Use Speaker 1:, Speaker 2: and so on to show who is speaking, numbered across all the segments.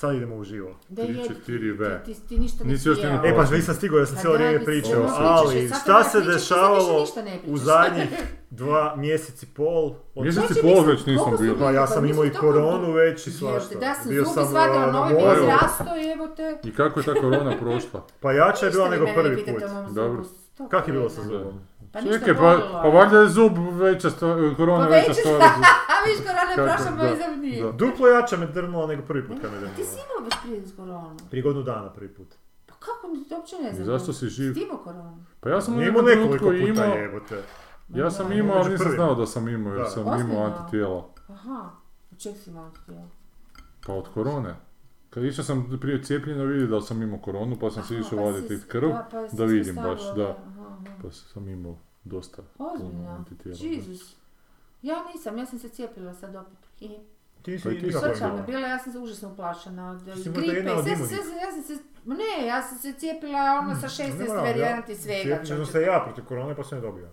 Speaker 1: sad idemo u živo.
Speaker 2: Da
Speaker 3: Tri,
Speaker 2: je,
Speaker 3: četiri, V.
Speaker 2: Ti, ti, ti ništa ne
Speaker 3: Nisi još
Speaker 2: smijao.
Speaker 3: ni
Speaker 1: E pa nisam stigao, ja sam cijelo vrijeme pričao,
Speaker 2: sigurno
Speaker 1: ali
Speaker 2: sad
Speaker 1: šta se dešavalo u zadnjih dva mjeseci pol? Od...
Speaker 3: Mjesec
Speaker 2: Znači,
Speaker 3: i pol već nisam bio.
Speaker 1: Pa ja sam imao i koronu već i svašta.
Speaker 2: Da sam
Speaker 1: Bio sam na moru.
Speaker 2: i evo te.
Speaker 3: I kako je ta korona prošla?
Speaker 1: Pa jača je bila nego prvi put.
Speaker 3: Dobro.
Speaker 2: zubu, sto
Speaker 1: Kak je bilo sa zubom?
Speaker 2: Pa ništa
Speaker 3: Čekaj, pa,
Speaker 2: bolilo.
Speaker 3: pa valjda je zub veća stvar, korona
Speaker 2: Pa
Speaker 3: veća
Speaker 2: veća
Speaker 3: stvar.
Speaker 2: A viš korona je prošla, zub nije.
Speaker 3: da.
Speaker 1: Duplo jača me drnula nego prvi put kad me
Speaker 2: Ti si
Speaker 1: drnula.
Speaker 2: imao baš prije s koronom.
Speaker 1: Prije godinu dana prvi put.
Speaker 2: Pa kako mi to uopće ne znam.
Speaker 3: Zašto si živ?
Speaker 2: Ti imao koronu?
Speaker 3: Pa ja sam u
Speaker 1: Nije
Speaker 3: nekom
Speaker 1: imao nekoliko puta
Speaker 3: imao,
Speaker 1: jebote.
Speaker 3: ja sam
Speaker 2: Da,
Speaker 3: imao, ali nisam znao da sam imao, jer
Speaker 1: Da.
Speaker 3: sam imao antitijela.
Speaker 2: Aha. Od čeg si imao antitijela?
Speaker 3: Pa od korone. Kad išao sam prije cijepljenja vidio da sam imao koronu, pa sam se išao
Speaker 2: pa
Speaker 3: vaditi krv,
Speaker 2: da, pa si
Speaker 3: da vidim baš, da. Pa sam imao dosta puno
Speaker 2: Ozbiljno? Jesus. Ja nisam, ja sam se cijepila sad opet. I
Speaker 1: Ti
Speaker 3: Pa i
Speaker 1: si
Speaker 3: ti
Speaker 1: nikako
Speaker 2: Socijalno je
Speaker 1: bila.
Speaker 2: ja sam se užasno uplašena od
Speaker 1: Ti si možda
Speaker 2: gripe.
Speaker 1: jedna od
Speaker 2: Sve, sve, ja sam se, ne, ja sam se cijepila ono sa 16
Speaker 1: Ne moram,
Speaker 2: varijanti
Speaker 1: ja.
Speaker 2: svega.
Speaker 1: Cijepio sam se ja protiv korone pa sam je dobio.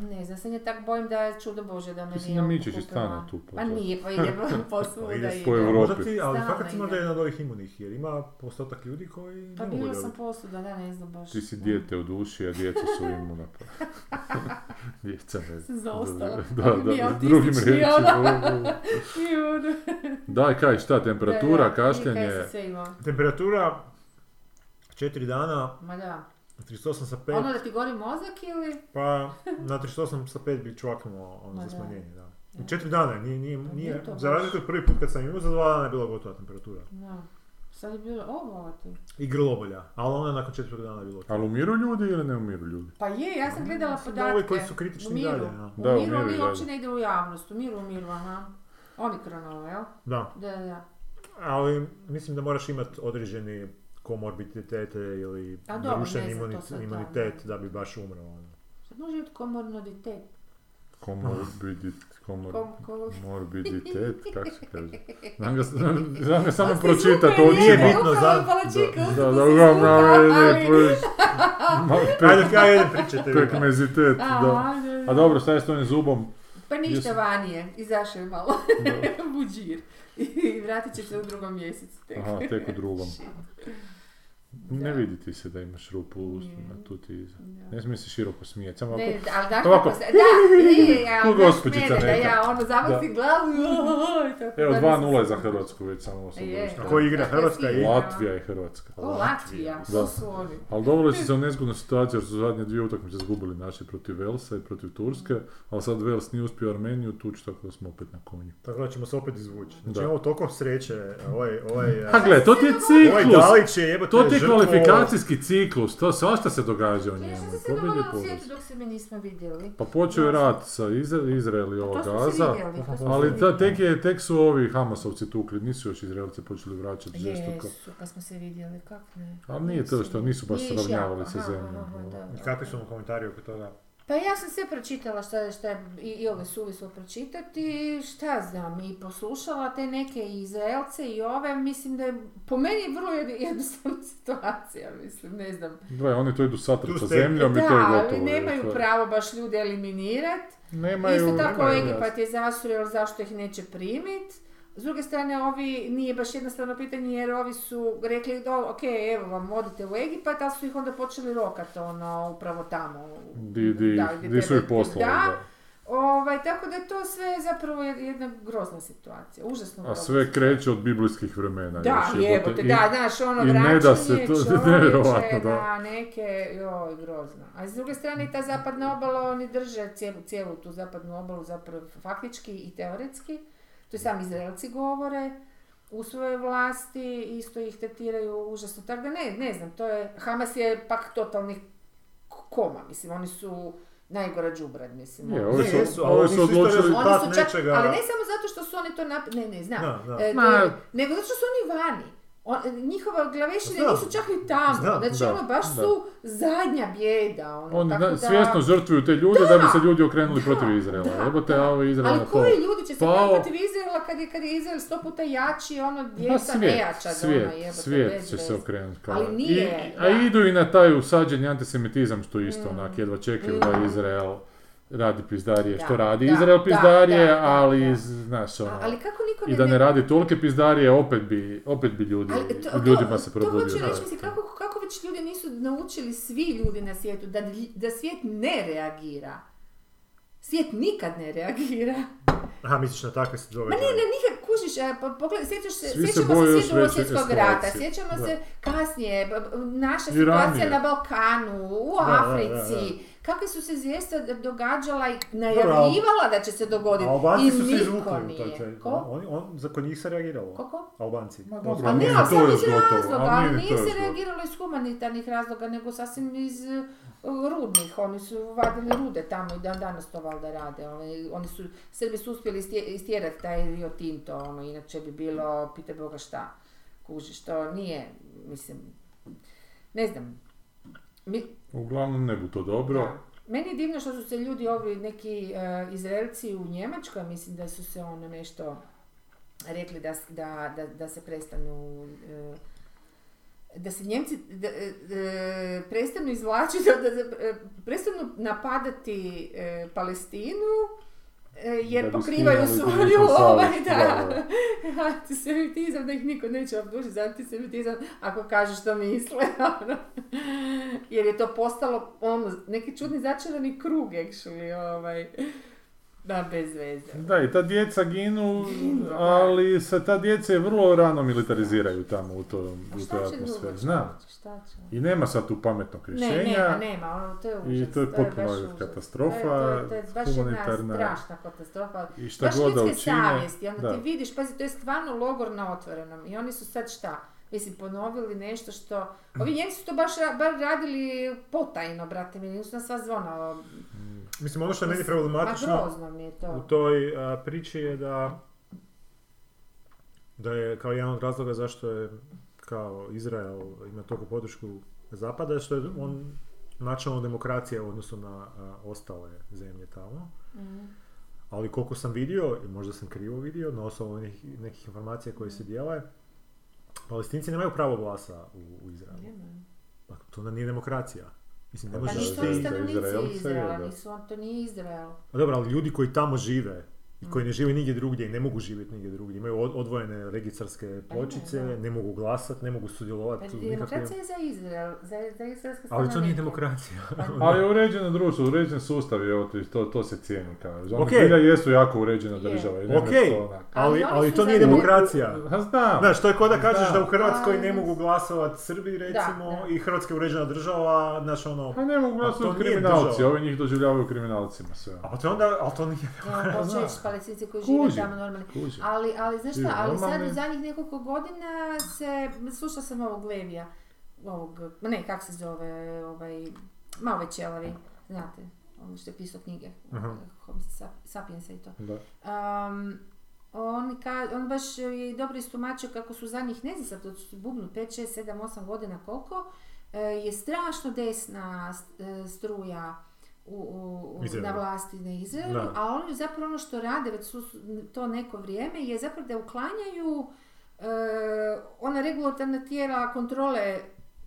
Speaker 2: Ne znam, sad je tak bojim da je čudo Bože da me
Speaker 3: se
Speaker 2: nije
Speaker 3: namičeš iz stana tu, pa
Speaker 2: Pa nije, pa idemo posvuda
Speaker 1: Pa
Speaker 2: idemo.
Speaker 3: po
Speaker 1: ti, ali fakat si
Speaker 2: ide.
Speaker 1: možda jedan od ovih imunih, jer ima postotak ljudi koji
Speaker 2: Pa
Speaker 1: ne mogu
Speaker 2: bila sam posuda, da ne znam baš.
Speaker 3: Ti si dijete u duši, a djeca su imuna. Pa. Djeca ne
Speaker 2: Sam zaostala.
Speaker 3: Da, da,
Speaker 2: Mi
Speaker 3: da, drugim riječima.
Speaker 2: ono. Ono.
Speaker 3: Daj, kaj, šta, temperatura,
Speaker 2: Da, da,
Speaker 3: kašljanje?
Speaker 1: Temperatura, četiri dana,
Speaker 2: Ma da.
Speaker 1: 38 sa 5,
Speaker 2: Ono da ti gori mozak ili?
Speaker 1: pa na 38 sa 5 bi čvaknuo ono za
Speaker 2: da.
Speaker 1: smanjenje, da. U četiri dana, nije, nije,
Speaker 2: Pa
Speaker 1: nije,
Speaker 2: nije to
Speaker 1: za razliku od prvi put kad sam imao, za dva dana je bila gotova temperatura.
Speaker 2: Da. Sad je bilo, ovo ti.
Speaker 1: I grlobolja, ali ona nakon četvrtog dana je bilo ok.
Speaker 3: ali umiru ljudi ili ne umiru ljudi?
Speaker 2: Pa je, ja sam gledala
Speaker 1: Mislim da
Speaker 2: podatke.
Speaker 1: ovi koji su kritični
Speaker 2: Umiru.
Speaker 1: dalje, ja.
Speaker 3: Da,
Speaker 2: umiru,
Speaker 3: umiru dalje.
Speaker 2: uopće ne ide u javnost. Umiru, umiru, aha. Omikronova, jel?
Speaker 1: Da,
Speaker 2: Da, da, da.
Speaker 1: ali mislim da moraš imati određeni komorbiditete ili narušen
Speaker 2: to sad, da,
Speaker 1: imunitet
Speaker 2: da.
Speaker 1: da bi baš umro. Ono.
Speaker 2: Sad može biti komorbiditet.
Speaker 3: Komorbidit, komor,
Speaker 2: Kom, kom...
Speaker 3: morbiditet, kako se kaže? Znam ga, znam, znam ga samo
Speaker 2: Osti
Speaker 3: pročitat
Speaker 2: super,
Speaker 1: Nije bitno,
Speaker 2: upravo
Speaker 1: za-
Speaker 3: Da, da, uglavnom,
Speaker 2: ali-
Speaker 3: ne, puš. Ma,
Speaker 1: Ajde,
Speaker 3: pek-
Speaker 1: ajde, pričajte.
Speaker 3: Pekmezitet, da.
Speaker 2: Da, da.
Speaker 3: A dobro, šta je s tvojim zubom?
Speaker 2: Pa ništa
Speaker 3: Jesu.
Speaker 2: vanije, izašao je malo.
Speaker 3: Da.
Speaker 2: Buđir. I vratit će se u drugom mjesecu. Tek.
Speaker 3: Aha, tek u drugom. Ne
Speaker 2: Da.
Speaker 3: vidi ti se da imaš rupu u ustima, tu ti iza.
Speaker 2: Da.
Speaker 3: Ne smije se široko smijeti, samo
Speaker 2: Ne,
Speaker 3: ovako.
Speaker 2: ali daš
Speaker 3: Ovako.
Speaker 2: se, da, nije, ja, daš
Speaker 3: gospođica
Speaker 2: da ja ono zavrstim glavu i tako
Speaker 3: Evo,
Speaker 2: da
Speaker 3: 2-0 je za. Hrvatsku već samo sam.
Speaker 1: A ko igra? Hrvatska i-.
Speaker 3: Latvija i Hrvatska.
Speaker 2: O, Latvija,
Speaker 3: Da.
Speaker 2: su oni.
Speaker 3: Ali doveli su se u nezgodnu situaciju jer su zadnje dvije utakmice izgubili naši protiv Velsa i protiv Turske, ali sad Vels nije uspio Armeniju tući, tako da smo opet na konju.
Speaker 1: Tako da ćemo se opet izvući. Znači imamo toliko sreće, ovaj, ovaj,
Speaker 3: A gle, to ti je
Speaker 1: ovaj
Speaker 3: ciklus!
Speaker 1: Dalić je jebote
Speaker 3: Kvalifikacijski ciklus, to svašta se događa u
Speaker 2: Ja
Speaker 3: njemu.
Speaker 2: sam se dogodila u svijetu dok se mi nismo vidjeli.
Speaker 3: Pa počeo je rat sa Izra- Izrael i ova
Speaker 2: se
Speaker 3: Gaza, ali ta, tek, je, tek su ovi Hamasovci tukli, nisu još Izraelci počeli vraćati žestoko.
Speaker 2: Jesu, pa smo se vidjeli, kak ne.
Speaker 3: Ali nije to što nisu baš sravnjavali sa zemljom.
Speaker 1: I kakvi su mu komentari oko toga?
Speaker 2: Pa ja sam sve pročitala šta je, šta je i, i ove suvislo pročitati, šta znam, i poslušala te neke Izraelce i ove, mislim da je, po meni je vrlo jed- jednostavna situacija, mislim, ne znam.
Speaker 3: Gle, oni to idu satrat
Speaker 1: Tu
Speaker 3: sa zemljom i
Speaker 2: da,
Speaker 3: to je
Speaker 2: ali
Speaker 3: gotovo.
Speaker 2: nemaju
Speaker 3: To je-
Speaker 2: pravo baš ljude eliminirati.
Speaker 3: Nemaju,
Speaker 2: Isto tako
Speaker 3: nemaju,
Speaker 2: Egipat je zasurjel zašto ih neće primit. S druge strane, ovi nije baš jednostavno pitanje jer ovi su rekli, do, ok, evo vam, odite u Egipat, ali su ih onda počeli rokat, ono, upravo tamo.
Speaker 3: Di, di,
Speaker 2: Da, gdje
Speaker 3: di su ih poslali,
Speaker 2: da.
Speaker 3: da.
Speaker 2: Ovaj, tako da je to sve zapravo jed- jedna grozna situacija, užasno
Speaker 3: A
Speaker 2: grozna
Speaker 3: sve
Speaker 2: situacija.
Speaker 3: kreće od biblijskih vremena.
Speaker 2: Da,
Speaker 3: još,
Speaker 2: jebote,
Speaker 3: I-
Speaker 2: da, znaš, ono
Speaker 3: i ne
Speaker 2: vraćanje
Speaker 3: da se to-
Speaker 2: čovječe
Speaker 3: da.
Speaker 2: neke, joj, grozno. A s druge strane, ta zapadna obala, oni drže cijelu, cijelu tu zapadnu obalu zapravo faktički i teoretski. To sami Izraelci govore u svojoj vlasti, isto ih tretiraju užasno. Tako da ne, ne znam, to je, Hamas je pak totalni k- koma, mislim, oni su najgora džubrad, mislim.
Speaker 3: Ovi
Speaker 1: Ne,
Speaker 3: su,
Speaker 1: jesu, ali
Speaker 3: ovi
Speaker 1: oni
Speaker 3: su
Speaker 1: su
Speaker 3: odlučili...
Speaker 1: rezultat
Speaker 2: Oni su čak,
Speaker 1: nečega-
Speaker 2: ali ne samo zato što su oni to nap... Ne, ne, znam.
Speaker 1: Da, da.
Speaker 2: E,
Speaker 3: Ma-
Speaker 2: nego zato što su oni vani. On, njihova glavešine
Speaker 1: Znam.
Speaker 2: nisu čak ni tamo.
Speaker 1: Znam,
Speaker 2: znači,
Speaker 3: da,
Speaker 2: ono, baš
Speaker 3: da.
Speaker 2: su zadnja bijeda. Ono,
Speaker 3: Oni
Speaker 2: tako da...
Speaker 3: svjesno žrtvuju te ljude da, bi se ljudi okrenuli
Speaker 2: Da,
Speaker 3: protiv Izraela.
Speaker 2: da,
Speaker 3: Jebote,
Speaker 2: da.
Speaker 3: a ovi Izrael
Speaker 2: Ali koji ljudi će se krenuti protiv Izraela kad je, kad je Izrael sto puta jači, ono, djeca ne
Speaker 3: svijet,
Speaker 2: ono, jebote,
Speaker 3: svijet
Speaker 2: bez
Speaker 3: će se okrenuti. Kao.
Speaker 2: Ali nije,
Speaker 3: I,
Speaker 2: da.
Speaker 3: a idu i na taj usađeni antisemitizam što isto
Speaker 2: Mm.
Speaker 3: onak, jedva čekaju da
Speaker 2: Mm.
Speaker 3: Izrael radi pizdarije
Speaker 2: Da,
Speaker 3: što radi
Speaker 2: da,
Speaker 3: Izrael
Speaker 2: da,
Speaker 3: pizdarije,
Speaker 2: da, da,
Speaker 3: ali,
Speaker 2: da.
Speaker 3: znaš, ono,
Speaker 2: ali kako niko
Speaker 3: i da ne radi tolike pizdarije, opet bi, opet bi ljudi,
Speaker 2: Ali to,
Speaker 3: ljudima
Speaker 2: to,
Speaker 3: se
Speaker 2: to
Speaker 3: probudio.
Speaker 2: hoću
Speaker 3: da.
Speaker 2: reći, mislim, kako, kako već ljudi nisu naučili svi ljudi na svijetu da, da svijet ne reagira. Svijet nikad ne reagira.
Speaker 1: Aha, misliš na takve se
Speaker 2: Ma
Speaker 1: događaje?
Speaker 2: ne, ne, nikad kužiš, a, pa pogledaj, sjećaš se,
Speaker 3: Svi se
Speaker 2: sjećamo se svi drugog svjetskog rata, sjećamo
Speaker 3: Da.
Speaker 2: se kasnije, naša
Speaker 3: I
Speaker 2: situacija
Speaker 3: ranije.
Speaker 2: na Balkanu, u
Speaker 1: Da, da, da,
Speaker 2: Africi,
Speaker 1: da.
Speaker 2: kakve su se zvijesta događala i najavljivala da će se dogoditi.
Speaker 1: A Albanci
Speaker 2: I
Speaker 1: su se
Speaker 2: niko
Speaker 1: izvukli. taj-
Speaker 2: Ko?
Speaker 1: On, on, za kod njih se reagiralo.
Speaker 2: Koliko?
Speaker 1: Albanci.
Speaker 3: Ma
Speaker 2: A ne, ali
Speaker 3: još
Speaker 2: iz razloga,
Speaker 3: ali nije
Speaker 2: se reagiralo iz humanitarnih razloga, nego sasvim iz rudnih. Oni su vadili rude tamo i dan danas to valjda rade. Oni, oni su, Srbi su uspjeli istje- istjerati taj Rio Tinto, ono, inače bi bilo, pite Boga šta, kužiš, to nije, mislim, ne znam. Mi,
Speaker 3: Uglavnom ne bu to dobro.
Speaker 2: da. Meni je divno što su se ljudi, ovi neki e, Izraelci u Njemačkoj, mislim da su se ono nešto rekli da, da, da, da se prestanu e, da se Njemci da, e, e, prestanu izvlačiti, da, da, e, prestanu napadati e, Palestinu e, jer pokrivaju svoju ovaj, da,
Speaker 3: da,
Speaker 2: antisemitizam, da ih niko neće optužiti za antisemitizam ako kaže što misle. ono. Jer je to postalo ono, neki čudni začarani krug, actually, ovaj. Da, bez veze.
Speaker 3: Da, i ta djeca ginu, ali se ta djeca je vrlo rano militariziraju tamo u, to, u toj atmosferi. Znam. I nema sad tu pametnog
Speaker 2: Ne,
Speaker 3: rješenja.
Speaker 2: nema, nema, ono, to je
Speaker 3: I
Speaker 2: užas.
Speaker 3: to je potpuno
Speaker 2: baš
Speaker 3: katastrofa
Speaker 2: To je, to je, to je baš jedna strašna katastrofa.
Speaker 3: I šta
Speaker 2: baš
Speaker 3: god da učine.
Speaker 2: savjesti, onda
Speaker 3: da.
Speaker 2: ti vidiš, pazi, to je stvarno logor na otvorenom i oni su sad šta? Mislim, ponovili nešto što... Ovi Njemci su to baš bar radili potajno, brate mi, nisu na sva zvona.
Speaker 1: Mislim, ono što je meni
Speaker 2: Ma
Speaker 1: problematično
Speaker 2: mi je
Speaker 1: u
Speaker 2: to.
Speaker 1: toj a, priči je da da je kao jedan od razloga zašto je kao Izrael ima toliko podršku Zapada, što je on načelno demokracija u odnosu na a, ostale zemlje tamo.
Speaker 2: Mhm.
Speaker 1: Ali koliko sam vidio, i možda sam krivo vidio, na osnovu nekih, nekih informacija koje se dijele, Palestinci nemaju pravo glasa u, u Izraelu. Pa to onda nije demokracija. Mislim, ne
Speaker 3: Pa
Speaker 2: Pa
Speaker 1: možeš
Speaker 2: nisu
Speaker 3: za-
Speaker 2: oni stanovnici Izraela, nisu, on, to nije Izrael.
Speaker 1: A dobro, ali ljudi koji tamo žive i
Speaker 2: Mm.
Speaker 1: koji ne žive nigdje drugdje i ne mogu živjeti nigdje drugdje, imaju od- odvojene registarske
Speaker 2: Pa ne,
Speaker 1: pločice,
Speaker 2: da.
Speaker 1: ne mogu glasati, ne mogu
Speaker 2: Pa
Speaker 1: sudjelovati u nikakvim...
Speaker 2: demokracija je za Izrael, za, za izraelske
Speaker 1: Ali to nije demokracija.
Speaker 2: Pa
Speaker 3: Ali je uređeno društvo, uređen sustav je, to, to se cijeni kao. Oni
Speaker 1: Ok.
Speaker 3: zbilja jesu jako uređena država. I nema
Speaker 1: Ok.
Speaker 3: što onak.
Speaker 1: ali,
Speaker 2: Ali
Speaker 1: to nije demokracija.
Speaker 3: Ha, znam.
Speaker 1: Znaš, to je kao da kažeš
Speaker 3: Da.
Speaker 1: u Hrvatskoj ne
Speaker 2: A,
Speaker 1: mogu glasovati Srbi, recimo,
Speaker 2: da.
Speaker 1: i Hrvatska je uređena država, znaš ono...
Speaker 3: Pa ne mogu
Speaker 1: Pa to
Speaker 3: glasati
Speaker 1: nije
Speaker 3: kriminalci, ovi njih doživljavaju kriminalcima sve.
Speaker 1: A to onda, ali to nije...
Speaker 2: Ja, reći palestinci koji žive
Speaker 3: Kužim.
Speaker 2: tamo normalni. Ali, ali znaš šta, ali sad u zadnjih nekoliko godina se, slušala sam ovog Levija, ovog, ne, kak se zove, ovaj, malo već čelavi, znate, on što je pisao knjige. Homo Sapiensa i to.
Speaker 3: Da.
Speaker 2: Um, on, ka, on baš je dobro istumačio kako su zadnjih, ne znam sad, to su bubnu 5, 6, 7, 8 godina koliko, e, je strašno desna e, struja u, u, na vlasti na Izraelu,
Speaker 1: Da.
Speaker 2: a oni zapravo ono što rade već su to neko vrijeme je zapravo da uklanjaju e, ona regulatorna tijela kontrole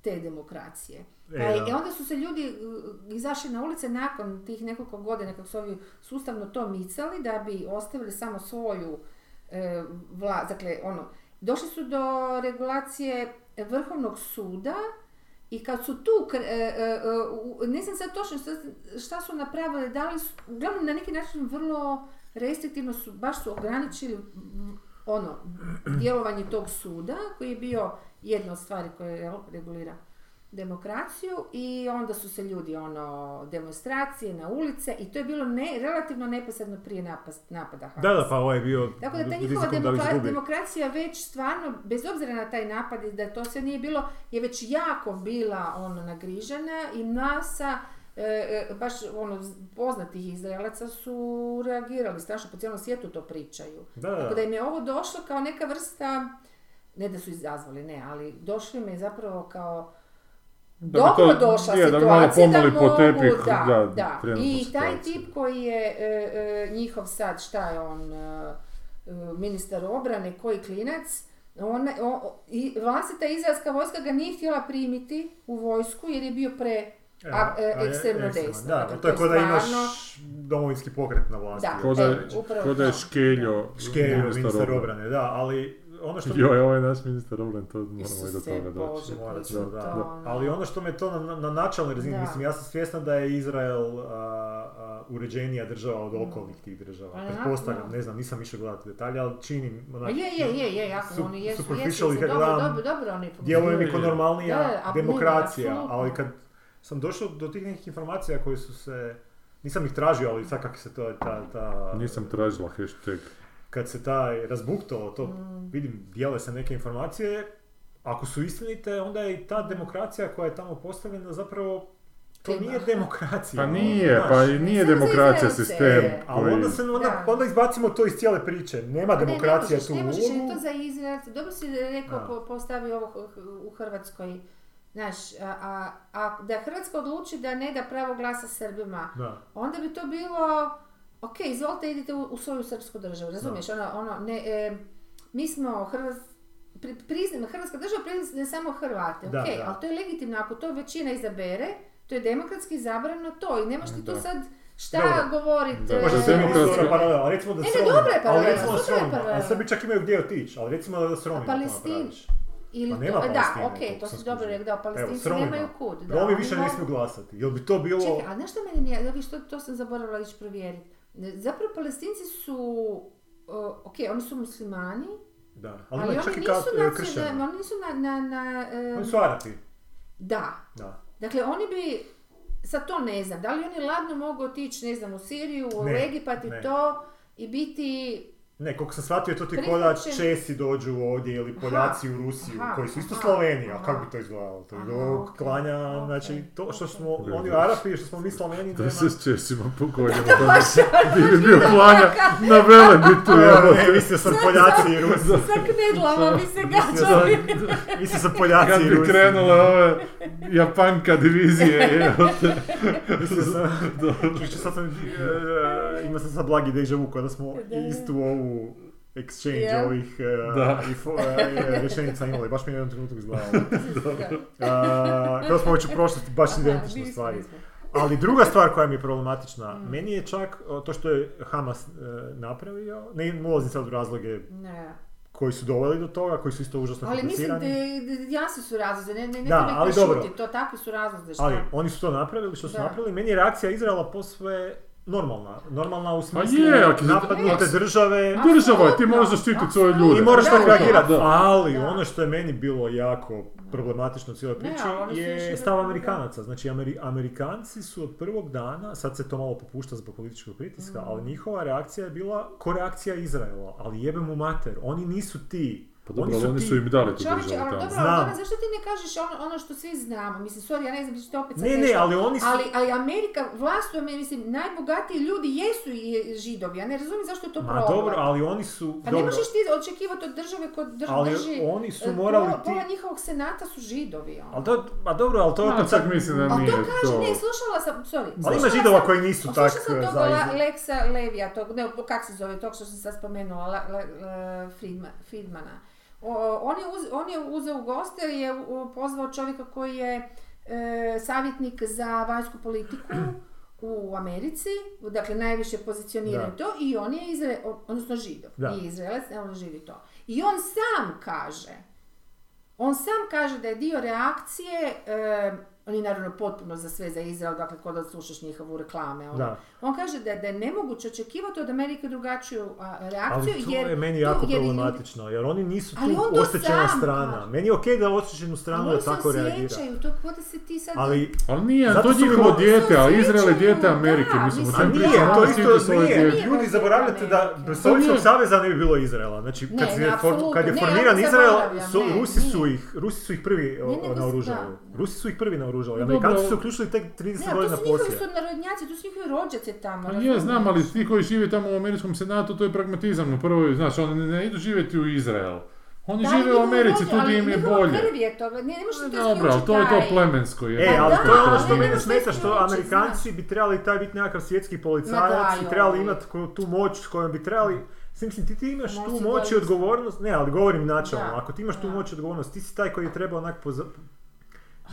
Speaker 2: te demokracije.
Speaker 1: E,
Speaker 2: Pa. I onda su se ljudi uh, izašli na ulice nakon tih nekoliko godina kako su ovi sustavno to micali da bi ostavili samo svoju e, vla, dakle ono, došli su do regulacije Vrhovnog suda i kad su tu, e, e, e, ne znam sad točno šta, su napravili, dali su, uglavnom na neki način vrlo restriktivno su, baš su ograničili ono, djelovanje tog suda koji je bio jedna od stvari koje regulira demokraciju i onda su se ljudi ono demonstracije na ulice i to je bilo ne, relativno neposredno prije napas- napada
Speaker 1: Da, da, pa ovo je bio
Speaker 2: tako da ta njihova demokra- demokracija već stvarno, bez obzira na taj napad i da to sve nije bilo, je već jako bila ono nagrižena i NASA e, e, baš ono poznatih Izraelaca su reagirali strašno po cijelom svijetu to pričaju.
Speaker 1: Da, da,
Speaker 2: Tako
Speaker 1: da.
Speaker 2: da im je ovo došlo kao neka vrsta, ne da su izazvali, ne, ali došlo im je zapravo kao
Speaker 3: Da
Speaker 2: dobro
Speaker 3: to-
Speaker 2: došla
Speaker 3: je, da bi malo
Speaker 2: situacija da
Speaker 3: pomeli
Speaker 2: mogu,
Speaker 3: po tepih,
Speaker 2: da,
Speaker 3: da,
Speaker 2: da. I taj
Speaker 3: situaciju.
Speaker 2: tip koji je e, e, njihov sad, šta je on, e, e, ministar obrane, koji klinac, on, o- o- i vlastita izraelska vojska ga nije htjela primiti u vojsku jer je bio pre A, e,
Speaker 1: a je
Speaker 2: ekstremno desno,
Speaker 1: Da,
Speaker 2: dakle,
Speaker 1: to je
Speaker 2: to
Speaker 1: ko
Speaker 2: je
Speaker 1: da imaš
Speaker 2: stvarno-
Speaker 1: domovinski pokret na vlasti.
Speaker 2: Da.
Speaker 3: Ko da,
Speaker 2: E, upravo
Speaker 3: ko da je Škeljo,
Speaker 1: ministar obrane, da, ali ono što...
Speaker 3: Joj, ovaj naš ministar obrane, to moramo i do toga doći.
Speaker 2: Bože,
Speaker 1: Morat da,
Speaker 2: to,
Speaker 1: da.
Speaker 2: ono.
Speaker 1: Ali ono što me to na, na načalnoj razini,
Speaker 2: Da.
Speaker 1: mislim, ja sam svjesna da je Izrael a, a, uređenija država od okolnih tih država.
Speaker 2: Aha,
Speaker 1: Pretpostavljam,
Speaker 2: da.
Speaker 1: ne znam, nisam išao gledati detalje, ali činim... Onak,
Speaker 2: je, je, je, je, jako
Speaker 1: su-
Speaker 2: oni jesu, jesu, dobro, dobro, dobro oni
Speaker 1: Djeluje mi
Speaker 3: Je,
Speaker 1: kao normalnija
Speaker 2: Da,
Speaker 1: demokracija, ali kad sam došao do tih nekih informacija koje su se... Nisam ih tražio, ali sad kako se to, ta, ta...
Speaker 3: Nisam tražila hashtag.
Speaker 1: Kad se taj razbuktalo, to
Speaker 2: Mm.
Speaker 1: vidim, dijele se neke informacije, ako su istinite, onda je i ta demokracija koja je tamo postavljena zapravo, to nije demokracija.
Speaker 3: Pa
Speaker 1: ono,
Speaker 3: nije, pa i nije
Speaker 2: Samo
Speaker 3: demokracija sistem.
Speaker 1: Ali
Speaker 3: koji-
Speaker 1: onda, se, onda,
Speaker 2: Da.
Speaker 1: onda izbacimo to iz cijele priče. Nema
Speaker 2: Pa ne,
Speaker 1: demokracija
Speaker 2: ne možeš,
Speaker 1: tu
Speaker 2: ne možeš, je
Speaker 1: ulogu.
Speaker 2: to za Izrael. Dobro si rekao, po, postavi ovo u Hrvatskoj. Znaš, a, a, a da Hrvatska odluči da ne da pravo glasa Srbima,
Speaker 1: Da.
Speaker 2: onda bi to bilo, ok, izvolite idite u, u svoju srpsku državu, razumiješ, ono, ono, ne, e, mi smo Hrvats, pri, priznamo, Hrvatska država priznaje samo Hrvate,
Speaker 1: Da,
Speaker 2: ok,
Speaker 1: da.
Speaker 2: ali to je legitimno, ako to većina izabere, to je demokratski izabrano to i nemaš ti tu
Speaker 3: Da.
Speaker 2: sad šta
Speaker 3: Dobro.
Speaker 2: govoriti.
Speaker 3: Da,
Speaker 1: Može
Speaker 3: E,
Speaker 1: se
Speaker 3: demokratska-
Speaker 1: paralela, ali recimo da
Speaker 2: Ne,
Speaker 1: s
Speaker 2: ne,
Speaker 1: Romima-
Speaker 2: dobra je
Speaker 1: ali recimo s
Speaker 2: super je
Speaker 1: Romima,
Speaker 2: paralela.
Speaker 1: a Srbi čak imaju gdje otići, ali recimo da s Romima to
Speaker 2: Palestin-
Speaker 1: napraviš.
Speaker 2: Ili
Speaker 1: Pa nema
Speaker 2: to, da, ok, to si dobro rekao, da, palestinci
Speaker 1: Romima.
Speaker 2: nemaju kud. Da,
Speaker 1: Romi
Speaker 2: oni
Speaker 1: više ne smiju glasati. Jel bi to bilo...
Speaker 2: Čekaj, a znaš što meni nije, to sam zaboravila ići provjeriti. Zapravo palestinci su, uh, ok, oni su muslimani,
Speaker 1: Da, ali,
Speaker 2: ali, oni
Speaker 1: čak
Speaker 2: nisu,
Speaker 1: kat-
Speaker 2: nacionalni, oni nisu na, na, na, uh,
Speaker 1: Oni su Arapi.
Speaker 2: da.
Speaker 1: Da.
Speaker 2: Dakle, oni bi, sad to ne znam, da li oni ladno mogu otići, ne znam, u Siriju, u Egipat i to, i biti
Speaker 1: Ne, koliko sam shvatio, to ti ko da Česi dođu ovdje ili Poljaci u Rusiju,
Speaker 2: aha,
Speaker 1: koji su isto
Speaker 2: aha,
Speaker 1: Sloveni, a
Speaker 2: aha.
Speaker 1: kako bi to izgledalo? To je
Speaker 2: Aha,
Speaker 1: do klanja,
Speaker 2: ok,
Speaker 1: znači, to što smo,
Speaker 3: ok.
Speaker 1: oni Arapi, što smo mi Sloveni,
Speaker 3: Da
Speaker 1: nema...
Speaker 3: se s Česima pogodimo. Bi bi bio klanja na velebitu.
Speaker 1: Evo, ne, mislio sam Poljaci i Rusi.
Speaker 2: sa knedlama bi se gađali.
Speaker 1: mislio sam Poljaci
Speaker 3: Kad
Speaker 1: i
Speaker 3: bi
Speaker 1: Rusi.
Speaker 3: krenule ove Japanka divizije, jebote.
Speaker 1: Mislio sam, sad sam, e, imao sam sad blagi deja vu kada smo
Speaker 2: Da.
Speaker 1: istu ovu exchange
Speaker 2: Je.
Speaker 1: ovih e,
Speaker 3: Da.
Speaker 1: i fo, e, rečenica imali, baš mi je u jednom trenutku izgledalo. A, Kada smo već u prošlosti, baš
Speaker 2: Aha,
Speaker 1: identične
Speaker 2: nismo,
Speaker 1: stvari.
Speaker 2: nismo.
Speaker 1: Ali druga stvar koja mi je problematična,
Speaker 2: Mm.
Speaker 1: meni je čak to što je Hamas e, napravio, ne ulazim sad u razloge
Speaker 2: Ne.
Speaker 1: koji su doveli do toga, koji su isto užasno
Speaker 2: Ali mislim da jasni su razlozi, ne, ne, ne
Speaker 1: Da, ali dobro.
Speaker 2: prešutiti, to takvi su razlozi, šta?
Speaker 1: Ali oni su to napravili, što su
Speaker 2: Da.
Speaker 1: napravili, meni je reakcija Izraela posve normalna. Normalna u smislu
Speaker 3: je, ako-
Speaker 1: napadnute države
Speaker 2: A-
Speaker 3: Država je, ti moraš zaštititi svoje ljude.
Speaker 1: i moraš
Speaker 2: da,
Speaker 1: reagirati.
Speaker 3: da.
Speaker 1: Ali
Speaker 2: Da.
Speaker 1: ono što je meni bilo jako problematično u cijeloj
Speaker 2: Ne,
Speaker 1: priči
Speaker 2: ali oni su
Speaker 1: je
Speaker 2: išli
Speaker 1: stav Amerikanaca. Znači Ameri- Amerikanci su od prvog dana, sad se to malo popušta zbog političkog pritiska,
Speaker 2: Mm.
Speaker 1: ali njihova reakcija je bila ko reakcija Izraela. Ali jebe mu mater, oni nisu ti.
Speaker 3: Pa dobro,
Speaker 1: Oni
Speaker 3: ali oni
Speaker 1: ti-
Speaker 3: su im dali tu
Speaker 2: Čovječe,
Speaker 3: državu
Speaker 2: ali
Speaker 3: tamo.
Speaker 2: dobro,
Speaker 1: Znam.
Speaker 2: ali zašto ti ne kažeš ono, ono što svi znamo? Mislim, sorry, ja ne znam, ćete opet sad
Speaker 1: Ne, ne, ali oni su...
Speaker 2: Ali, ali Amerika, vlast u mislim, najbogatiji ljudi jesu i židovi. Ja ne razumijem zašto je to
Speaker 1: Ma
Speaker 2: problem.
Speaker 1: dobro, ali oni su...
Speaker 2: Pa
Speaker 1: dobro,
Speaker 2: ne možeš ti očekivati od države kod drž,
Speaker 1: ali
Speaker 2: drži...
Speaker 1: oni su
Speaker 2: e,
Speaker 1: morali
Speaker 2: pola,
Speaker 1: ti...
Speaker 2: pola njihovog senata su židovi. ono.
Speaker 1: Ali to, ma dobro, ali to
Speaker 3: Ma,
Speaker 1: opet
Speaker 3: čak
Speaker 1: sad...
Speaker 3: mislim da
Speaker 2: Ali
Speaker 3: nije
Speaker 2: to kaže,
Speaker 3: to.
Speaker 2: ne, slušala sam, sorry.
Speaker 1: Ali ima
Speaker 2: slušala
Speaker 1: židova
Speaker 2: sam-
Speaker 1: koji nisu
Speaker 2: Slušala
Speaker 1: tak
Speaker 2: sam
Speaker 1: e,
Speaker 2: tog
Speaker 1: za...
Speaker 2: La- Lexa Levija, tog, ne, kak se zove, tog što sam sad spomenula, La, La- La- Friedma- Friedmana. O, on, je uz, on je uzeo u goste, je pozvao čovjeka koji je e, savjetnik za vanjsku politiku u Americi, dakle najviše pozicioniran
Speaker 1: Da.
Speaker 2: to i on je Izrael, odnosno židov,
Speaker 1: Da.
Speaker 2: nije Izraelac, on živi to. I on sam kaže, on sam kaže da je dio reakcije, e, on je naravno potpuno za sve za Izrael, dakle kod da slušaš njihovu reklame. ono.
Speaker 1: Da.
Speaker 2: On kaže da, da je nemoguće očekivati od Amerike drugačiju a, reakciju,
Speaker 1: Ali to
Speaker 2: jer...
Speaker 1: je meni jako
Speaker 2: jer-
Speaker 1: problematično, jer oni nisu tu
Speaker 2: on sam
Speaker 1: strana.
Speaker 2: kaže.
Speaker 1: Meni je okej da oštećenu stranu da
Speaker 2: oni se
Speaker 1: tako reagira.
Speaker 2: osjećaju, to kod da se ti sad...
Speaker 1: Ali,
Speaker 3: Ali nije, to njihovo dijete, a
Speaker 2: Oni
Speaker 3: Izrael je dijete Amerike,
Speaker 2: da,
Speaker 3: mislim,
Speaker 1: a nije, to
Speaker 3: oni
Speaker 1: isto nije. Ljudi zaboravljate da Sovjetskog
Speaker 3: nije.
Speaker 1: saveza ne bi bilo Izraela. Znači, kad, je, formiran Izrael, Rusi, su ih, Rusi su ih prvi naoružali. Rusi su ih prvi naoružali.
Speaker 3: Dobro.
Speaker 1: Amerikanci su uključili tek 30
Speaker 2: Ne, to
Speaker 1: godina
Speaker 2: su njihovi
Speaker 1: poslije.
Speaker 2: sunarodnjaci, to su njihovi rođaci tamo.
Speaker 3: Pa je,
Speaker 2: razumiješ?
Speaker 3: znam, ali ti koji žive tamo u američkom senatu, to je pragmatizam. U prvoj, znaš, oni ne idu živjeti u Izrael. Oni
Speaker 2: Da,
Speaker 3: žive u Americi, tu
Speaker 2: ali
Speaker 3: gdje im je bolje.
Speaker 2: krv je to, ne, ne možeš to
Speaker 3: Dobro, ali to je to plemensko. Je.
Speaker 1: E, ali to je ono
Speaker 2: ali
Speaker 1: što
Speaker 2: ne
Speaker 1: mene smeta,
Speaker 2: to
Speaker 1: što
Speaker 2: isključiti,
Speaker 1: Amerikanci bi trebali taj biti nekakav svjetski policajac i trebali
Speaker 2: joj.
Speaker 1: imati tu moć s kojom bi trebali Mislim, ti, ti imaš tu moć i odgovornost, ne, ali govorim načelno,
Speaker 2: Da,
Speaker 1: ako ti imaš tu moć i odgovornost, ti si taj koji je treba onak
Speaker 2: Ali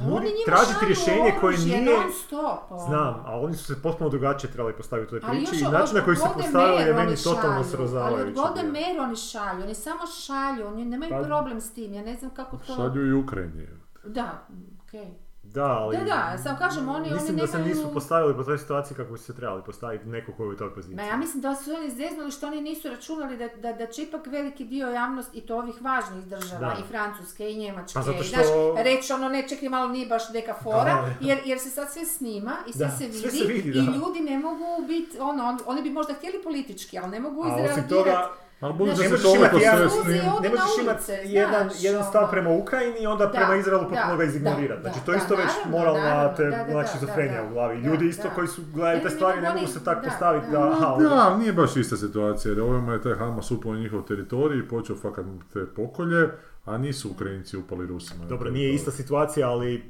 Speaker 1: nudi-
Speaker 2: njima
Speaker 1: tražiti
Speaker 2: šalju
Speaker 1: rješenje koje
Speaker 2: oružje
Speaker 1: nije...
Speaker 2: non stop, ono.
Speaker 1: Znam, a oni su se potpuno drugačije trebali postaviti u toj priči i način na koji se postavili je meni totalno srozavajući.
Speaker 2: Ali od. Meir oni šalju, oni samo šalju, oni nemaju
Speaker 1: Pa-
Speaker 2: problem s tim, ja ne znam kako to...
Speaker 3: Šalju i Ukrajini.
Speaker 2: Da, okej.
Speaker 1: Da, ali...
Speaker 2: Da, da, samo kažem, oni- oni
Speaker 1: Mislim da se
Speaker 2: nemaju-
Speaker 1: nisu postavili po toj situaciji kako bi se trebali postaviti neko koji je u toj poziciji.
Speaker 2: Ma ja mislim da su oni zeznuli što oni nisu računali da, da, da će ipak veliki dio javnosti i to ovih važnih država,
Speaker 1: Da.
Speaker 2: i Francuske i Njemačke,
Speaker 1: Pa zato
Speaker 2: i
Speaker 1: što-
Speaker 2: znaš, reći ono ne čekaj malo nije baš neka fora,
Speaker 1: Da, da.
Speaker 2: jer, jer se sad sve snima i sve
Speaker 1: Da,
Speaker 2: se vidi,
Speaker 1: sve se vidi,
Speaker 2: i
Speaker 1: da.
Speaker 2: ljudi ne mogu biti, ono, on- oni bi možda htjeli politički, ali ne mogu
Speaker 1: A osim
Speaker 2: izreagirati.
Speaker 3: Ali budući
Speaker 2: Ne
Speaker 3: da se
Speaker 1: možeš
Speaker 3: toliko
Speaker 1: imati jedan-
Speaker 3: sve
Speaker 2: Uzeo-
Speaker 3: snim...
Speaker 2: Odi
Speaker 1: ne
Speaker 2: na
Speaker 1: možeš imati
Speaker 2: ulice,
Speaker 1: jedan,
Speaker 2: znaš,
Speaker 1: jedan stav
Speaker 2: ono.
Speaker 1: prema Ukrajini i onda
Speaker 2: Da,
Speaker 1: prema Izraelu potpuno
Speaker 2: da,
Speaker 1: ga izignorirati.
Speaker 2: da,
Speaker 1: Znači
Speaker 2: da,
Speaker 1: to je isto
Speaker 2: da,
Speaker 1: već
Speaker 2: naravno,
Speaker 1: moralna te,
Speaker 2: da, da,
Speaker 1: znači,
Speaker 2: da,
Speaker 1: šizofrenija
Speaker 2: da,
Speaker 1: u glavi.
Speaker 2: da,
Speaker 1: Ljudi isto
Speaker 2: da.
Speaker 1: koji su gledaju te stvari ne mogu se tako
Speaker 2: da,
Speaker 1: postaviti
Speaker 2: da.
Speaker 1: da, aha,
Speaker 3: Da, nije baš ista situacija, jer ovima je taj Hamas upao u njihov teritorij i počeo fakat te pokolje, a nisu Ukrajinci upali Rusima. na
Speaker 1: Dobro, nije ista situacija, ali e,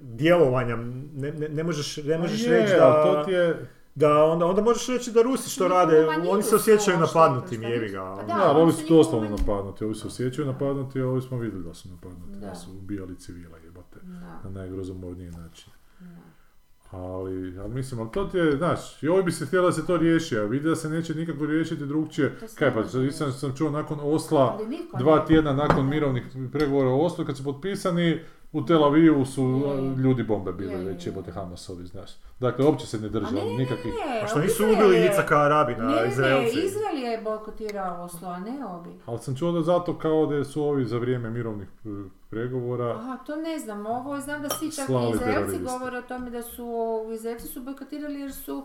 Speaker 1: djelovanja, ne, ne, ne možeš, ne možeš
Speaker 3: A je,
Speaker 1: reći
Speaker 3: ali to
Speaker 1: da,
Speaker 3: ti je...
Speaker 1: da onda, onda možeš reći da Rusi što rade, oni se
Speaker 2: su
Speaker 1: osjećaju
Speaker 2: oštetili,
Speaker 1: napadnutim,
Speaker 2: nisu-
Speaker 1: ga.
Speaker 2: pa
Speaker 1: ono.
Speaker 2: da,
Speaker 3: Da, ali
Speaker 2: oni su
Speaker 3: doslovno
Speaker 2: manjinu-
Speaker 3: napadnuti, ovi se osjećaju napadnuti, a ovi smo vidjeli da su napadnuti, da,
Speaker 2: Da.
Speaker 3: su ubijali civila jebote,
Speaker 2: Da.
Speaker 3: na najgrozomorniji način. Ali, ali mislim, ali to ti je, znaš, i ovi bi se htjeli da se to riješi, a vidi da se neće nikako riješiti drugčije. Kaj pa, sam, sam čuo nakon Osla, dva tjedna nakon mirovnih pregovora u Oslu, kad su potpisani, u Tel Avivu su ljudi bombe bili već
Speaker 2: je.
Speaker 3: jebote Hamasovi, znaš. Dakle, uopće se ne
Speaker 2: A
Speaker 3: drže
Speaker 2: ne, ne, ne,
Speaker 3: nikakvih...
Speaker 2: ne,
Speaker 1: A što nisu
Speaker 2: Izrael
Speaker 1: ubili
Speaker 2: je-
Speaker 1: Icaka Arabina,
Speaker 2: Ne, ne,
Speaker 1: Izraelci?
Speaker 2: Izrael je bojkotirao Oslo, a ne ovi.
Speaker 3: Ali sam čuo da zato kao da su ovi za vrijeme mirovnih e, pregovora
Speaker 2: Aha, to ne znam, ovo je- znam da svi čak Izraelci govore o tome da su Izraelci su bojkotirali jer su uh,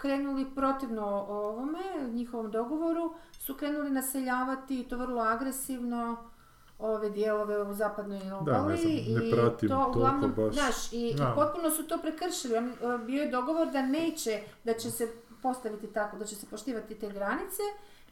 Speaker 2: krenuli protivno ovome, njihovom dogovoru, su krenuli naseljavati i to vrlo agresivno ove dijelove u zapadnoj obali
Speaker 3: ne znam, ne
Speaker 2: i to uglavnom,
Speaker 3: baš.
Speaker 2: znaš, i, i potpuno su to prekršili. E, bio je dogovor da neće, da će se postaviti tako, da će se poštivati te granice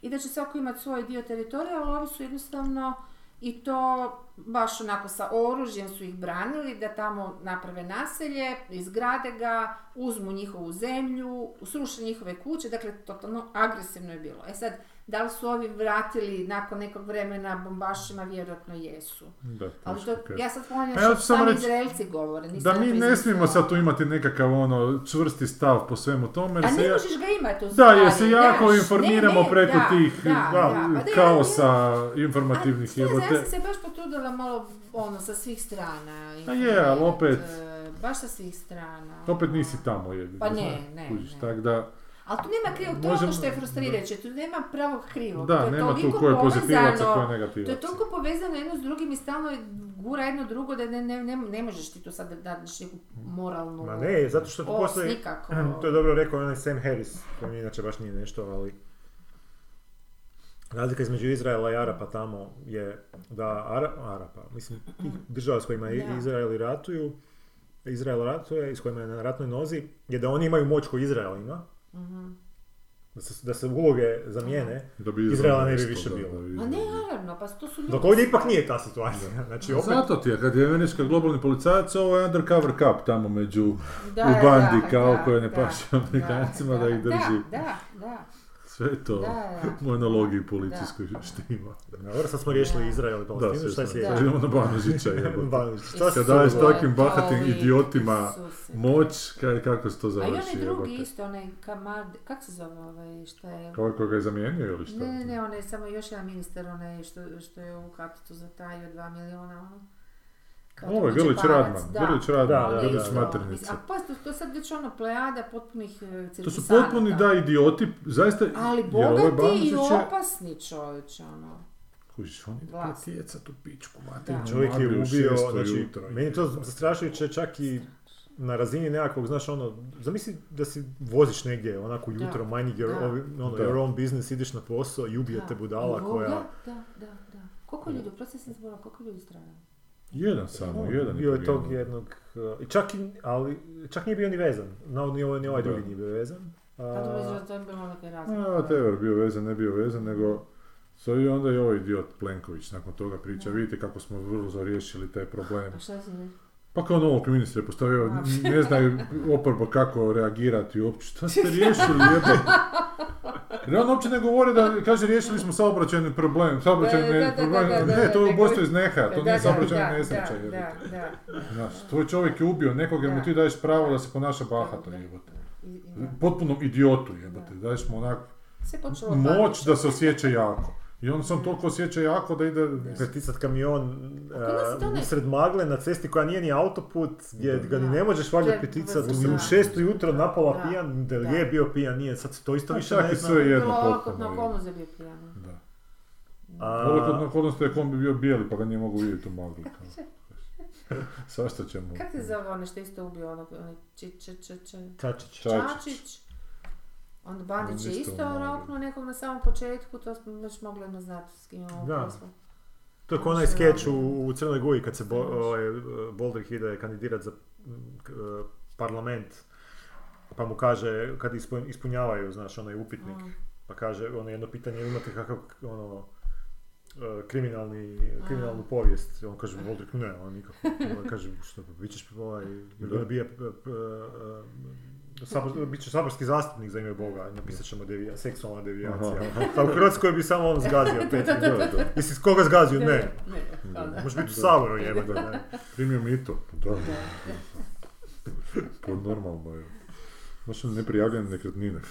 Speaker 2: i da će svako imati svoj dio teritorija, ali ovi su jednostavno i to baš onako sa oružjem su ih branili da tamo naprave naselje, izgrade ga, uzmu njihovu zemlju, sruše njihove kuće, dakle totalno agresivno je bilo. E sad, da li su ovi vratili nakon nekog vremena bombašima, vjerojatno jesu.
Speaker 3: Da,
Speaker 2: Ali to, ja sad ponavljam
Speaker 3: A ja
Speaker 2: što sami
Speaker 3: reći
Speaker 2: Izraelci govore. nisam
Speaker 3: Da mi ne smijemo sad tu imati nekakav ono čvrsti stav po svemu tome. jer
Speaker 2: A
Speaker 3: se
Speaker 2: ne
Speaker 3: ja-
Speaker 2: možeš ga imati u
Speaker 3: Da,
Speaker 2: stvari,
Speaker 3: jer se jako informiramo
Speaker 2: Ne, ne,
Speaker 3: preko
Speaker 2: da,
Speaker 3: tih
Speaker 2: da,
Speaker 3: da,
Speaker 2: da, pa da, ja-
Speaker 3: kaosa
Speaker 2: A,
Speaker 3: informativnih jebote.
Speaker 2: ja sam se baš potrudila malo ono sa svih strana.
Speaker 3: A je, ali opet-
Speaker 2: e, Baš sa svih strana.
Speaker 3: Opet nisi tamo jebi.
Speaker 2: Pa ne, ne,
Speaker 3: kužiš,
Speaker 2: ne.
Speaker 3: tak da,
Speaker 2: Ali tu nema krivog, to je ono što je frustrirajuće, tu nema pravog krivog.
Speaker 3: da,
Speaker 2: to je
Speaker 3: nema tu ko je pozitivac, ko je
Speaker 2: To je toliko povezano jedno s drugim i stalno gura jedno drugo da ne, ne, ne, ne možeš ti tu sad da dadneš neku moralnu...
Speaker 1: Ma ne, zato što tu
Speaker 2: os,
Speaker 1: postoji...
Speaker 2: nikako.
Speaker 1: To je dobro rekao onaj Sam Harris, koji mi inače baš nije nešto, ali... Razlika između Izraela i Arapa tamo je da Ara, Arapa, mislim, država s kojima. Izraeli ratuju, Izrael ratuje i s kojima je na ratnoj nozi, je da oni imaju moć koju Izrael ima,
Speaker 2: Mhm.
Speaker 1: da se, da se uloge zamijene,
Speaker 3: Da bi
Speaker 1: Izraela ne bi više
Speaker 3: da,
Speaker 1: bilo.
Speaker 3: da bi
Speaker 2: Ma ne, naravno, pa to su ljudi.
Speaker 1: dok ovdje ipak nije ta situacija. Znači, opet,
Speaker 3: Zato ti je, kad je američka globalni policajac, ovo je undercover cup tamo među,
Speaker 2: Da,
Speaker 3: u bandi,
Speaker 2: da,
Speaker 3: kao
Speaker 2: da,
Speaker 3: koje ne
Speaker 2: da,
Speaker 3: paše Amerikancima da ih drži.
Speaker 2: Da, da, da.
Speaker 3: Sve je to
Speaker 2: Da, da.
Speaker 3: monologiji policijskoj štima.
Speaker 1: dobro, sad smo riješili
Speaker 2: Da.
Speaker 1: Izrael i Palestinu, šta je?
Speaker 3: Sad idemo na Banožića,
Speaker 1: šta
Speaker 3: Kad
Speaker 1: se
Speaker 3: daješ takvim bahatim
Speaker 2: Ovi,
Speaker 3: idiotima
Speaker 2: Isuse.
Speaker 3: moć, kaj, kako se to
Speaker 2: A i
Speaker 3: završi,
Speaker 2: onaj drugi isto, onaj Kamad, kak se zove ovaj, što je...
Speaker 3: Kao koga je zamijenio ili šta?
Speaker 2: Ne, ne, ne, onaj samo još jedan ministar, onaj što, što je u Katicu zatajio dva miliona, ono. Kao
Speaker 3: Ovo je Grlić Radman. Grlić Radman,
Speaker 1: Da, da,
Speaker 3: Grlić
Speaker 1: da, da.
Speaker 3: Maternica.
Speaker 2: A pa to, to sad već ono plejada potpunih e,
Speaker 3: To su potpuni, da, idioti, zaista...
Speaker 2: Ali
Speaker 3: je
Speaker 2: bogati i
Speaker 3: je-
Speaker 2: opasni čovječ, ono.
Speaker 3: Kužiš, on ide
Speaker 2: Vlast.
Speaker 3: pretjecat u pičku,
Speaker 2: Da.
Speaker 3: materinu,
Speaker 1: Čovjek je
Speaker 3: u
Speaker 1: ubio, znači,
Speaker 3: ujutro.
Speaker 1: meni je to zastrašujuće čak i na razini nekakvog, znaš ono, zamisli da si voziš negdje onako ujutro,
Speaker 2: Da.
Speaker 1: minding your,
Speaker 2: Da.
Speaker 1: ono,
Speaker 3: Da.
Speaker 1: your own business, ideš na posao i ubije te
Speaker 2: Da.
Speaker 1: budala koja...
Speaker 2: Da, da, da, da. Koliko ljudi, prosim sam zbora, koliko ljudi stradalo?
Speaker 3: Jedan samo, jedan
Speaker 1: bio je tog jednog, uh, i čak, i, ali, čak nije bio ni vezan, no, ni ovaj, ni ovaj drugi nije bio vezan.
Speaker 2: Pa
Speaker 1: A,
Speaker 2: to je bilo neke razlike.
Speaker 3: Bio vezan, ne bio vezan, nego... So i onda i ovaj idiot Plenković nakon toga priča, vidite kako smo brzo riješili taj problem.
Speaker 2: A šta si ne?
Speaker 3: Pa kao novog ministra je postavio, ne znaju oporba kako reagirati uopće. Šta ste riješili? Jer on uopće ne govori da, kaže, riješili smo saobraćajni problem, saobraćajni
Speaker 2: da,
Speaker 3: problem, ne, to je ubojstvo iz neha, to nije saobraćajna
Speaker 2: da,
Speaker 3: nesreća,
Speaker 2: da,
Speaker 3: jebote. Znaš, tvoj čovjek je ubio nekoga, mu
Speaker 2: Da.
Speaker 3: ti daješ pravo da se ponaša bahato, jebote. Potpunom idiotu, jebote, daješ mu onak moć da se osjeća jako. I on on toliko osjeća jako da ide...
Speaker 1: preticat kamion uh, usred magle na cesti koja nije ni autoput, gdje
Speaker 3: Da.
Speaker 1: ga ni ne možeš valjda
Speaker 2: vrlo
Speaker 1: u šestu jutro napola
Speaker 2: Da.
Speaker 1: pijan, da je bio pijan, nije, sad se to isto
Speaker 3: A
Speaker 1: više ne
Speaker 3: i
Speaker 1: zna.
Speaker 3: sve je jedno potpuno,
Speaker 2: olakotna
Speaker 3: je.
Speaker 2: okolnost bio pijan.
Speaker 3: Da.
Speaker 1: A,
Speaker 3: Ovo kod okolnosti je kom bi bio bijeli pa ga nije mogu vidjeti u magli. Svašta ćemo.
Speaker 2: Kako se zove ono što je isto ubio onog, onaj či, či, či, či,
Speaker 1: Čačić.
Speaker 3: Čačić.
Speaker 2: Onda Bandić
Speaker 3: On
Speaker 2: je
Speaker 3: isto
Speaker 2: roknuo nekog na samom početku, to smo već mogli odmah znati s kim imamo
Speaker 1: Da.
Speaker 2: posla.
Speaker 1: To je kao onaj skeč u, u Crnoj Guji kad se bo, ovaj, Boldrich ide kandidirat za mm, eh, parlament pa mu kaže kad ispun- ispunjavaju, znaš, onaj upitnik
Speaker 2: Mm.
Speaker 1: pa kaže ono jedno pitanje imate kakav ono eh, kriminalni, kriminalnu povijest. On kaže, Boldrich, ne, on nikako. On kaže, što, bit ćeš, ovaj, you're gonna be a, a- a- a- sabor, bit ćeš saborski zastupnik za ime Boga, napisat ćemo devija, seksualna devijacija. A u Hrvatskoj bi samo on zgazio pet
Speaker 3: Da, da.
Speaker 1: Mislim, koga zgazio? Ne.
Speaker 2: ne,
Speaker 3: Da.
Speaker 2: da.
Speaker 1: Može biti u Saboru.
Speaker 3: Primio mito. Da. Pa normalno je. Baš ono neprijavljene nekretnine.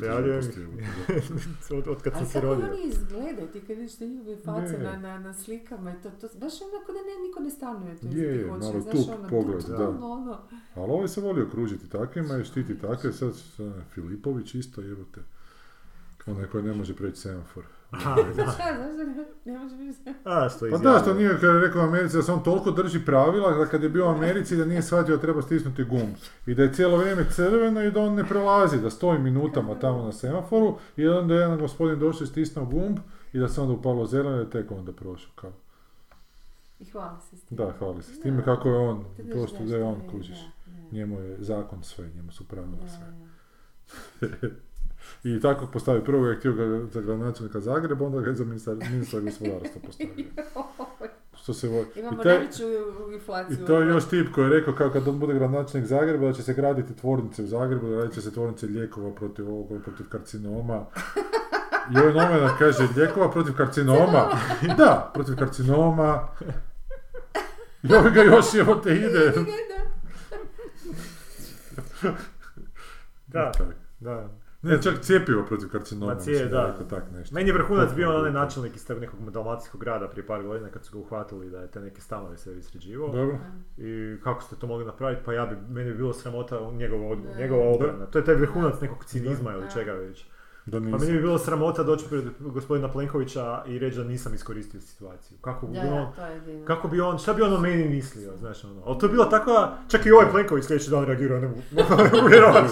Speaker 3: Da.
Speaker 1: Od, od kad
Speaker 2: Ali
Speaker 1: sam se
Speaker 2: kako
Speaker 1: rodio.
Speaker 2: oni izgledaju, ti kad vidiš te njihove face na, na, na slikama i to, to baš onako da ne, niko ne stanuje tu
Speaker 3: Je, je, malo
Speaker 2: znaš,
Speaker 3: tup
Speaker 2: ono,
Speaker 3: pogled,
Speaker 2: tup,
Speaker 3: da.
Speaker 2: ono, ono.
Speaker 3: Ali ovaj se volio kružiti takvima i štiti takve, sad sad Filipović isto jebote. Onaj koji ne može preći semafor.
Speaker 1: Aha, da.
Speaker 2: Ne, ne može.
Speaker 1: A, što je
Speaker 3: Pa da, što nije kad je rekao Americi da se on toliko drži pravila da kad je bio u Americi da nije shvatio da treba stisnuti gumb. I da je cijelo vrijeme crveno i da on ne prelazi, da stoji minutama tamo na semaforu i onda je jedan gospodin došao i stisnuo gumb i da se onda upalo zeleno i da je tek onda prošao. Kao.
Speaker 2: I hvala se s tim.
Speaker 3: Da, hvali se s time kako je on, prosto da je on
Speaker 2: je,
Speaker 3: kužiš. Njemu je zakon sve, njemu su pravila
Speaker 2: Da,
Speaker 3: sve. I tako postavio, prvo je htio ga za gradonačelnika Zagreba, onda ga je za ministar, ministra gospodarstva postavio. Što se voli.
Speaker 2: Imamo
Speaker 3: I taj-
Speaker 2: najveću inflaciju.
Speaker 3: I to je još tip koji je rekao kao kad on bude gradonačelnik Zagreba da će se graditi tvornice u Zagrebu, da radit će se tvornice lijekova protiv ovoga, protiv karcinoma. I ovaj novinar kaže lijekova protiv karcinoma. Da, protiv karcinoma. I ovaj ga još evo te ide.
Speaker 1: Da, da.
Speaker 3: Ne, čak cijepivo protiv karcinoma.
Speaker 1: Ma cije,
Speaker 3: mislim
Speaker 1: da.
Speaker 3: rekao tak nešto.
Speaker 1: Meni je vrhunac bio onaj načelnik iz tog nekog dalmatinskog grada prije par godina kad su ga uhvatili da je te neke stanove sve sređivao.
Speaker 3: Dobro.
Speaker 1: I kako ste to mogli napraviti? Pa ja bi, meni bi bilo sramota njegova, njegova obrana. To je taj vrhunac nekog cinizma ili čega već.
Speaker 3: Da
Speaker 1: Pa meni
Speaker 3: nisam.
Speaker 1: bi bilo sramota doći pred gospodina Plenkovića i reći da nisam iskoristio situaciju. Kako bi
Speaker 2: Da,
Speaker 1: on,
Speaker 2: da,
Speaker 1: kako bi on, šta bi on o meni mislio, znaš ono. Ali to je bila takva, čak i ovaj Plenković sljedeći dan reagirao, ne mogu, ne vjerovati.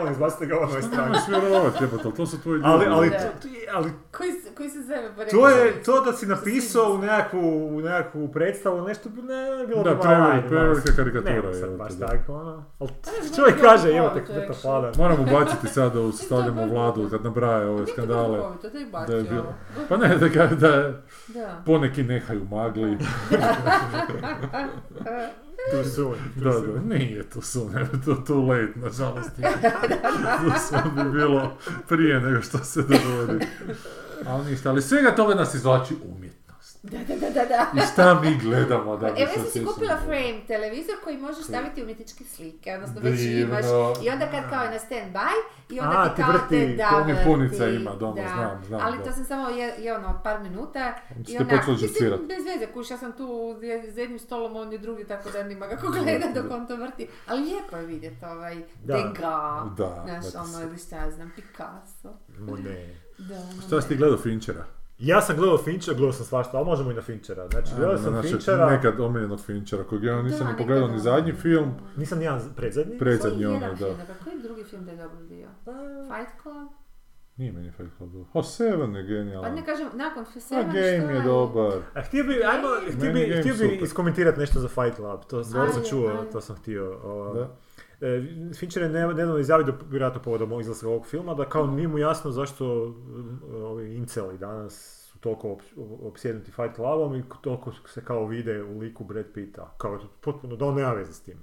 Speaker 1: On izbacite ga ono iz stranke.
Speaker 3: Nemaš vjerovati, jebote, ali to su tvoji ljudi.
Speaker 1: Ali, ali,
Speaker 2: Da.
Speaker 1: to, ali
Speaker 2: Koji, se- koji se zove? pa
Speaker 1: to je, to da si napisao u nekakvu, u nekakvu predstavu, nešto bi ne, bilo
Speaker 3: Da,
Speaker 1: bi malo,
Speaker 3: prevelika karikatura
Speaker 1: Ne,
Speaker 3: je,
Speaker 1: sad baš tako, ono. Ali
Speaker 2: ne,
Speaker 1: čovjek kaže, evo
Speaker 2: dobro,
Speaker 1: te
Speaker 2: to
Speaker 1: pada.
Speaker 3: Moram ubaciti sad da stavljamo
Speaker 2: baš
Speaker 3: vladu
Speaker 2: dobro.
Speaker 3: kad nabraja ove
Speaker 2: to
Speaker 3: skandale.
Speaker 2: je
Speaker 3: Da je bilo. Pa ne, da, da
Speaker 2: Da.
Speaker 3: poneki nehaju magli.
Speaker 1: Tu su, tu
Speaker 3: Da,
Speaker 1: su.
Speaker 3: da, nije to su, ne, to too late, nažalost. to su bi bilo prije nego što se dogodi. Ali ništa, ali svega toga nas izvlači umjetnost.
Speaker 2: Da, da, da, da, da.
Speaker 3: I šta mi gledamo da bi
Speaker 2: Evo ja sam si kupila frame televizor koji možeš staviti umjetničke slike, odnosno već imaš. I onda kad kao je na stand by i onda
Speaker 1: A,
Speaker 2: ti
Speaker 1: ti
Speaker 2: kao
Speaker 1: vrti,
Speaker 2: te da vrti,
Speaker 3: punica ima doma,
Speaker 2: da.
Speaker 3: znam, znam,
Speaker 2: Ali
Speaker 3: da.
Speaker 2: to sam samo je, je ono par minuta
Speaker 3: Onda
Speaker 2: i
Speaker 3: počeli
Speaker 2: mislim, bez veze, kuš, ja sam tu za jednim stolom, on je drugi, tako da nima kako gleda dok on to vrti. Ali lijepo je vidjeti ovaj. Degas, znaš, ono, ili šta ja znam, Picasso.
Speaker 1: Mo ne.
Speaker 2: Da,
Speaker 3: Šta si ti gledao Finchera?
Speaker 1: Ja sam gledao Finchera, gledao sam svašta, ali možemo i na Finchera. Znači, gledao sam
Speaker 3: našeg
Speaker 1: Finchera,
Speaker 3: nekad omiljenog Finchera, kojeg ja nisam
Speaker 2: Da,
Speaker 3: ni pogledao ni zadnji
Speaker 2: ono-
Speaker 3: film,
Speaker 1: nisam nijedan predzadnji.
Speaker 3: predzadnji onaj,
Speaker 2: jedan
Speaker 3: da.
Speaker 2: dakle, koji drugi film da je dobro bio? Fight Club?
Speaker 3: Nije meni Fight Club dobro. O, Seven je
Speaker 2: Pa
Speaker 3: genijalan.
Speaker 2: ne kažem, nakon
Speaker 3: A
Speaker 2: Seven
Speaker 3: Game je dobar.
Speaker 1: A htio bi, ajmo, htio bi, htio bi iskomentirati nešto za Fight Club, to sam čuo, to sam htio.
Speaker 3: Da.
Speaker 1: E, Fincher je ne- nedavno izjavio, da, vjerojatno povodom ovog izlaska ovog filma, da kao nije mu jasno zašto um, ovi inceli danas su toliko op- opsjednuti Fight Clubom i toliko se kao vide u liku Brad Pitta. Kao potpuno, da on nema veze s tim.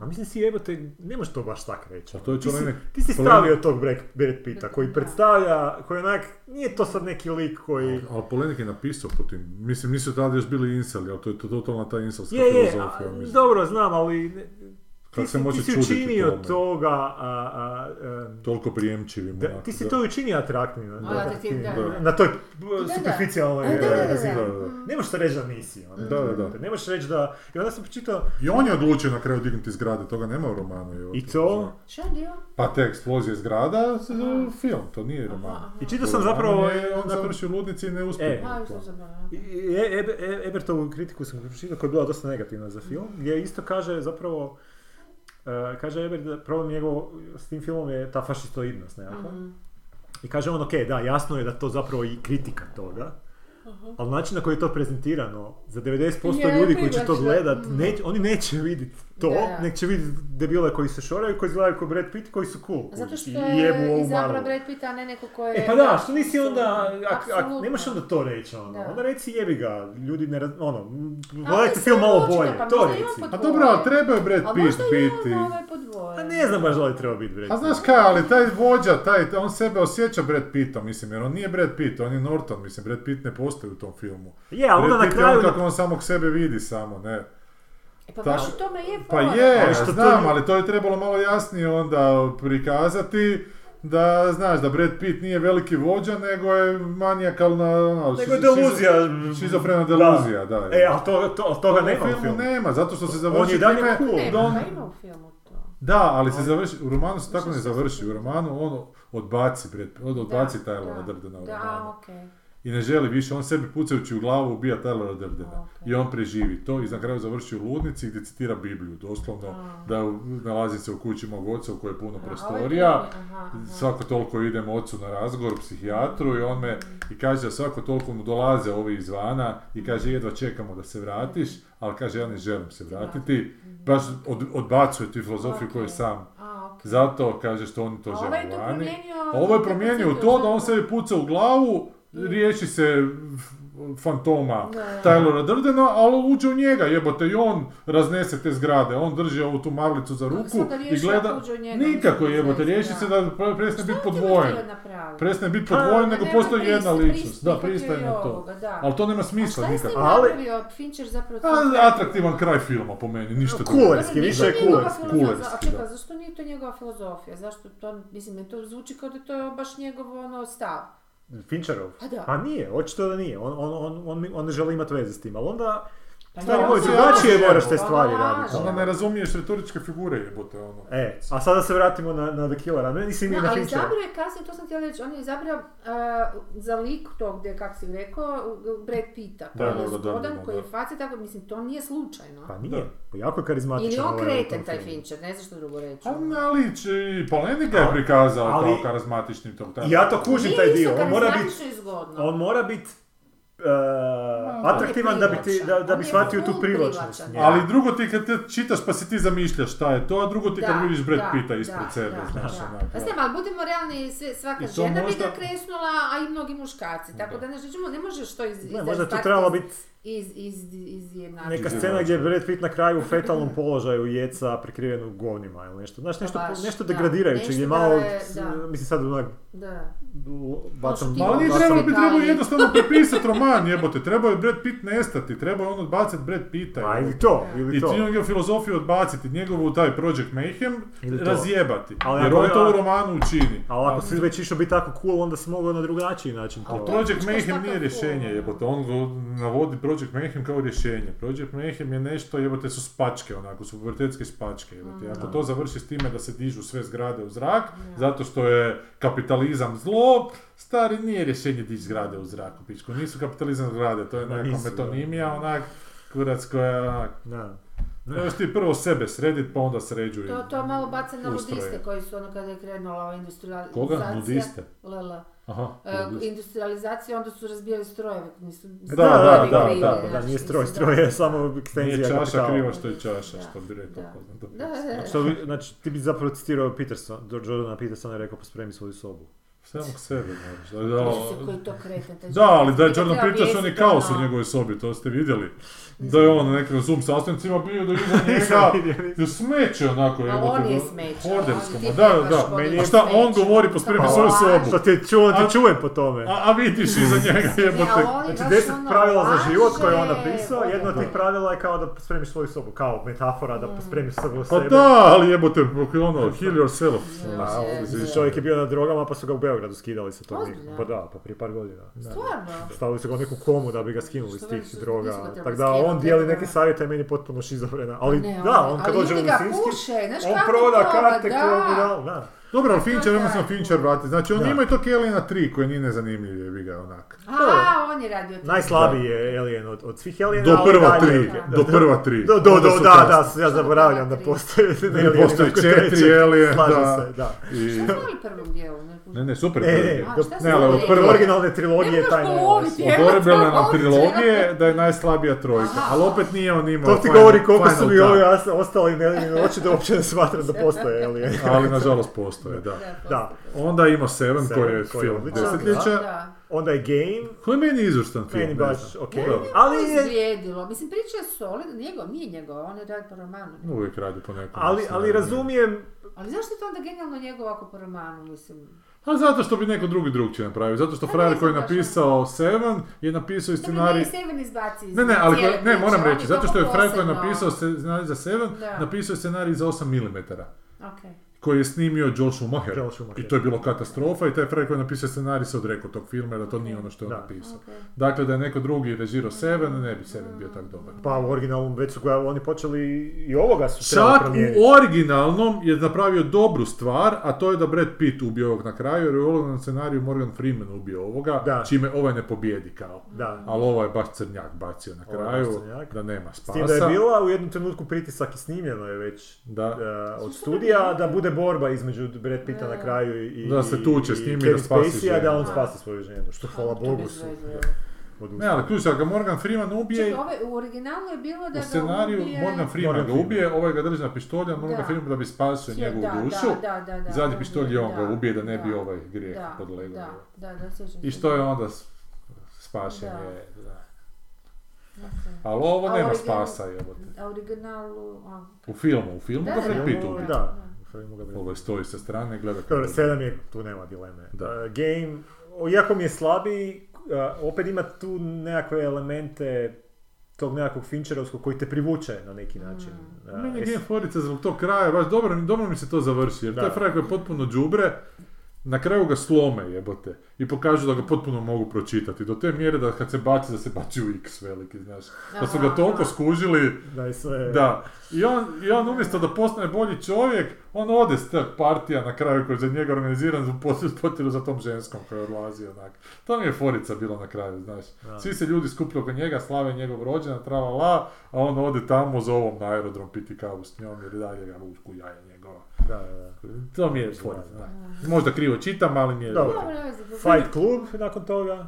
Speaker 1: A mislim si jebote, ne možeš to baš tak reći.
Speaker 3: A to je
Speaker 1: ti, si, ti si stavio tog Brad, Pitta koji predstavlja, koji onak, nije to sad neki lik koji...
Speaker 3: Ali Polenik je napisao po tim, mislim nisu tada još bili inseli, ali to je to totalna ta inselska
Speaker 1: Je, je,
Speaker 3: filozofija.
Speaker 1: a,
Speaker 3: mislim.
Speaker 1: dobro, znam, ali
Speaker 3: Kako
Speaker 1: ti
Speaker 3: se može
Speaker 1: ti si učinio
Speaker 3: tome?
Speaker 1: toga, a, a, em,
Speaker 3: Toliko prijemčivim.
Speaker 1: da,
Speaker 3: onako,
Speaker 1: ti si
Speaker 3: da.
Speaker 1: to učinio
Speaker 2: A,
Speaker 1: da. na toj superficijalnoj
Speaker 2: A,
Speaker 1: razini. Ne možeš reći da nisi. ono.
Speaker 3: Da, da, da.
Speaker 1: Ne možeš reći da... I onda sam pročitao...
Speaker 3: I on je odlučio na kraju dignuti zgrade, toga nema u romanu.
Speaker 1: I to?
Speaker 2: Šta je dio?
Speaker 3: Pa te eksplozije zgrada, s- film, to nije roman.
Speaker 2: Aha,
Speaker 1: I čitao sam zapravo...
Speaker 3: je on
Speaker 1: nakon-
Speaker 3: završi u ludnici i ne uspije.
Speaker 1: E.
Speaker 2: A,
Speaker 1: E- Ebe- E- Ebertovu kritiku sam pročitao koja je bila dosta negativna za film, gdje isto kaže zapravo, e, kaže Ebert da problem njegov s tim filmom je ta fašistoidnost nekakva.
Speaker 2: Mhm.
Speaker 1: I kaže on, ok, da, jasno je da to zapravo i kritika toga, ali način na koji je to prezentirano, za 90%
Speaker 2: Je
Speaker 1: ljudi koji će to gledat,
Speaker 2: Mhm.
Speaker 1: neć- oni neće vidjeti to,
Speaker 2: Da, da.
Speaker 1: nek će vidjeti debile koji se šoraju, koji izgledaju kao Brad Pitt, koji su cool.
Speaker 2: Zato što
Speaker 1: i
Speaker 2: je
Speaker 1: jebu ovu
Speaker 2: izabrao
Speaker 1: Marvel.
Speaker 2: Brad Pitta, a ne neko ko je...
Speaker 1: E pa da, što nisi onda, ak, ak, nemaš onda to reći, ono.
Speaker 2: Da.
Speaker 1: onda reci jebi ga, ljudi ne, raz- ono, gledajte film malo bolje,
Speaker 2: pa
Speaker 1: to reci.
Speaker 2: pod-
Speaker 3: A dobro, ali treba je Brad
Speaker 2: A
Speaker 3: Pitt biti.
Speaker 2: on ovaj podvoje.
Speaker 1: A ne znam baš da li treba biti Brad
Speaker 3: A
Speaker 1: Pitt.
Speaker 3: znaš kaj, ali taj vođa, taj, on sebe osjeća Brad Pittom, mislim, jer on nije Brad Pitt, on je Norton, mislim, Brad Pitt ne postoji u tom filmu.
Speaker 1: Je, ali onda
Speaker 3: Brad
Speaker 1: na
Speaker 3: Pitt je
Speaker 1: kraju...
Speaker 3: on kako on samog sebe vidi samo, ne.
Speaker 2: E pa
Speaker 3: Ta-
Speaker 2: baš u tome je
Speaker 3: Pa je,
Speaker 1: Ali što to
Speaker 3: znam,
Speaker 1: nije-
Speaker 3: ali to je trebalo malo jasnije onda prikazati, da, znaš, da Brad Pitt nije veliki vođa, nego je manijakalna, ono,
Speaker 1: Nego je
Speaker 3: šizo-
Speaker 1: deluzija.
Speaker 3: Šizofrena
Speaker 1: Da.
Speaker 3: deluzija, da.
Speaker 1: E, ali to, to, toga
Speaker 3: u
Speaker 1: nema u
Speaker 3: filmu
Speaker 1: filmu.
Speaker 3: nema, zato što se
Speaker 1: On
Speaker 3: završi
Speaker 1: je dalje
Speaker 3: time
Speaker 1: cool.
Speaker 2: Nema,
Speaker 3: da on-
Speaker 2: ima u filmu to.
Speaker 3: Da, ali se završi, u romanu se tako ne završi, u romanu on odbaci, Brad, on odbaci
Speaker 2: Da, da,
Speaker 3: Durdena u
Speaker 2: Da,
Speaker 3: romanu.
Speaker 2: a, okej.
Speaker 3: I ne želi više, on sebi pucajući u glavu ubija Tylera Durdena.
Speaker 2: Ok.
Speaker 3: I on preživi to i na kraju završi u ludnici gdje citira Bibliju, doslovno
Speaker 2: A.
Speaker 3: da u- nalazi se u kući mog oca u kojoj je puno
Speaker 2: A,
Speaker 3: prostorija.
Speaker 2: ovaj drugi, aha, aha.
Speaker 3: Svako toliko idem ocu na razgovor, psihijatru i on me i kaže da svako toliko mu dolaze ovi izvana i kaže jedva čekamo da se vratiš, ali kaže ja ne želim se vratiti. Baš od, odbacuje tu filozofiju koju je
Speaker 2: Ok.
Speaker 3: sam. Zato kaže što oni to
Speaker 2: ovaj
Speaker 3: žele
Speaker 2: to
Speaker 3: vani. ovo je promijenio to da on
Speaker 2: se
Speaker 3: sebi puca u glavu, riješi se fantoma
Speaker 2: Da.
Speaker 3: Tylora Durdena, ali uđe u njega, jebote, i on raznese te zgrade, on drži ovu tu marlicu za ruku i gleda...
Speaker 2: ako uđe u njega,
Speaker 3: Nikako jebote, riješi se
Speaker 2: da.
Speaker 3: da pre- prestane biti podvojen. Prestane biti podvojen, nego postoji jedna ličnost. Da, pristaje na to. Ali to nema
Speaker 2: A
Speaker 3: smisla
Speaker 2: šta je s
Speaker 3: nikako.
Speaker 1: Ali-
Speaker 2: napravio Fincher zapravo?
Speaker 3: A, atraktivan kraj filma po meni, ništa drugo.
Speaker 1: Kulerski, više je kulerski.
Speaker 2: A
Speaker 3: Kulerski,
Speaker 2: čekaj,
Speaker 3: da.
Speaker 2: zašto nije to njegova filozofija? Zašto to, mislim, to zvuči kao da to je baš njegov ono stav.
Speaker 1: Fincherov?
Speaker 2: Pa da.
Speaker 1: Pa nije, očito da nije. On, on, on, on, on ne želi imati veze s tim, ali onda...
Speaker 2: Pa da, on se
Speaker 1: drugačije moraš te stvari raditi.
Speaker 3: Onda ne razumiješ retoričke figure jebote, ono.
Speaker 1: E, a sada se vratimo na, na The Killera. Ne, nisi mi
Speaker 2: No,
Speaker 1: na
Speaker 2: ali
Speaker 1: Finchera.
Speaker 2: izabrao je kasnije, to sam htjela reći, on je izabrao uh, za lik tog, gdje, kako si rekao, Brad Pitta, koji
Speaker 3: Da,
Speaker 2: je
Speaker 3: da, da,
Speaker 2: zgodan,
Speaker 3: da,
Speaker 2: koji je
Speaker 3: da.
Speaker 2: faci, tako, mislim, to nije slučajno.
Speaker 1: Pa nije, jako je karizmatičan.
Speaker 2: Ili on
Speaker 1: ovaj
Speaker 2: kreten, taj. Fincher, ne znam što drugo reći.
Speaker 3: A, ali će- i Polenik ga je prikazao
Speaker 1: ali-
Speaker 3: kao karizmatičnim tom
Speaker 1: ja to kužim taj dio, on mora biti on mora biti
Speaker 3: je
Speaker 1: atraktivan da bi, ti, da, da bi shvatio tu privlačnost.
Speaker 3: Ali drugo ti kad te čitaš pa si ti zamišljaš šta je to, a drugo ti kad
Speaker 2: Da,
Speaker 3: vidiš Brad
Speaker 2: da,
Speaker 3: Pitta ispred
Speaker 2: da,
Speaker 3: sebe,
Speaker 2: da,
Speaker 3: znaš
Speaker 2: da.
Speaker 3: onak,
Speaker 2: Pa
Speaker 3: da.
Speaker 2: znam, ali budimo realni, sve, svaka žena bi
Speaker 3: možda-
Speaker 2: ga kresnula, a i mnogi muškarci. Tako da ne, ne možeš to iz,
Speaker 1: Ne, možda to trebalo biti
Speaker 2: iz, iz, iz
Speaker 1: neka scena gdje je Brad Pitt na kraju u fetalnom položaju jeca prikriven u govnima ili nešto. Znaš, nešto,
Speaker 2: baš,
Speaker 1: nešto
Speaker 2: da.
Speaker 1: degradirajuće
Speaker 2: Nešto
Speaker 1: gdje malo,
Speaker 2: je-
Speaker 1: s-
Speaker 2: da.
Speaker 1: mislim sad onak,
Speaker 2: Da.
Speaker 1: bacam,
Speaker 3: ali nije trebalo bi trebalo jednostavno prepisati roman, jebote, trebao je Brad Pitt nestati, trebao je on odbaciti Brad Pitta.
Speaker 1: A
Speaker 3: jebote.
Speaker 1: ili to, ili
Speaker 3: I
Speaker 1: to.
Speaker 3: ti njegovu filozofiju odbaciti, njegovu taj Project Mayhem, razjebati.
Speaker 1: Ali
Speaker 3: jer
Speaker 1: ako-
Speaker 3: on to u romanu učini.
Speaker 1: Ali ako si već išao biti tako cool, onda si mogao na drugačiji način
Speaker 3: Ali
Speaker 1: to.
Speaker 3: Project Mayhem nije rješenje, jebote, on navodi Project Mayhem kao rješenje. Project Mayhem je nešto, jebote, su spačke, onako, su pubertetske spačke, jebote.
Speaker 2: Mm.
Speaker 3: Ako to završi s time da se dižu sve zgrade u zrak, zato što je kapitalizam zlo, stari nije rješenje dići zgrade u zraku, pičko. Nisu kapitalizam zgrade, to je neka
Speaker 1: nisu, da.
Speaker 3: metonimija, onak, kurac koja onak,
Speaker 1: Da.
Speaker 3: Trebaš ti prvo sebe sredit, pa onda sređuj.
Speaker 2: To, to malo baca na
Speaker 3: ustroje.
Speaker 2: ludiste koji su ono kada je krenula ova industrializacija.
Speaker 3: Koga? Nudiste?
Speaker 2: Lele.
Speaker 3: Aha,
Speaker 2: E,
Speaker 3: ludiste.
Speaker 2: industrializacija, onda su razbijali strojeve. Nisu,
Speaker 3: Da, da, da,
Speaker 2: krivi,
Speaker 3: da,
Speaker 1: Da,
Speaker 2: znaš,
Speaker 1: nije stroj,
Speaker 2: da.
Speaker 1: stroj je samo ekstenzija
Speaker 3: Nije čaša
Speaker 1: kapitala.
Speaker 3: kriva što je čaša,
Speaker 2: Da,
Speaker 3: što bi rekao
Speaker 2: da. Da, da, da.
Speaker 1: Što bi- znači, ti bi zapravo citirao Peterson, Jordana Petersona je rekao pospremi svoju sobu.
Speaker 3: Samog sebe moraš. Da,
Speaker 2: koji to kretan, taj
Speaker 3: da, ali da je Jordan Peterson je
Speaker 2: bijesiti,
Speaker 3: kaos u
Speaker 2: ono.
Speaker 3: njegovoj sobi, to ste vidjeli. Da je on na nekim Zoom sastancima bio da iza njega je smeće onako.
Speaker 2: A
Speaker 3: jebote,
Speaker 2: on je
Speaker 3: da-
Speaker 2: smeće,
Speaker 3: Hordersko,
Speaker 2: on
Speaker 3: da, da. A šta on govori, pospremi
Speaker 2: Pa,
Speaker 3: svoju sobu.
Speaker 1: Što ti čujem, ti čujem po tome.
Speaker 3: A, a vidiš iza njega jebote.
Speaker 2: On je
Speaker 1: Znači, deset
Speaker 2: ono
Speaker 1: pravila za život koje je on napisao, jedno od tih
Speaker 2: da.
Speaker 1: pravila je kao da spremiš svoju sobu, kao metafora da spremiš sobu u
Speaker 3: Pa
Speaker 1: sebe.
Speaker 3: da, ali jebote, ono, heal yourself.
Speaker 2: Da, je, je.
Speaker 1: Čovjek je bio na drogama pa su ga u Beogradu skidali sa tog.
Speaker 2: Ozbiljno?
Speaker 1: Pa da, pa prije par godina. Da.
Speaker 2: Stvarno?
Speaker 1: Stavili su ga u neku komu da bi ga skinuli s tih droga. Tako da on dijeli
Speaker 2: da.
Speaker 1: neke savjete meni potpuno šizofrena. Ali
Speaker 2: Ne,
Speaker 1: da, on kad
Speaker 2: ali
Speaker 1: dođe u Lisinski, on proda
Speaker 2: to,
Speaker 1: karte
Speaker 2: da.
Speaker 1: koje budal, da.
Speaker 3: Dobro, ali Fincher,
Speaker 2: to
Speaker 3: ima sam. Fincher vrati. Znači, on
Speaker 1: Da.
Speaker 3: ima i tog Aliena 3 koji nije nezanimljiv, je bi ga onak.
Speaker 2: A, on je radio to.
Speaker 1: Najslabiji je Alien od, od svih Aliena.
Speaker 3: Do
Speaker 1: ali
Speaker 3: prva
Speaker 1: dalje-
Speaker 3: tri,
Speaker 2: da.
Speaker 3: do prva tri.
Speaker 1: Do, do, do, da, da, ja zaboravljam da postoje
Speaker 3: Ne,
Speaker 1: nakon
Speaker 3: četiri. Alien,
Speaker 1: Slažem
Speaker 3: da.
Speaker 1: se, da.
Speaker 3: I...
Speaker 2: Šta smo u prvom dijelu? Ne,
Speaker 3: Ne, ne, super
Speaker 1: E,
Speaker 3: prvi.
Speaker 2: A, šta
Speaker 3: Ne, ali od prve
Speaker 1: originalne trilogije taj ne.
Speaker 3: Od originalne trilogije da je najslabija trojka,
Speaker 2: Aha.
Speaker 3: ali opet nije on imao
Speaker 1: To ti
Speaker 3: final-
Speaker 1: govori koliko su mi ovi ostali ne oči da uopće ne smatram da postoje Alien.
Speaker 3: Ali nažalost postoje, da.
Speaker 1: Da.
Speaker 3: Onda ima Seven,
Speaker 1: Seven,
Speaker 3: koji je film desetljeća,
Speaker 2: Da.
Speaker 1: Onda je Game,
Speaker 3: koji je meni izvrstan film.
Speaker 1: meni
Speaker 3: ne
Speaker 1: baš
Speaker 3: znam.
Speaker 1: ok.
Speaker 3: Da.
Speaker 1: Ali
Speaker 2: Ali
Speaker 1: je,
Speaker 2: je izvrijedilo. Mislim, priča je solidna, njegov, nije njegov, on je radi po romanu.
Speaker 3: Uvijek radi po nekom.
Speaker 1: ali, ali razumijem,
Speaker 2: Ali zašto je to onda genijalno njegov ako po romanu, mislim?
Speaker 3: A zato što bi neko drugi drugčije napravio. Zato što
Speaker 2: Pa
Speaker 3: frajer
Speaker 2: ne
Speaker 3: koji je napisao Seven je napisao i scenarij...
Speaker 2: nije Seven izbaci iz
Speaker 3: Ne, ne, ali ne,
Speaker 2: priče,
Speaker 3: moram reći, zato što je frajer koji je napisao scenarij za Seven,
Speaker 2: Da.
Speaker 3: napisao je scenarij za 8 mm.
Speaker 2: Okej.
Speaker 3: Koji je snimio Joel Schumacher.
Speaker 1: Joel Schumacher.
Speaker 3: I to je bilo katastrofa i taj frajer koji je napisao scenarij se odrekao tog filma jer da to nije ono što je on napisao.
Speaker 2: Okej.
Speaker 3: Dakle, da je neko drugi režirao Seven, ne bi Seven bio tak dobar.
Speaker 1: pa u originalnom već su ga oni počeli i ovoga su
Speaker 3: Čak
Speaker 1: promijeniti.
Speaker 3: u originalnom je napravio dobru stvar, a to je da Brad Pitt ubio ovog na kraju, jer je u originalnom scenariju Morgan Freeman ubio ovoga,
Speaker 1: Da.
Speaker 3: čime ovaj ne pobjedi kao.
Speaker 1: Da.
Speaker 3: Ali ovo je baš crnjak bacio na
Speaker 1: Ovo je
Speaker 3: kraju, da nema
Speaker 1: S
Speaker 3: spasa.
Speaker 1: tim da je bila u jednom trenutku pritisak i snimljeno je već
Speaker 3: Da.
Speaker 1: uh, od studija da bude borba između Brad Pitta na kraju i,
Speaker 3: Da se tuče s njim i da spasi
Speaker 1: da on spasi svoju ženu, što hvala
Speaker 2: To
Speaker 1: Bogu su
Speaker 2: je.
Speaker 3: Ne, ali ključ, ga Morgan Freeman ubije,
Speaker 2: Čekaj, ove, u originalu je bilo da
Speaker 3: u
Speaker 2: ga
Speaker 3: scenariju
Speaker 2: ubije...
Speaker 3: Morgan Freeman
Speaker 1: Morgan
Speaker 3: ga ubije, ovaj ga drži na pištolju, a Morgan
Speaker 2: Da.
Speaker 3: Freeman da bi spasio
Speaker 2: Je,
Speaker 3: njegovu
Speaker 2: da,
Speaker 3: dušu.
Speaker 2: Da, da, da,
Speaker 3: Zadnji pištolj on ga ubije da ne bi ovaj grijeh
Speaker 2: da,
Speaker 3: podlegao.
Speaker 2: Da, da, da, sjećam
Speaker 3: I što je onda spašen je. Ali ovo
Speaker 2: A
Speaker 3: nema spasa, jebote.
Speaker 2: A originalu... A,
Speaker 3: U filmu, u filmu
Speaker 2: Da,
Speaker 3: ga
Speaker 2: da,
Speaker 3: Brad
Speaker 2: da,
Speaker 3: Pitt
Speaker 2: da,
Speaker 3: ubije.
Speaker 1: Da, filmu ga
Speaker 3: Ovo je stoji sa strane i gleda
Speaker 1: Dobro,
Speaker 3: kako-
Speaker 1: sedam je, tu nema dileme.
Speaker 3: Da.
Speaker 1: Uh, game, iako mi je slabiji, uh, opet ima tu nekakve elemente tog nekakvog Fincherovskog koji te privuče na neki način. Uh,
Speaker 3: Meni je
Speaker 1: es-
Speaker 3: Game Forica zbog tog kraja, baš dobro, dobro mi se to završi, jer
Speaker 1: Da.
Speaker 3: taj frajer koji je potpuno džubre, na kraju ga slome jebote i pokažu da ga potpuno mogu pročitati, do te mjere da kad se baci, da se baci u x veliki, znaš. Da su ga toliko skužili,
Speaker 1: da je sve...
Speaker 3: da. I on, I on umjesto da postane bolji čovjek, on ode s tog partija na kraju koji je za njega organiziran u pot- potjeru za tom ženskom koja odlazi onak. To mi je forica bila na kraju, znaš.
Speaker 1: Da.
Speaker 3: Svi se ljudi skupili oko njega, slave njegov rođendan, trala la, a on ode tamo za ovom na aerodrom piti kavu s njom jer i dalje ga vuku jaja njegova.
Speaker 1: Da, da.
Speaker 3: To mi je forica, da. Možda krivo čitam, ali mi je
Speaker 1: Dobro. Fight Club nakon toga.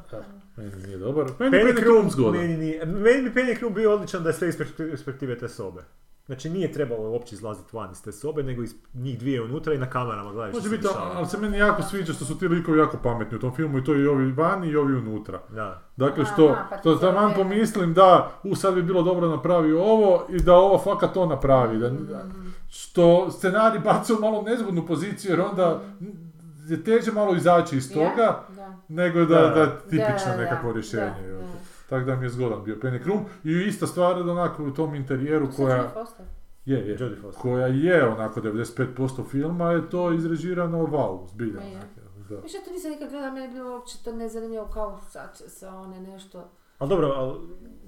Speaker 3: Meni nije dobar. Meni
Speaker 1: Penny Crew
Speaker 3: zgodan.
Speaker 1: meni, meni bi Penny Crew bio odličan da je sve iz perspektive- perspektive te sobe. Znači nije trebalo uopće izlaziti van iz te sobe, nego iz njih dvije unutra i na kamerama gledaš
Speaker 3: Može
Speaker 1: što se
Speaker 3: biti, ali se meni jako sviđa što su ti likovi jako pametni u tom filmu i to i ovi vani i ovi unutra.
Speaker 1: Da.
Speaker 3: Dakle,
Speaker 2: Aha,
Speaker 3: što,
Speaker 2: pa
Speaker 3: što taman
Speaker 2: vrijeme.
Speaker 3: pomislim da, u sad bi bilo dobro napravi ovo i da ovo fakat to napravi. Da,
Speaker 2: Mhm.
Speaker 3: što scenarij baca u malo nezgodnu poziciju jer onda je teže malo izaći iz
Speaker 2: Ja?
Speaker 3: toga
Speaker 2: Da.
Speaker 3: nego da,
Speaker 1: Da.
Speaker 3: da, tipično
Speaker 2: Da, da,
Speaker 3: nekakvo
Speaker 2: da,
Speaker 3: rješenje. Tako da mi je zgodan bio Penny Crew. I ista stvar da onako u tom interijeru
Speaker 2: To
Speaker 3: koja... Je, je.
Speaker 1: Jodie.
Speaker 3: Koja je onako 95% filma je to izrežirano wow, zbilja.
Speaker 2: Je.
Speaker 3: Da.
Speaker 2: Više to nisam nikad gledala, meni je bilo uopće to nezanimljivo kao sad će se one nešto...
Speaker 1: Ali dobro, ali...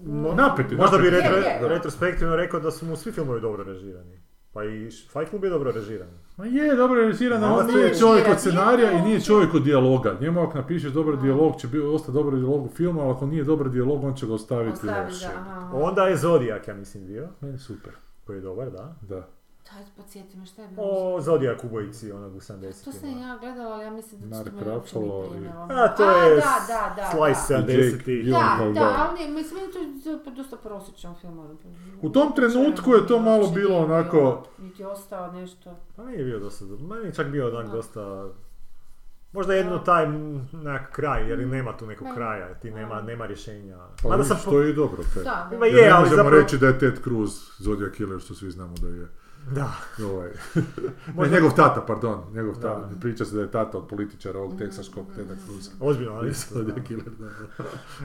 Speaker 1: mo-
Speaker 3: Napeti,
Speaker 1: možda bi retro,
Speaker 2: Je, je.
Speaker 1: retrospektivno rekao da su mu svi filmovi dobro režirani. Pa i Fight Club je dobro režiran.
Speaker 3: Ma je, dobro je režiran,
Speaker 1: Ma
Speaker 3: on
Speaker 1: ne,
Speaker 3: nije čovjek od scenarija i nije čovjek od dijaloga. Njemu ako napišeš dobar dijalog će biti dosta dobar dijalog u filmu, ali ako nije dobar dijalog on će ga ostaviti
Speaker 2: Ostavi
Speaker 3: loše.
Speaker 1: Onda je Zodiac, ja mislim, bio.
Speaker 3: Meni super,
Speaker 1: Koji je dobar, da.
Speaker 3: da.
Speaker 2: Daj, podsjeti me šta je bilo.
Speaker 1: O Zodiac ubojici onog u 70
Speaker 2: To sam ja gledala, ali ja mislim da
Speaker 3: Mark
Speaker 2: to me uopće nije primilo.
Speaker 1: A, to je
Speaker 2: da, da, da,
Speaker 1: Slice
Speaker 2: da.
Speaker 3: Jake
Speaker 1: 70
Speaker 3: Gyllenhaal.
Speaker 2: Da, da,
Speaker 3: da.
Speaker 2: ali nije, mislim, to je to dosta prosječan film. ono,
Speaker 3: U tom trenutku je to malo
Speaker 2: uopće
Speaker 3: bilo
Speaker 2: nije
Speaker 3: onako-
Speaker 2: Niti ostao nešto.
Speaker 1: Pa meni je bio dosta, meni je čak bio onak
Speaker 2: Da.
Speaker 1: dosta Možda jedno
Speaker 2: Da.
Speaker 1: taj m, nekak kraj, jer i nema tu nekog
Speaker 2: Ne.
Speaker 1: kraja, ti nema,
Speaker 2: Da.
Speaker 1: nema rješenja.
Speaker 3: Pa
Speaker 1: Mada sam po-
Speaker 3: to je i dobro, okej.
Speaker 2: Da, da.
Speaker 1: Ma
Speaker 3: Jer
Speaker 1: je,
Speaker 3: ne
Speaker 1: ali
Speaker 3: možemo
Speaker 1: zapravo...
Speaker 3: reći da je Ted Cruz Zodiac Killer, što svi znamo da je.
Speaker 1: Da.
Speaker 3: Ovaj.
Speaker 1: Možda-
Speaker 3: Ne, njegov tata, pardon. Njegov
Speaker 1: Da.
Speaker 3: tata. Priča se da je tata od političara ovog teksaškog Teda Cruza.
Speaker 1: Ozbiljno, ali isto, da.
Speaker 3: Killer, da.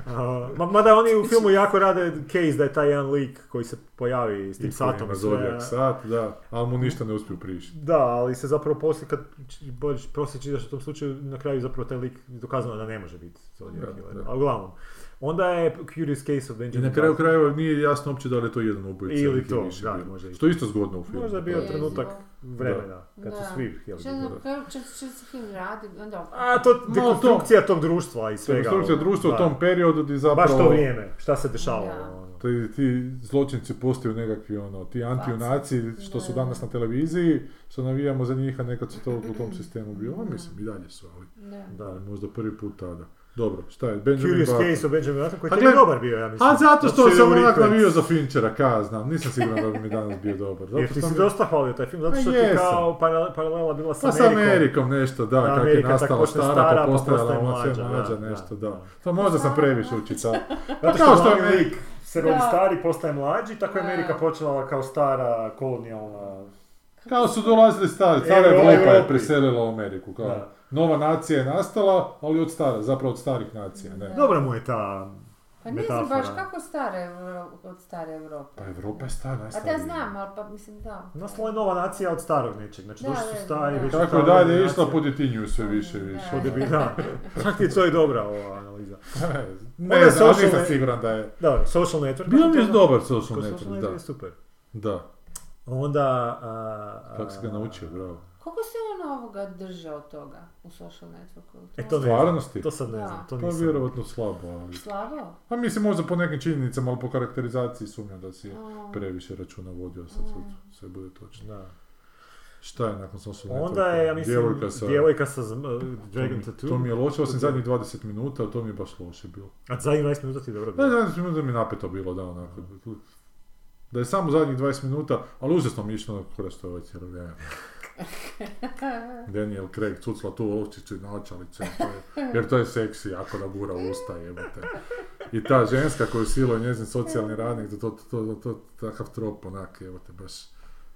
Speaker 1: A, ma- Mada oni u filmu jako rade case da je taj jedan lik koji se pojavi s tim
Speaker 3: I
Speaker 1: satom sve.
Speaker 3: Sat, da. Ali mu ništa ne uspiju prišiti.
Speaker 1: Da, ali se zapravo poslije kad bolje poslije čitaš u tom slučaju na kraju zapravo taj lik dokazano da ne može biti Zodiac
Speaker 3: Da,
Speaker 1: Killer.
Speaker 3: da.
Speaker 1: Ali uglavnom. Onda je Curious Case of
Speaker 3: I
Speaker 1: Benjamin
Speaker 3: na kraju krajeva nije jasno uopće da li je to jedan ubojica
Speaker 1: Ili to,
Speaker 3: više
Speaker 1: da,
Speaker 3: bilo.
Speaker 1: može i
Speaker 3: Što je isto zgodno u filmu.
Speaker 1: Možda je bio trenutak vremena, kad su
Speaker 2: Da.
Speaker 1: svi htjeli
Speaker 2: Što na se film radi, onda...
Speaker 1: A, to dekonstrukcija tog društva i svega.
Speaker 3: Rekonstrukcija
Speaker 1: ono,
Speaker 3: društva u
Speaker 1: da.
Speaker 3: tom periodu gdje zapravo...
Speaker 1: Baš to vrijeme, šta se dešavalo.
Speaker 2: Da.
Speaker 1: ono.
Speaker 3: Ti, ti zločinci postaju nekakvi ono, ti antijunaci što su
Speaker 2: Da.
Speaker 3: danas na televiziji, što navijamo za njih, a nekad su to u tom sistemu bilo. A mislim, i dalje su, ali,
Speaker 2: Da.
Speaker 1: Da.
Speaker 3: ali možda prvi put tada. Dobro, šta je? Benjamin
Speaker 1: Curious
Speaker 3: Button.
Speaker 1: Case of Benjamin Button, koji je dobar bio, ja mislim.
Speaker 3: A zato što
Speaker 1: je
Speaker 3: sam onak navio za Finchera, ka ja znam, nisam siguran da bi mi danas bio dobar. Zato
Speaker 1: Jer ti si
Speaker 3: mi-
Speaker 1: dosta hvalio taj film, zato
Speaker 3: Pa
Speaker 1: što ti kao para- paralela bila sa
Speaker 3: Pa sa
Speaker 1: Amerikom.
Speaker 3: Amerikom nešto, da,
Speaker 1: Da,
Speaker 3: kako je nastala stara,
Speaker 1: stara,
Speaker 3: pa
Speaker 1: pa
Speaker 3: postajala ona sve
Speaker 1: mlađa,
Speaker 3: nešto,
Speaker 1: da,
Speaker 3: da. To možda sam previše učica.
Speaker 1: Zato što
Speaker 3: što je
Speaker 1: lik se rodi stari, postaje mlađi, tako je. Amerika počela kao stara kolonijalna...
Speaker 3: Kao su dolazili stari, stara Evropa je preselila u Ameriku, kao.
Speaker 1: Da.
Speaker 3: Nova nacija je nastala, ali od stara, zapravo od starih nacija, ne.
Speaker 2: Da.
Speaker 1: Dobra mu je ta
Speaker 2: Pa ne znam baš kako stare Evro- od stare Europe.
Speaker 3: Pa Evropa je stara, najstarija.
Speaker 2: da znam, ali pa mislim da.
Speaker 1: Nastala je nova nacija od starog nečeg, znači
Speaker 2: Da,
Speaker 1: došli
Speaker 2: da,
Speaker 1: su stari,
Speaker 2: da.
Speaker 1: više
Speaker 3: je
Speaker 1: stare
Speaker 3: dalje
Speaker 1: nacije.
Speaker 3: išla, podjetinjuju sve više više.
Speaker 2: Da.
Speaker 1: Je da. Čak ti je to i dobra ova analiza.
Speaker 3: Ne
Speaker 1: je
Speaker 3: znam, ali
Speaker 1: social
Speaker 3: nisam
Speaker 1: ne-
Speaker 3: siguran da je...
Speaker 1: Dobro, Social Network.
Speaker 3: Bio mi je dobar social
Speaker 1: Social
Speaker 3: network,
Speaker 1: Network
Speaker 3: da.
Speaker 1: je super.
Speaker 3: Da,
Speaker 1: Onda...
Speaker 3: kako si ga naučio, bravo.
Speaker 2: Koliko se on ovoga držao toga u social networku?
Speaker 1: E, to ne
Speaker 3: Stvarnosti?
Speaker 1: znam, to sad ne
Speaker 2: Da.
Speaker 1: znam, to
Speaker 3: Pa
Speaker 1: nisam.
Speaker 3: vjerovatno slabo, ali...
Speaker 2: Slavo?
Speaker 3: Pa mislim možda po nekim činjenicama, ali po karakterizaciji sumnjam da si
Speaker 2: A.
Speaker 3: previše računa vodio, sad sve- sve bude točno.
Speaker 1: Da.
Speaker 3: Šta je nakon social
Speaker 1: Onda je, ja mislim,
Speaker 3: Djevojka sa...
Speaker 1: djevojka sa zm- uh,
Speaker 3: To
Speaker 1: Dragon
Speaker 3: mi-
Speaker 1: Tattoo.
Speaker 3: To mi je loše, osim
Speaker 1: To-
Speaker 3: zadnjih 20 minuta, to mi je baš loše bilo.
Speaker 1: A zadnjih 20 minuta ti je dobro
Speaker 3: Da,
Speaker 1: bilo.
Speaker 3: 20 minuta mi je napeto bilo, da, onako. Da je samo zadnjih 20 minuta, ali užasno mi je išlo kura što je ovaj cijelo vrijeme. Daniel Craig cucla tu ovčiću i naočalice, to je- jer to je seksi, ako da gura u usta, jebate. I ta ženska koju siluje njezin socijalni radnik, to, to, to, to, to, takav trop, onak, jebate, baš.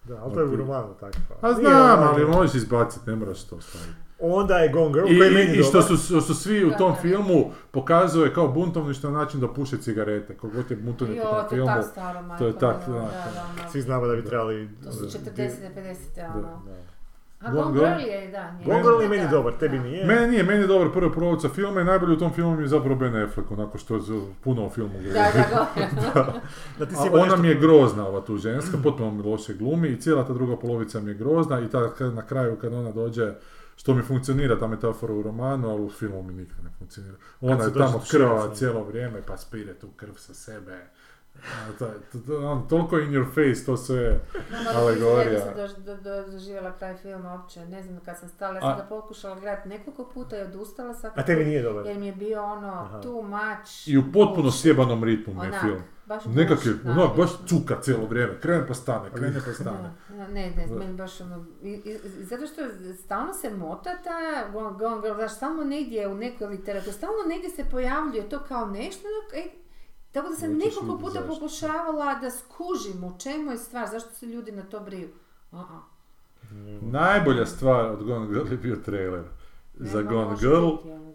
Speaker 1: Da, ali to je u romanu tako.
Speaker 3: A znam,
Speaker 1: ono-
Speaker 3: ali možeš izbaciti, ne moraš to staviti.
Speaker 1: Onda je Gone Girl,
Speaker 3: I,
Speaker 1: koji je meni
Speaker 3: i, i što su, što su svi u tom filmu pokazuje kao buntovništvo na način da puše cigarete. Kogod je buntovnik u tom
Speaker 2: to je
Speaker 3: filmu.
Speaker 2: tak staro, majko.
Speaker 3: to je tak,
Speaker 2: mila,
Speaker 3: da.
Speaker 2: da, da.
Speaker 1: Svi znamo da bi trebali...
Speaker 2: To su 40. 50. ono. A
Speaker 3: Gone Girl?
Speaker 2: Je, da.
Speaker 1: Gone Girl je meni dobar, tebi
Speaker 2: da.
Speaker 1: nije.
Speaker 3: Meni nije, meni je dobar prva polovica filma i najbolji u tom filmu mi je zapravo Ben Affleck, onako što je puno o filmu govori.
Speaker 2: Da, da.
Speaker 1: Da ti si
Speaker 3: A ona
Speaker 1: nešto-
Speaker 3: mi je grozna, ova tu ženska, potpuno mi loše glumi i cijela ta druga polovica mi je grozna i ta, kad- na kraju kad ona dođe, što mi funkcionira ta metafora u romanu, ali u filmu mi nikad ne funkcionira. Ona je tamo krvava
Speaker 1: šerifa.
Speaker 3: cijelo vrijeme pa spire tu krv sa sebe. A, to, je- to, to, on, toliko in your face, to sve. Alegorija.
Speaker 2: Ja sam do, do, do, doživjela kraj filma uopće, ne znam kad sam stala, ja sam ga pokušala gledati nekoliko puta i odustala svaki
Speaker 1: A tebi nije dobar.
Speaker 2: Jer mi je bio ono
Speaker 1: Aha.
Speaker 2: too much.
Speaker 3: I u potpuno sjebanom ritmu mi je
Speaker 2: Onak,
Speaker 3: film.
Speaker 2: baš
Speaker 3: Nekak je, onak, baš cuka cijelo vrijeme, krene pa stane, krene pa stane.
Speaker 2: Ne, ne,
Speaker 3: Da.
Speaker 2: meni baš ono, i, i- i zato što stalno se mota ta Gone Girl, znaš, stalno negdje u nekoj literaturi, stalno negdje se pojavljuje to kao nešto, ono, ej, tako da sam nekoliko puta
Speaker 3: zašto.
Speaker 2: pokušavala da skužim u čemu je stvar, zašto se ljudi na to briju. A-a.
Speaker 3: Najbolja stvar od Gone Girl je bio trailer za
Speaker 2: Nema,
Speaker 3: Gone Girl,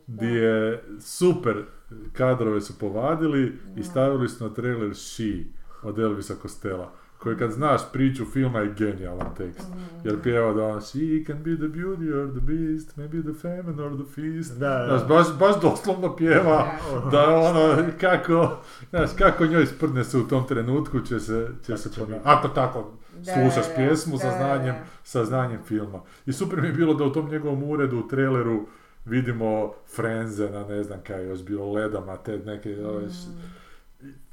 Speaker 3: gdje je super kadrove su povadili i
Speaker 2: Da.
Speaker 3: stavili su na trailer She od Elvisa Costello koji kad znaš priču filma je genijalan tekst.
Speaker 2: Mhm.
Speaker 3: Jer pjeva da on, she can be the beauty or the beast, maybe the famine or the feast.
Speaker 1: Da, da.
Speaker 3: Znaš, baš, baš doslovno pjeva da ono, kako, znaš, kako njoj sprdne se u tom trenutku će se, će se
Speaker 1: će.
Speaker 3: Ako tako
Speaker 2: Da,
Speaker 3: slušaš
Speaker 2: da,
Speaker 3: pjesmu
Speaker 2: da,
Speaker 3: sa znanjem,
Speaker 2: da.
Speaker 3: sa znanjem filma. I super mi je bilo da u tom njegovom uredu, u traileru, vidimo Frenzena, ne znam kaj je još bilo, Ledama, te neke ove š-
Speaker 2: Mm,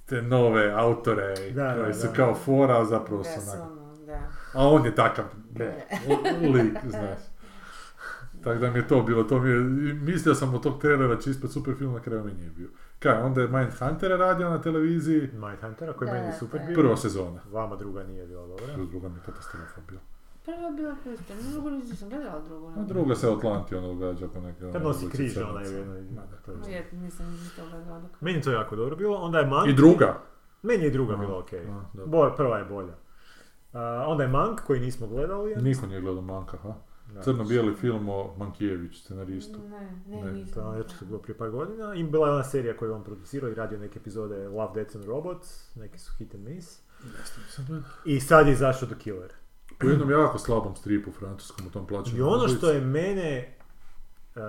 Speaker 3: te nove autore
Speaker 1: Da,
Speaker 3: koji
Speaker 1: da,
Speaker 3: su
Speaker 1: da.
Speaker 3: kao fora, a zapravo
Speaker 2: da,
Speaker 3: su onak.
Speaker 2: ono, da.
Speaker 3: A on je takav ne, lik, znaš. Tako da mi je to bilo, to mi je, mislio sam od tog trailera će ispred super film, na kraju mi nije bio. Kaj, onda je Mindhuntera radio na televiziji,
Speaker 1: Mindhuntera koji je
Speaker 2: Da,
Speaker 1: meni
Speaker 2: da,
Speaker 1: super
Speaker 2: da.
Speaker 1: bio.
Speaker 3: prva sezona.
Speaker 1: Vama druga nije bila dobra.
Speaker 3: Druga mi je katastrofa bila.
Speaker 2: Prva je bila Kristen, drugu nisam gledala drugu.
Speaker 3: A druga se u Atlanti ono događa oko neke...
Speaker 1: Kad
Speaker 3: ono,
Speaker 1: nosi križ jednoj...
Speaker 3: Ma da.
Speaker 1: to je-
Speaker 2: Je, nisam ni toga gledala.
Speaker 1: Meni je to jako dobro bilo, onda je Mank.
Speaker 3: I druga?
Speaker 1: Meni je i druga bila okej. Bolja, prva je bolja. A, onda je Mank koji nismo gledali. ja
Speaker 3: Niko nije gledao Manka, ha?
Speaker 1: Da.
Speaker 3: Crno-bijeli film o Mankijević, scenaristu.
Speaker 2: Ne, ne,
Speaker 3: Ne,
Speaker 2: nisam.
Speaker 1: To je to bilo prije par godina. I bila je ona serija koju je on producirao i radio neke epizode Love, Death and Robots, neki su hit and miss. I sad je izašao The Killer.
Speaker 3: U jednom jako slabom stripu francuskom u tom plaćanju.
Speaker 1: I ono što je mene uh,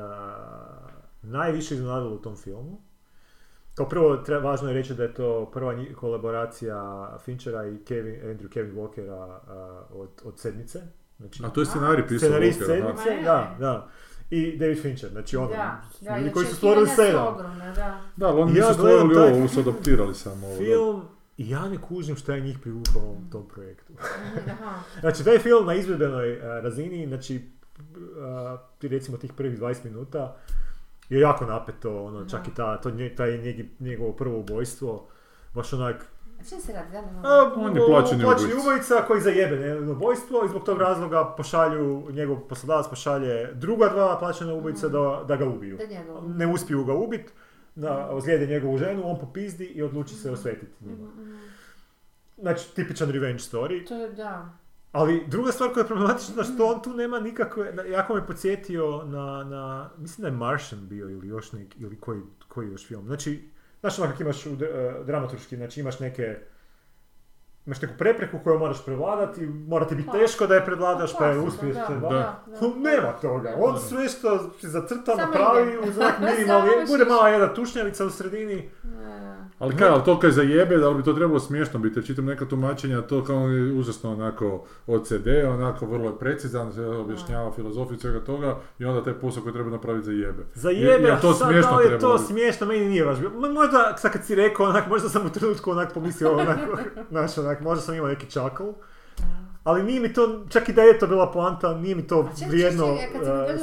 Speaker 1: najviše iznenadilo u tom filmu, kao prvo treba, važno je reći da je to prva nji- kolaboracija Finchera i Kevin, Andrew Kevin Walkera uh, od, od sedmice. Znači,
Speaker 3: A to je scenarij pisao
Speaker 1: scenarist
Speaker 3: Walker, aha.
Speaker 1: sedmice, da, da. I David Fincher, znači ono,
Speaker 2: Da, da,
Speaker 1: ljudi koji su stvorili sedam.
Speaker 2: ogromna, da.
Speaker 3: Da, ali oni
Speaker 1: Ja
Speaker 3: nisu stvorili
Speaker 1: taj
Speaker 3: ovo, su adaptirali samo ovo. da.
Speaker 1: Film, i ja ne kužim šta je njih privuklo u ovom tom projektu.
Speaker 2: Aha.
Speaker 1: Znači, taj film na izvedbenoj uh, razini, znači, uh, ti recimo tih prvih 20 minuta, je jako napeto, ono, čak i ta, to, nje, taj njegi- njegovo prvo ubojstvo, baš onak,
Speaker 2: A čim se radi? Da,
Speaker 1: a,
Speaker 3: On je plaćeni ubojica.
Speaker 1: ubojica koji zajebe ne, ubojstvo i zbog tog razloga pošalju, njegov poslodavac pošalje druga dva plaćena ubojica da, da ga ubiju.
Speaker 2: Da.
Speaker 1: Ne uspiju ga ubiti, na, ozlijede njegovu ženu, on popizdi i odluči se osvetiti njima. Znači, tipičan revenge story.
Speaker 2: To je, da.
Speaker 1: Ali druga stvar koja je problematična, što on tu nema nikakve, jako me podsjetio na, na, mislim da je Martian bio ili još neki, ili koji, koji još film. Znači, znaš kako imaš u uh, dramaturški, znači imaš neke, imaš neku prepreku koju moraš prevladati, mora ti biti
Speaker 2: Pa.
Speaker 1: teško da je prevladaš, pa je
Speaker 2: Klasično,
Speaker 1: uspiješ
Speaker 2: da,
Speaker 1: prevladati. nema toga, on
Speaker 3: Da.
Speaker 1: sve što si zacrta napravi
Speaker 2: ide.
Speaker 1: uz onak
Speaker 2: Samo
Speaker 1: minimalni, bude mala jedna tušnjavica u sredini.
Speaker 2: Da.
Speaker 3: Ali kaj, ali to kaj zajebe, da li bi to trebalo smiješno biti? Jer čitam neka tumačenja, to kao on je užasno onako OCD, onako vrlo je precizan, se objašnjava filozofiju svega toga i onda taj posao koji treba napraviti.
Speaker 1: Za
Speaker 3: Jer-
Speaker 1: jebe,
Speaker 3: jer to
Speaker 1: sad
Speaker 3: smiješno
Speaker 1: da li je to smiješno, meni nije baš bilo. Ma, Možda, sad kad si rekao, onak, možda sam u trenutku onak pomislio, onak, znaš, onak, možda sam imao neki čakl. Ali nije mi to, čak i da je to bila poanta, nije mi to vrijedno uh,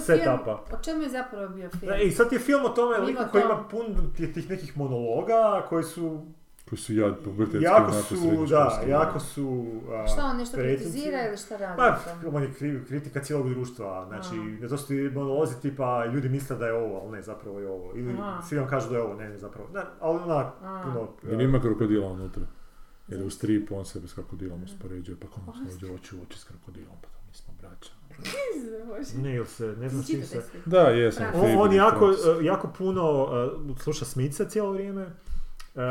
Speaker 1: setupa.
Speaker 2: film, o čemu je zapravo bio film?
Speaker 1: E, I sad je film o tome
Speaker 2: Mimo
Speaker 1: liku koji ima pun tih, nekih monologa koji su
Speaker 3: Koji su jad, pubertetski,
Speaker 1: jako su, da, jako su a,
Speaker 2: Šta on nešto
Speaker 1: pretinci.
Speaker 2: kritizira ili šta radi?
Speaker 1: Pa, on je kri- kritika cijelog društva, znači,
Speaker 2: Aha.
Speaker 1: ne to su ti monolozi tipa ljudi misle da je ovo, ali ne, zapravo je ovo. Ili
Speaker 2: Aha.
Speaker 1: svi vam kažu da je ovo, ne, ne, zapravo. Ne, ali onak,
Speaker 2: A.
Speaker 1: puno...
Speaker 3: Jer ima krokodila unutra. Jer u stripu on sebe s krokodilom uspoređuje, pa kako se dođe oči u oči s krokodilom, pa to mi smo braća.
Speaker 1: Ne, ili se, ne znam čim se...
Speaker 3: Da, jesam.
Speaker 2: Da.
Speaker 1: On, on jako, uh, jako puno uh, sluša Smica cijelo vrijeme. Uh,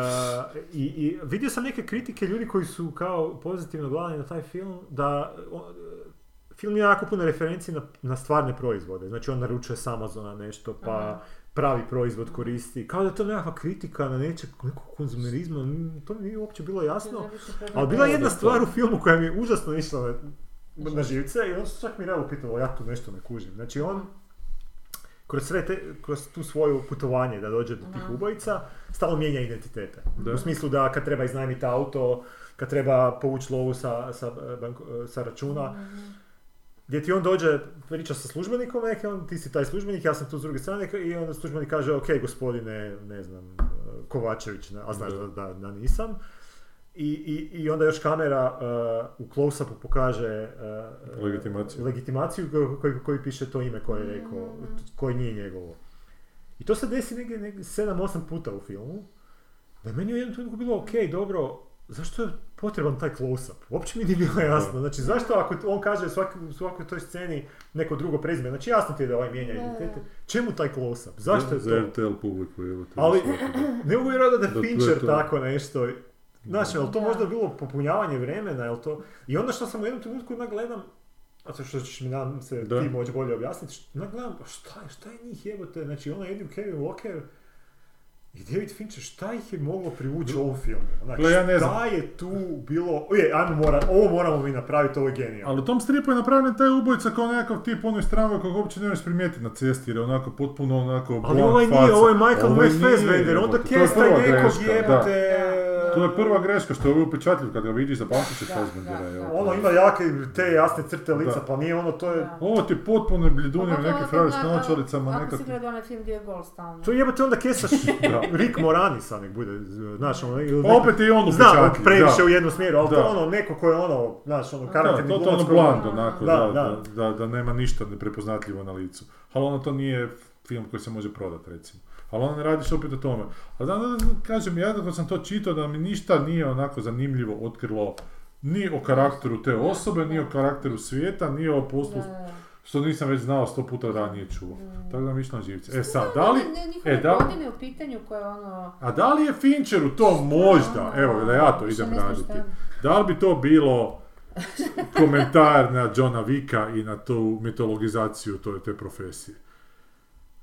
Speaker 1: i, I vidio sam neke kritike ljudi koji su kao pozitivno gledali na taj film, da uh, film ima jako puno referenci na, na stvarne proizvode. Znači on naručuje s Amazona nešto, pa
Speaker 2: Aha.
Speaker 1: Pravi proizvod koristi. Kao da je to nekakva kritika na nečeg, nekog konzumerizma, to mi nije uopće bilo jasno. Ali bila je jedna stvar u filmu koja mi je užasno išla na, na živce i on se čak mi realno pitao, ja tu nešto ne kužim. Znači on, kroz, sve te, kroz tu svoju putovanje da dođe do tih ubojica, stalno mijenja identitete.
Speaker 3: Da.
Speaker 1: U smislu da kad treba iznajmiti auto, kad treba povući lovu sa, sa, banko- sa računa, gdje ti on dođe, priča sa službenikom neki, on, ti si taj službenik, ja sam tu s druge strane i onda službenik kaže, ok gospodine, ne znam, Kovačević, ne- a znaš da, da, da nisam. I, i, I onda još kamera uh, u close-upu pokaže uh,
Speaker 3: Legitimaciju.
Speaker 1: legitimaciju ko- koji, koji piše to ime koje je rekao, koje nije njegovo. I to se desi negdje, negdje 7-8 puta u filmu, da je meni u jednom trenutku bilo ok, dobro, zašto je potreban taj close-up? Uopće mi nije bilo jasno. Znači, zašto ako on kaže u svaki- u svakoj toj sceni neko drugo prezime, znači jasno ti je da ovaj mijenja identitete, čemu taj close-up? Zašto je
Speaker 3: Za
Speaker 1: to?
Speaker 3: RTL publiku, evo te.
Speaker 1: Ali-. Ne mogu vjerovati da
Speaker 3: Da, to
Speaker 1: Fincher
Speaker 3: to.
Speaker 1: tako nešto. Znaš, je li to
Speaker 2: Da.
Speaker 1: možda bilo popunjavanje vremena, je to... I onda što sam u jednom trenutku onak gledam, a to što ćeš mi nadam se
Speaker 3: Da.
Speaker 1: ti moći bolje objasniti, što- onak gledam, pa šta je, šta je njih jebote, znači ono Eddie Kevin Walker i David Fincher, šta ih je moglo privući u ovom filmu?
Speaker 3: Gle, ja ne
Speaker 1: šta
Speaker 3: znam.
Speaker 1: je tu bilo, je, ajmo mora, ovo moramo mi napraviti, ovo je genijalno.
Speaker 3: Ali u tom stripu je napravljen taj ubojica kao nekakav tip onoj stranoj kojeg uopće ne možeš primijetiti na cesti jer je onako potpuno onako
Speaker 1: Ali ovaj nije, ovo je Michael
Speaker 3: Ovaj
Speaker 1: West
Speaker 3: nije,
Speaker 1: Fassbender, onda
Speaker 3: prva
Speaker 1: nekog
Speaker 2: da.
Speaker 3: To je prva greška što je ovo upečatljiv kad ga vidiš za
Speaker 2: Da, da,
Speaker 3: je
Speaker 2: da.
Speaker 3: ovo.
Speaker 1: Ono ima jake te jasne crte lica,
Speaker 3: Da.
Speaker 1: pa nije ono, to je...
Speaker 2: Da.
Speaker 3: Ovo ti je potpuno bljedunje,
Speaker 2: Pogotovo
Speaker 3: neki
Speaker 2: kad
Speaker 3: frajer s naočalicama,
Speaker 2: Ako
Speaker 3: nekak...
Speaker 2: si gledao onaj film gdje je gol stalno.
Speaker 1: To jebate onda kesaš
Speaker 3: Da.
Speaker 1: Rick Moranis, a nek bude, znaš, ono,
Speaker 3: Pa opet je i on
Speaker 1: Znam,
Speaker 3: upečatljiv,
Speaker 1: previše
Speaker 3: da.
Speaker 1: u jednom smjeru, ali to
Speaker 3: Da.
Speaker 1: je ono, neko ko je ono, znaš, ono,
Speaker 3: Da,
Speaker 1: karakterni
Speaker 3: totalno
Speaker 1: glumac koji-
Speaker 3: bland onako,
Speaker 1: Da,
Speaker 3: da,
Speaker 1: da.
Speaker 3: da, da, da nema ništa neprepoznatljivo na licu. Ali ono to nije film koji se može prodati recimo. Ali ne radiš opet o tome. A da, da, da, kažem, ja kad sam to čitao da mi ništa nije onako zanimljivo otkrilo ni o karakteru te osobe, ni o karakteru svijeta, ni o poslu,
Speaker 2: Da, da.
Speaker 3: što nisam već znao sto puta ranije čuo.
Speaker 2: Mm.
Speaker 3: Tako da mi išlo na živce. E sad, da li,
Speaker 2: Ne,
Speaker 3: e, da,
Speaker 2: godine u pitanju koje ono...
Speaker 3: a da li je Fincheru to možda, evo da ja to idem raditi, da li bi to bilo komentar na Johna Vika i na tu mitologizaciju to, te profesije?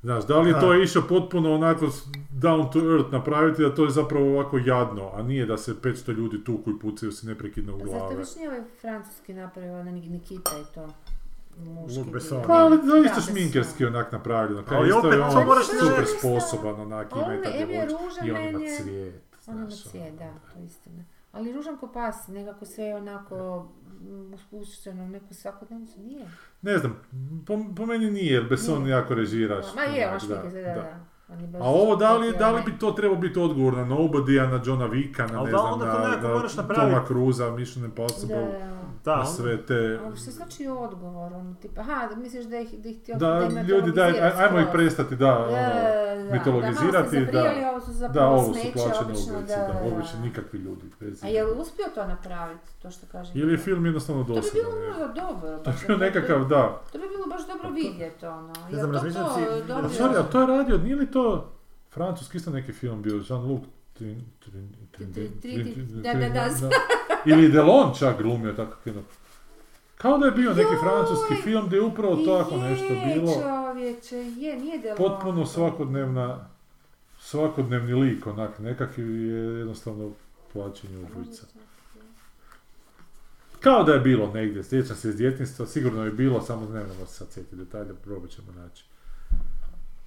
Speaker 3: Znaš, da li je to išao potpuno onako down to earth napraviti da to je zapravo ovako jadno, a nije da se 500 ljudi tuku i pucaju se neprekidno u
Speaker 2: Zato
Speaker 3: glave.
Speaker 2: već nije ovaj francuski napravio, onaj Nikita i to. Muški.
Speaker 3: Pa ali
Speaker 2: Da,
Speaker 3: isto šminkerski onak napravljeno. Kao
Speaker 1: Ali
Speaker 3: isto
Speaker 1: opet,
Speaker 3: je
Speaker 1: to
Speaker 3: on
Speaker 1: moraš
Speaker 3: super sposoban onak, ima i ta djevojčica. I on ima cvijet.
Speaker 2: On ima cijet,
Speaker 3: ono,
Speaker 2: da, to je istina. Ali ružan ko pas, nekako sve je onako mm, uspušteno, u neku svakodnevnicu, nije.
Speaker 3: Ne znam, po, po meni nije, jer Besson
Speaker 2: Nije.
Speaker 3: jako režiraš.
Speaker 2: Ma je, on
Speaker 3: onak,
Speaker 2: da, da. Je baš
Speaker 3: A ovo, da li, da li
Speaker 2: ne.
Speaker 3: bi to trebao biti odgovor na Nobody-a, na Johna Vicka, na ne
Speaker 1: da,
Speaker 3: znam, na,
Speaker 1: nekako
Speaker 3: na
Speaker 1: napraviti.
Speaker 3: Toma Cruisa, Mission
Speaker 2: Da,
Speaker 3: Impossible,
Speaker 2: da.
Speaker 1: Da,
Speaker 3: na
Speaker 1: onda-
Speaker 3: sve te...
Speaker 2: Ali što znači odgovor, ono, tipa, aha, da misliš da ih, da ih htio
Speaker 3: Da,
Speaker 2: im
Speaker 3: ljudi, aj- ajmo ih prestati, da,
Speaker 2: Da,
Speaker 3: ono,
Speaker 2: da, da,
Speaker 3: mitologizirati,
Speaker 2: Da,
Speaker 3: da.
Speaker 2: ovo su
Speaker 3: Da,
Speaker 2: zapravo
Speaker 3: ovo su plaćeni
Speaker 2: da,
Speaker 3: da,
Speaker 2: da,
Speaker 3: obično
Speaker 2: da.
Speaker 3: nikakvi ljudi. Bez
Speaker 2: A je li uspio to napraviti, to što kaže?
Speaker 3: Ili je film jednostavno
Speaker 2: To bi
Speaker 3: dosadan?
Speaker 2: bilo možda dobro.
Speaker 3: To
Speaker 2: baš
Speaker 3: je bio
Speaker 2: da-
Speaker 3: nekakav, da.
Speaker 2: To bi bilo baš dobro vidjeti, ono.
Speaker 1: Ne znam,
Speaker 2: to
Speaker 1: razmišljam
Speaker 2: to,
Speaker 1: si-
Speaker 3: sorry, a to je radio, nije li to francuski isto neki film bio, Jean-Luc Trin- Trin-
Speaker 2: Da, da, da.
Speaker 3: Ili Delon čak glumio tako kino. Kao da je bio neki
Speaker 2: Joj!
Speaker 3: francuski film gdje je upravo tako nešto bilo.
Speaker 2: čovječe, je, nije Delon.
Speaker 3: Potpuno svakodnevna, svakodnevni lik, onak, nekakav je jednostavno plaćanje ubojica. Kao da je bilo negdje, sjećam se iz djetinjstva, sigurno je bilo, samo ne možemo se sad sjetiti detalje, probat ćemo naći.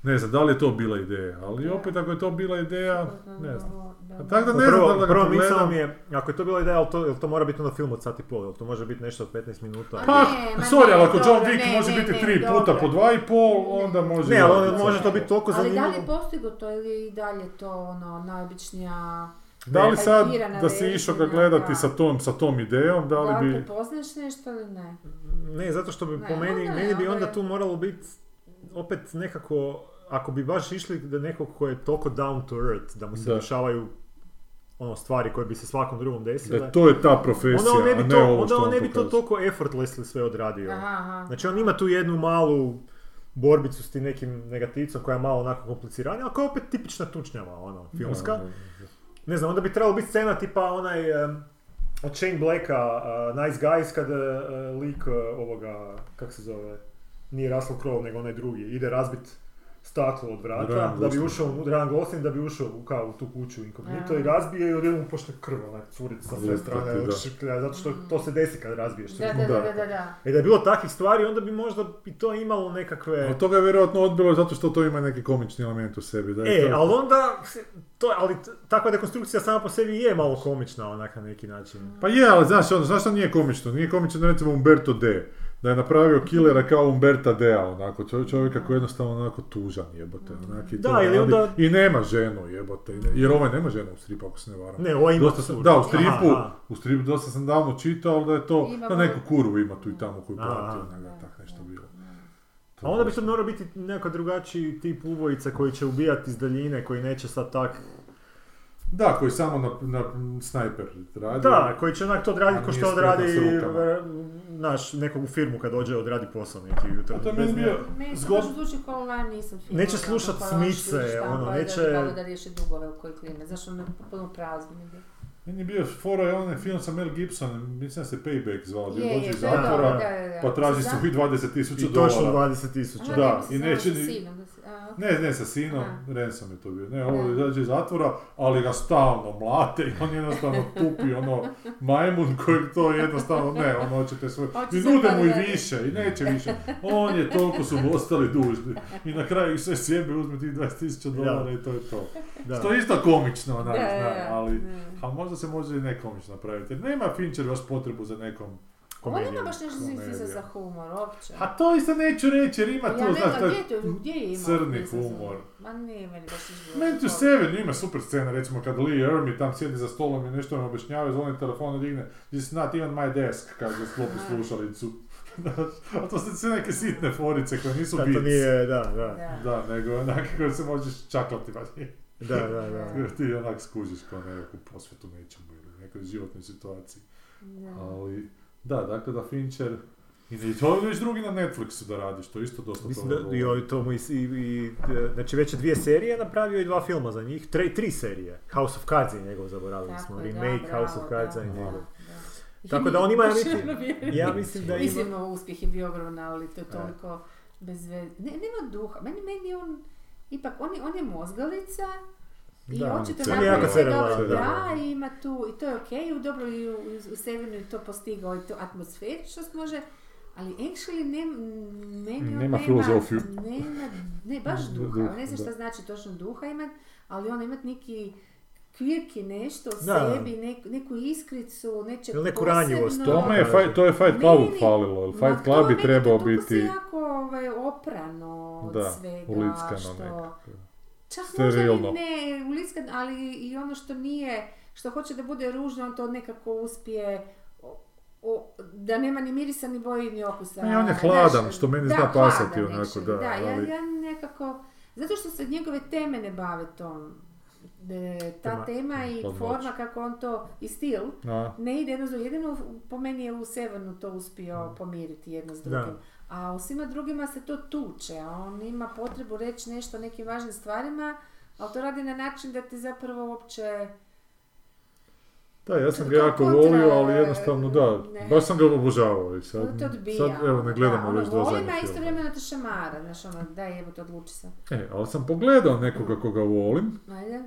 Speaker 3: Ne znam, da li je to bila ideja, ali
Speaker 2: Da.
Speaker 3: opet ako je to bila ideja, ne znam.
Speaker 2: Da,
Speaker 3: A
Speaker 2: da.
Speaker 3: tako da
Speaker 1: Pa
Speaker 3: ne znam da
Speaker 1: prvo,
Speaker 3: li da ga
Speaker 1: prvo misao mi je, ako je to bila ideja, ali to, jel to mora biti onda film od sat i pol, jel to može biti nešto od 15 minuta?
Speaker 3: Pa,
Speaker 2: ne,
Speaker 3: sorry, ali ako John Wick može
Speaker 2: ne,
Speaker 3: biti
Speaker 2: ne,
Speaker 3: tri puta po dva i pol, onda može...
Speaker 1: Ne, ali on može to biti toliko
Speaker 2: Ali da li je
Speaker 1: zanimljivo.
Speaker 2: postigo to ili i dalje to ono, najobičnija...
Speaker 3: Da li sad, da si išao ga gledati
Speaker 2: da.
Speaker 3: sa tom, sa tom idejom, da
Speaker 2: Da
Speaker 3: li
Speaker 2: li
Speaker 3: bi...
Speaker 2: prepoznaš nešto ili ne?
Speaker 1: Ne, zato što bi
Speaker 2: Ne,
Speaker 1: po meni, meni bi
Speaker 2: onda
Speaker 1: tu moralo biti opet nekako, ako bi baš išli da nekog ko je toliko down to earth, da mu se
Speaker 3: Da.
Speaker 1: dešavaju ono stvari koje bi se svakom drugom desile,
Speaker 3: Da to je ta profesija,
Speaker 1: onda on ne
Speaker 3: a
Speaker 1: bi
Speaker 3: ne
Speaker 1: to,
Speaker 3: ovo
Speaker 1: onda
Speaker 3: što
Speaker 1: on
Speaker 3: on
Speaker 1: ne bi to toliko effortlessly sve odradio.
Speaker 2: Aha, aha.
Speaker 1: Znači on ima tu jednu malu borbicu s tim nekim negativcom koja je malo onako kompliciranija, ali koja je opet tipična tučnjava, ono, filmska.
Speaker 3: Da, da, da.
Speaker 1: Ne znam, onda bi trebalo biti scena tipa onaj um, od Shane Blacka, uh, Nice Guys, kad uh, lik uh, ovoga, kak se zove, nije Russell Crowe, nego onaj drugi, ide razbit staklo od vrata,
Speaker 3: Ryan
Speaker 1: da bi ušao, u Ryan Gosling, da bi ušao u, kao, u tu kuću inkognito i razbije i odjednom mu počne krv, onak, curit sa sve strane,
Speaker 3: da.
Speaker 1: zato što to se desi kad razbiješ.
Speaker 2: Da, da, da, da, da.
Speaker 1: E da je bilo takvih stvari, onda bi možda i to imalo nekakve...
Speaker 3: Od toga je vjerojatno odbilo zato što to ima neki komični element u sebi. Da je
Speaker 1: E,
Speaker 3: to-
Speaker 1: ali onda, to, ali takva dekonstrukcija sama po sebi je malo komična onak na neki način.
Speaker 3: Pa je, ali znaš, ono, znaš što nije komično? Nije komično recimo Umberto D. Da je napravio killera kao Umberta D-a, onako, čov- čovjeka koji je jednostavno onako tužan, jebote, onak, i
Speaker 1: Da, ili onda-
Speaker 3: I nema ženu, jebote, jer ovaj nema ženu u stripu, ako se ne varam.
Speaker 1: Ne, ovo ima
Speaker 3: Dosta sam, da, u stripu,
Speaker 1: Aha, aha.
Speaker 3: u stripu dosta sam davno čitao, ali da je to,
Speaker 2: Ima
Speaker 3: da neku kurvu ima tu i tamo koju prati, onak, tak nešto bilo.
Speaker 1: A onda bi to morao biti neko drugačiji tip ubojica koji će ubijati iz daljine, koji neće sad tak...
Speaker 3: Da, koji samo na, na snajper radi.
Speaker 1: Da, koji će onak to
Speaker 3: A
Speaker 1: odraditi ko što odradi naš, nekog u firmu kad dođe odradi posao neki jutro.
Speaker 3: A to meni bio
Speaker 2: Meni
Speaker 3: zgod...
Speaker 2: zvuči kao Liam Neeson film.
Speaker 1: Neće
Speaker 2: ono,
Speaker 1: slušat smice, ono,
Speaker 2: da-
Speaker 1: neće-
Speaker 2: Da, da riješe dugove u koji klime. Zašto ono potpuno prazno.
Speaker 3: Meni je bio fora je onaj film sa Mel Gibsonom, mislim da se Payback zvao, gdje
Speaker 2: Je,
Speaker 3: dođe iz zatvora, pa traži svih 20 tisuća
Speaker 1: I točno
Speaker 3: dolara.
Speaker 1: 20 tisuća.
Speaker 3: Da, i neće ni-
Speaker 2: sinom da se- A,
Speaker 3: Ne, ne sa sinom,
Speaker 2: Aha.
Speaker 3: Ransom je to bio. Ne, ovo
Speaker 2: Da.
Speaker 3: izađe iz zatvora, ali ga stalno mlate i on jednostavno tupi ono majmun kojeg to jednostavno ne, on hoće te svoj...
Speaker 2: Hoće
Speaker 3: I nude mu i više, i neće više. On je, toliko su mu ostali dužni. I na kraju ih sve sjebe, uzme tih 20.000 dolara i to je to.
Speaker 1: Da.
Speaker 3: Što je isto komično, onak,
Speaker 2: Da,
Speaker 3: zna, ali... A možda se može i ne komično napraviti. Jer nema Fincher baš potrebu za nekom...
Speaker 2: On nema
Speaker 1: Komedija.
Speaker 2: baš nešto
Speaker 3: komedija.
Speaker 2: za, za humor, uopće.
Speaker 3: A to isto neću reći, jer ima
Speaker 2: Ja
Speaker 3: tu,
Speaker 2: ne
Speaker 3: znaš, to
Speaker 2: gdje
Speaker 3: je
Speaker 2: imao?
Speaker 3: crni humor.
Speaker 2: Ma ne, meni baš izgleda.
Speaker 3: Man to Seven ima super scena, recimo kad Lee Ermey tam sjedi za stolom i nešto nam objašnjava, zvoni telefon i digne This is not even my desk, kaže sklopi
Speaker 2: Aha.
Speaker 3: slušalicu. A to su sve neke sitne forice koje nisu
Speaker 1: Da, to nije, da, da.
Speaker 2: Da.
Speaker 3: Nego onake koje se možeš čaklati, pa
Speaker 1: Da, da, da.
Speaker 3: Jer ti onak skužiš kao nekakvu posvetu nečemu ili nekoj životnoj situaciji.
Speaker 2: Da.
Speaker 3: Ali, da, dakle da Fincher i ne, to je već drugi na Netflixu da radi, što je isto dosta
Speaker 1: Mislim
Speaker 3: toga
Speaker 1: da ovaj Tomu i, i, i, e, znači već je dvije serije napravio i dva filma za njih, tre, tri serije. House of Cards je njegov, zaboravili
Speaker 2: Tako
Speaker 1: smo,
Speaker 2: da,
Speaker 1: remake
Speaker 2: bravo,
Speaker 1: House of Cards
Speaker 2: da,
Speaker 1: je
Speaker 2: da,
Speaker 1: njegov.
Speaker 2: da.
Speaker 1: Tako da on ima, ja mislim,
Speaker 2: vjerujem.
Speaker 1: ja mislim da ima...
Speaker 2: Mislim, ovo uspjeh je bio ogroman, ali to je
Speaker 1: Da.
Speaker 2: toliko bez veze. Ne, nema duha. Meni, meni on, ipak, on je, on je mozgalica i
Speaker 1: Da,
Speaker 3: je jako
Speaker 2: dobro,
Speaker 1: da.
Speaker 2: da, i ima tu, i to je okej, u dobro i u, u Sevenu je to postigao i to atmosferičnost može, ali actually ne, meni on
Speaker 3: Nema filozofiju.
Speaker 2: Nema, ne, baš
Speaker 3: Du-
Speaker 2: duha.
Speaker 3: duh,
Speaker 2: ne znam šta znači točno duha imat, ali on imat neki kvirki nešto o
Speaker 1: Da.
Speaker 2: sebi, nek- neku iskricu, nečeg
Speaker 1: Ili neku ranjivost.
Speaker 3: Tome je, Fight- to je Fight Clubu falilo,
Speaker 2: Ma
Speaker 3: Fight
Speaker 2: to
Speaker 3: Club bi trebao
Speaker 2: to toliko si
Speaker 3: biti...
Speaker 2: jako ovaj, oprano od
Speaker 3: Da,
Speaker 2: svega,
Speaker 3: ulickano
Speaker 2: što...
Speaker 3: nekako.
Speaker 2: Čak možda
Speaker 3: Sterilno.
Speaker 2: ni ne ulickan, ali i ono što nije, što hoće da bude ružno, on to nekako uspije o- da nema ni mirisa, ni boje, ni okusa.
Speaker 3: I on je
Speaker 2: Znaš,
Speaker 3: hladan, što meni
Speaker 2: da,
Speaker 3: zna pasati
Speaker 2: hladan
Speaker 3: onako, da,
Speaker 2: Da, ja,
Speaker 3: ali-
Speaker 2: ja nekako, zato što se njegove teme ne bave tom. E, ta
Speaker 1: Tema-
Speaker 2: tema i forma kako on to, i stil,
Speaker 3: A,
Speaker 2: ne ide jedno drugim. Jedino po meni je u Severnu to uspio pomiriti jedno s
Speaker 1: Da.
Speaker 2: A u svima drugima se to tuče, a on ima potrebu reći nešto o nekim važnim stvarima, ali to radi na način da ti zapravo uopće...
Speaker 3: Da, ja sam ga jako
Speaker 2: kontra,
Speaker 3: volio, ali jednostavno da,
Speaker 2: ne.
Speaker 3: baš sam ga obožavao i sad,
Speaker 2: Sad, to odbija.
Speaker 3: sad evo ne gledamo
Speaker 2: da,
Speaker 3: već
Speaker 2: ono,
Speaker 3: dva zadnja
Speaker 2: a
Speaker 3: filma.
Speaker 2: istovremeno te šamara, znaš ono, daj jebote, odluči se.
Speaker 3: E, ali sam pogledao nekoga koga volim,
Speaker 2: Ajde.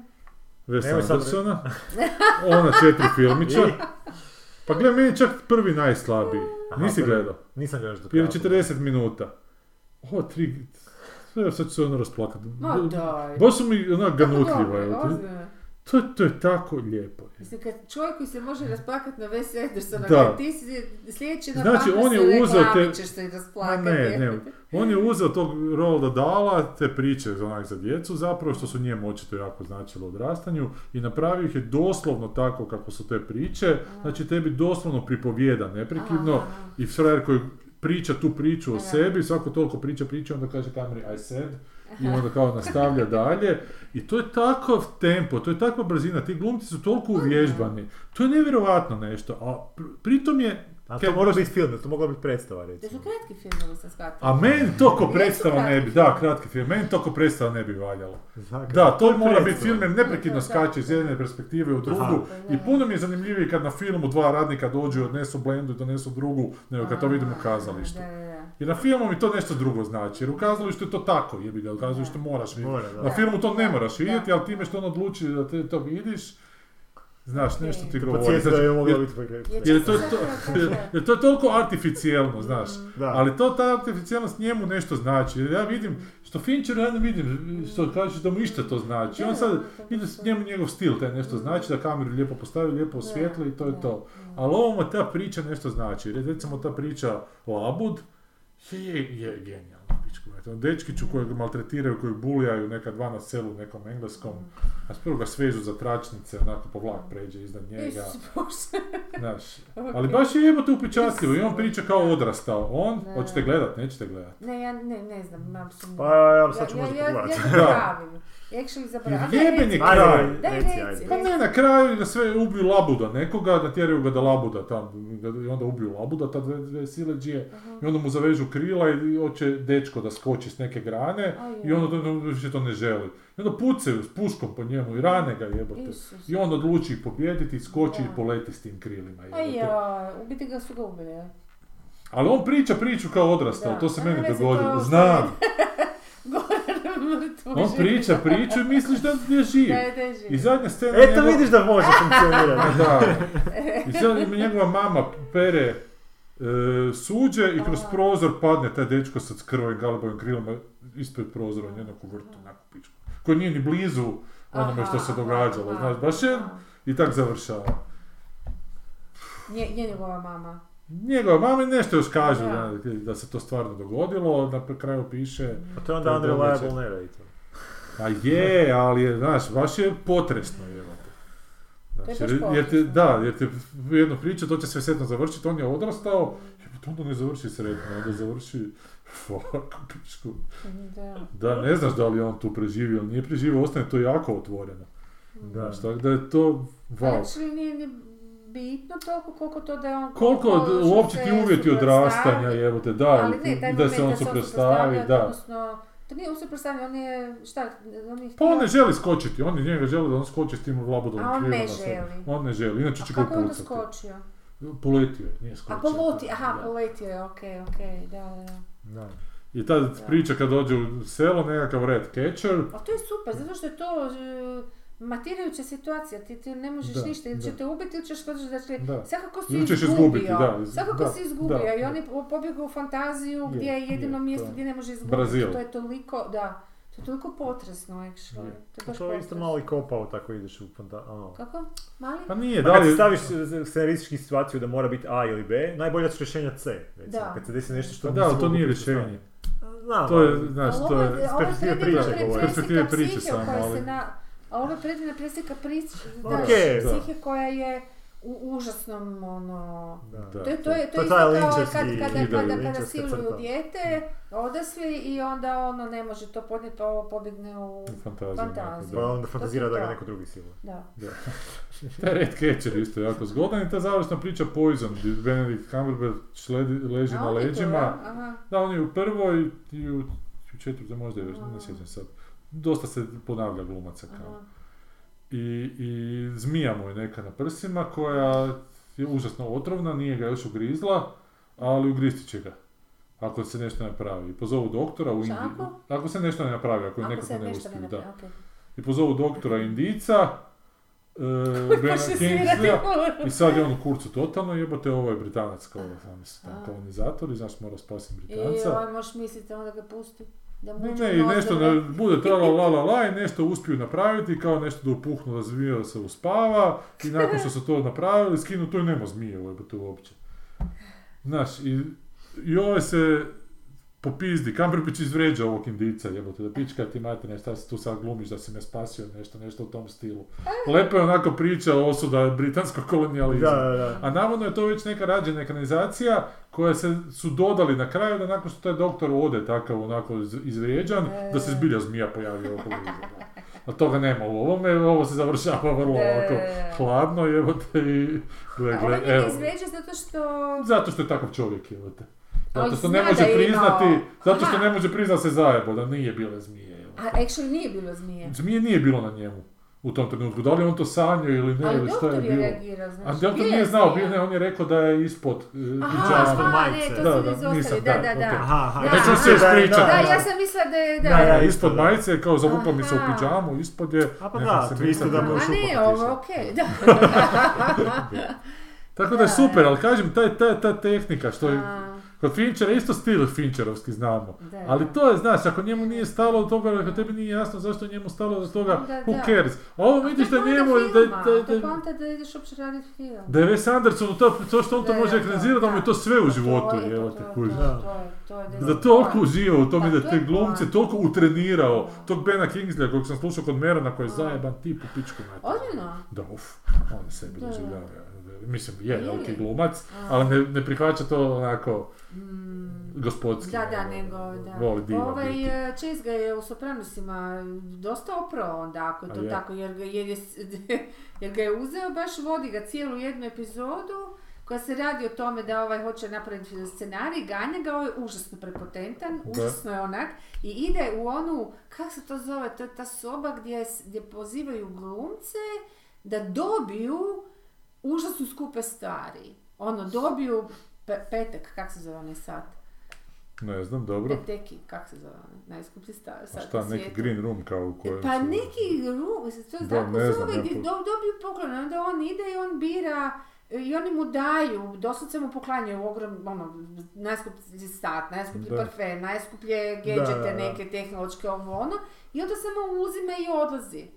Speaker 3: Wes Andersona, ona četiri filmića, pa gle, meni čak prvi najslabiji,
Speaker 1: Aha,
Speaker 3: nisi
Speaker 1: prvi.
Speaker 3: gledao,
Speaker 1: Nisam do
Speaker 3: prije
Speaker 1: kraja.
Speaker 3: 40 minuta, ovo tri, evo sad ću se ono rasplakat,
Speaker 2: Ma daj.
Speaker 3: baš su mi onak ganutljiva,
Speaker 2: dobro.
Speaker 3: To, to je tako lijepo.
Speaker 2: Mislim, kad čovjek koji se može rasplakat na Wes Andersona,
Speaker 3: Da.
Speaker 2: ti si sljedeći na
Speaker 3: Znači, on je
Speaker 2: se
Speaker 3: uzeo te-
Speaker 2: ćeš se i
Speaker 3: Ma
Speaker 2: rasplakat.
Speaker 3: ne, ne, on je uzeo tog Rolda Dala, te priče onak za djecu zapravo, što su njemu očito jako značilo odrastanju i napravio ih je doslovno tako kako su te priče, znači tebi doslovno pripovijeda neprekidno i frajer koji priča tu priču o sebi, svako toliko priča priča, onda kaže kameri I said i onda kao nastavlja dalje i to je takav tempo, to je takva brzina, ti glumci su toliko uvježbani, to je nevjerojatno nešto, a pr- pritom je
Speaker 1: A to mora biti film, to mogla biti predstava
Speaker 2: Da
Speaker 1: recimo.
Speaker 2: su kratki filmovi sam shvatila.
Speaker 3: A meni to ko predstava ne bi, da,
Speaker 2: film.
Speaker 3: kratki film, meni to ko predstava ne bi valjalo. Da, to
Speaker 1: je
Speaker 3: mora biti film jer neprekidno
Speaker 2: Da, da, da.
Speaker 3: skače iz jedne perspektive u drugu
Speaker 1: Aha.
Speaker 3: i puno mi je zanimljivije kad na filmu dva radnika dođu i odnesu blendu i donesu drugu, nego kad to vidim u kazalištu.
Speaker 2: Da, da, da.
Speaker 3: Jer na filmu mi to nešto drugo znači, jer u kazalištu je to tako, jebi ga, u kazalištu moraš vidjeti.
Speaker 1: Mora, da.
Speaker 3: Na filmu to ne moraš vidjeti, ali time što on odluči da te to vidiš, znaš, nešto ti govori. Znači,
Speaker 1: mogla
Speaker 3: jer-.
Speaker 2: Jer-
Speaker 3: jer je to, to, jer to je toliko artificijelno, znaš.
Speaker 1: Da.
Speaker 3: Ali to, ta artificijalnost njemu nešto znači. Jer ja vidim, što Fincher ja ne vidim, što kažeš da mu išta to znači. On sad, ide njemu njegov stil, taj nešto znači, da kameru lijepo postavi, lijepo osvijetli i to je to. Ali ovome ta priča nešto znači. Jer recimo ta priča Labud je, je, je genijalna. mater. Ono, Dečkiću kojeg maltretiraju, kojeg bulijaju neka dva na selu u nekom engleskom, a prvo ga svežu za tračnice, onako po vlak pređe iznad njega. Znaš,
Speaker 2: Ok.
Speaker 3: ali baš je jebote upečatljivo i on priča kao odrastao. On,
Speaker 2: Da.
Speaker 3: hoćete gledat, nećete gledat.
Speaker 2: Ne, ja ne, ne znam, sumnju.
Speaker 1: Pa ja sad ću
Speaker 2: ja,
Speaker 1: možda
Speaker 2: ja, ja,
Speaker 1: pogledati.
Speaker 2: zaboravim. Actually
Speaker 3: jebeni kraj.
Speaker 2: reci, Daj,
Speaker 1: Reci,
Speaker 2: reci,
Speaker 1: ajde.
Speaker 3: Pa ne, na kraju da sve ubiju labuda nekoga, natjeraju ga da labuda tam, da- i onda ubiju labuda, ta dve, dve sileđije, i onda mu zavežu krila i hoće dečko da skoči s neke grane,
Speaker 2: Aj,
Speaker 3: i onda to, više to ne želi. I onda pucaju s puškom po njemu i rane ga jebote.
Speaker 2: Isus.
Speaker 3: I on odluči ih pobijediti, skoči
Speaker 2: Da.
Speaker 3: i poleti s tim krilima
Speaker 2: Aj
Speaker 3: jebote.
Speaker 2: joj, u biti ga su ga ubili, ja.
Speaker 3: Ali on priča priču kao odrastao, to se meni dogodilo. Znam,
Speaker 2: Mrtvu.
Speaker 3: On priča priču i misliš da je živ.
Speaker 2: Da je da je živ.
Speaker 3: I zadnja scena...
Speaker 1: Eto
Speaker 3: njegov-
Speaker 1: vidiš da može funkcionirati.
Speaker 3: Da. I sad njegova mama pere e, suđe i kroz
Speaker 2: Aha.
Speaker 3: prozor padne taj dečko sa krvavim galebovim krilima ispred prozora njenog u vrtu, onako pičku. Koji nije ni blizu onome što se događalo,
Speaker 2: aha,
Speaker 3: znaš, baš je i tak završava.
Speaker 2: Nje njegova mama.
Speaker 3: Njegova mama nešto još kaže
Speaker 2: Da.
Speaker 3: da, da se to stvarno dogodilo, na kraju piše,
Speaker 1: A to je onda
Speaker 3: je
Speaker 1: unreliable narrator.
Speaker 3: a je, ali je, znaš, baš je potresno, je.
Speaker 2: To je
Speaker 3: Znači, jer, jer te, da, jer te jedno priča, to će sve sretno završiti, on je odrastao, jebote, onda ne završi sretno, onda završi, fuck, pičku.
Speaker 2: Da.
Speaker 3: Da, ne znaš da li je on tu preživio ili nije preživio, ostane to jako otvoreno.
Speaker 1: Da.
Speaker 3: Tako da je to, wow.
Speaker 2: Znači, nije ni bitno toliko koliko to da je on...
Speaker 3: Koliko
Speaker 2: što
Speaker 3: uopće ti uvjeti odrastanja, jebote, da,
Speaker 2: Ali ne, taj
Speaker 3: da se on
Speaker 2: moment
Speaker 3: suprotstavi, da.
Speaker 2: Odnosno, to nije suprotstavljanje, on je, šta, on je
Speaker 3: Pa on ne želi skočiti, on je njega želi da on skoči s tim labudovim
Speaker 2: A on ne želi.
Speaker 3: On ne želi, inače će
Speaker 2: A
Speaker 3: ga
Speaker 2: kako je onda
Speaker 3: upucati.
Speaker 2: skočio?
Speaker 3: Poletio je, nije skočio.
Speaker 2: A poloti, aha,
Speaker 3: Da.
Speaker 2: poletio je, okej, okej, da, da, da.
Speaker 1: Da.
Speaker 3: I tad priča kad dođe u selo, nekakav red catcher,
Speaker 2: A to je super, zato što je to matirajuća situacija, ti, ti ne možeš
Speaker 3: Da,
Speaker 2: ništa, ili će
Speaker 3: da.
Speaker 2: te ubiti ili ćeš skočiti, dakle,
Speaker 3: Da.
Speaker 2: svakako si izgubio,
Speaker 3: izgubiti, da, iz-
Speaker 2: svakako
Speaker 3: da,
Speaker 2: si izgubio
Speaker 3: da,
Speaker 2: i
Speaker 3: da.
Speaker 2: on je pobjegao u fantaziju
Speaker 3: Je,
Speaker 2: gdje je jedino
Speaker 3: je,
Speaker 2: mjesto
Speaker 3: to.
Speaker 2: gdje ne može izgubiti,
Speaker 3: Brazil.
Speaker 2: to je toliko, da, to je toliko potresno, actually,
Speaker 3: Je.
Speaker 2: to je baš
Speaker 1: To je isto
Speaker 2: potresno.
Speaker 1: malo i kopao tako ideš u fanta... Ono.
Speaker 2: Kako? Mali?
Speaker 3: pa nije,
Speaker 1: Pa
Speaker 3: da
Speaker 1: kad
Speaker 3: li...
Speaker 1: staviš scenaristički situaciju da mora biti A ili B, najbolje su rješenja C. Recimo.
Speaker 2: Da.
Speaker 1: Kad se desi nešto što
Speaker 3: Pa da, ali to nije rješenje.
Speaker 1: Znam,
Speaker 3: To je, znaš, to je...
Speaker 2: ovo je predivna
Speaker 1: priče
Speaker 3: priče samo, ali-.
Speaker 2: A ovo je predivna preslika priče, da,
Speaker 1: Okej.
Speaker 2: psihe koja je u užasnom, ono...
Speaker 1: Da.
Speaker 3: Da.
Speaker 2: To je, to je, to
Speaker 1: To
Speaker 2: je isto kao kad, kada,
Speaker 3: ide,
Speaker 2: kada, kada siluju dijete, odasli i onda ono ne može to podnijeti pa ovo pobjegne u...
Speaker 3: Fantaziju.
Speaker 2: Fantaziju.
Speaker 1: Pa onda fantazira da ga neko drugi siluje.
Speaker 2: Da.
Speaker 3: Da. da. Taj Red Catcher isto je jako zgodan i ta završna priča Poison, gdje Benedict Cumberbatch leži
Speaker 2: A
Speaker 3: na
Speaker 2: tu,
Speaker 3: leđima.
Speaker 2: ja?
Speaker 3: Da, on je u prvoj i u, u četvrtoj možda još, ne sjećam sad. Dosta se ponavlja glumaca kao. I, I zmija mu je neka na prsima koja je užasno otrovna, nije ga još ugrizla, ali ugristi će ga. Ako se nešto ne napravi. I pozovu doktora u Indiji.
Speaker 2: ako?
Speaker 3: Se nešto ne napravi, ako je
Speaker 2: Ako
Speaker 3: nekako ne
Speaker 2: nešto ne
Speaker 3: uspiju, da.
Speaker 2: okej.
Speaker 3: I pozovu doktora Indica, e, Bena Kingslija,
Speaker 2: svirati.
Speaker 3: i sad je on u kurcu totalno, jebote, ovo je Britanac kao,
Speaker 2: A.
Speaker 3: kolonizator i znaš mora spasiti
Speaker 2: I
Speaker 3: Britanca.
Speaker 2: ovaj možeš misliti onda ga pusti. Da
Speaker 3: Ne, ne, i nešto ne, bude tra la la la i nešto uspiju napraviti, kao nešto da upuhnu da zmija se uspava i nakon što su to napravili, skinu to i nema zmije u uopće. Znaš, i, i ovaj se popizdi, Kamberbić izvređa ovog indica, jebote, da pička ti mater, šta si tu sad glumiš da si me spasio, nešto, nešto u tom stilu. Lepo je onako priča o osuda britanskog kolonijalizma.
Speaker 1: Da, da, da.
Speaker 3: A navodno je to već neka rađena ekranizacija koja se su dodali na kraju da nakon što taj doktor ode takav onako iz- izvrijeđan, da se zbilja zmija pojavi iza. A toga nema u ovome, ovo se završava vrlo
Speaker 2: Da,
Speaker 3: ovako hladno jebote i gle,
Speaker 2: A
Speaker 3: gle,
Speaker 2: izvređa zato što...
Speaker 3: Zato što je takav čovjek jebote. Zato
Speaker 2: Ali
Speaker 3: što ne može
Speaker 2: da
Speaker 3: priznati,
Speaker 2: imao-
Speaker 3: zato što ne može priznati se zajebo da nije bile zmije.
Speaker 2: A actually nije bilo zmije.
Speaker 3: Zmije nije bilo na njemu u tom trenutku. Da li on to sanjao ili ne,
Speaker 2: Ali
Speaker 3: ili šta je
Speaker 2: doktor je
Speaker 3: bilo.
Speaker 2: reagirao, znači.
Speaker 3: A doktor nije
Speaker 2: je
Speaker 3: znao, bio, ne, on je rekao da je ispod uh,
Speaker 2: Aha,
Speaker 3: pidžama.
Speaker 1: ispod majice.
Speaker 3: Da, da, nisam,
Speaker 2: da,
Speaker 3: da,
Speaker 2: da, da.
Speaker 1: Aha, aha.
Speaker 2: Da, aha.
Speaker 3: sve ispričati.
Speaker 2: Da,
Speaker 3: Da.
Speaker 2: ja sam mislila da je, da.
Speaker 1: Da, ja,
Speaker 3: ispod
Speaker 1: da.
Speaker 3: majice, kao zavupa mi se u
Speaker 2: Aha.
Speaker 3: pidžamu, ispod je...
Speaker 1: A pa
Speaker 3: ne
Speaker 1: da,
Speaker 3: se
Speaker 1: to isto da možeš
Speaker 2: A ne,
Speaker 1: upakati
Speaker 2: ovo, okej, da.
Speaker 3: Tako da je
Speaker 2: Da,
Speaker 3: super,
Speaker 2: da.
Speaker 3: ali kažem, ta, ta, ta tehnika, što je... Kod Finchera isto stil Fincherovski znamo.
Speaker 2: Da,
Speaker 3: Ali
Speaker 2: da.
Speaker 3: to je, znaš, ako njemu nije stalo do toga, ako tebi nije jasno zašto je njemu stalo do toga,
Speaker 2: Da,
Speaker 3: who
Speaker 2: da.
Speaker 3: cares? A ovo vidiš da njemu,
Speaker 2: poanta
Speaker 3: da,
Speaker 2: filma,
Speaker 3: da,
Speaker 2: To je
Speaker 3: da,
Speaker 2: da ideš uopće raditi film.
Speaker 3: da je Wes Anderson, to, to što on to
Speaker 2: Da,
Speaker 3: može
Speaker 2: da,
Speaker 3: ekranizirati, da mu je to sve u
Speaker 2: Pa
Speaker 3: životu, evo te,
Speaker 2: je
Speaker 3: Da toliko uživa u tome
Speaker 2: Pa
Speaker 3: da te glumce toliko utrenirao,
Speaker 2: Da.
Speaker 3: tog Bena Kingsley kojeg sam slušao kod Merona koji je zajeban tip u pičku.
Speaker 2: Ozbiljno?
Speaker 3: Da, uf, on sebi
Speaker 2: Da.
Speaker 3: doživljava. Mislim, je
Speaker 2: Je li?
Speaker 3: veliki glumac,
Speaker 2: A.
Speaker 3: ali ne, ne prihvaća to onako
Speaker 2: Mm,
Speaker 3: gospodski.
Speaker 2: Da, da, nego, da.
Speaker 3: Voli diva
Speaker 2: ovaj,
Speaker 3: biti.
Speaker 2: Chase ga je u Sopranosima dosta oprao onda, ako je to
Speaker 3: je?
Speaker 2: tako, jer ga, jer, je, jer ga je uzeo, baš vodi ga cijelu jednu epizodu koja se radi o tome da ovaj hoće napraviti scenarij, ganja ga, ovaj je užasno prepotentan,
Speaker 3: Da.
Speaker 2: užasno je onak, i ide u onu, kako se to zove, to je ta soba gdje, gdje pozivaju glumce da dobiju užasno skupe stvari. Ono, dobiju pe- petak, kak se zove onaj sat?
Speaker 3: Ne znam, dobro.
Speaker 2: Te- Teki, kak se zove onaj, najskuplji sta,
Speaker 3: A šta,
Speaker 2: na
Speaker 3: neki
Speaker 2: svijetu.
Speaker 3: green room kao u kojem
Speaker 2: Pa
Speaker 3: su-
Speaker 2: neki rum, to je
Speaker 3: Da,
Speaker 2: tako
Speaker 3: ne znam,
Speaker 2: zove,
Speaker 3: ja
Speaker 2: gdje
Speaker 3: po-
Speaker 2: do, dobiju poklon, onda on ide i on bira e, i oni mu daju, doslovce mu poklanjaju ogrom, ono, najskuplji stat, najskuplji
Speaker 3: Da.
Speaker 2: parfem, najskuplje gadgete,
Speaker 1: Da, da, da.
Speaker 2: neke tehnološke, ovo ono, i onda samo uzima i odlazi.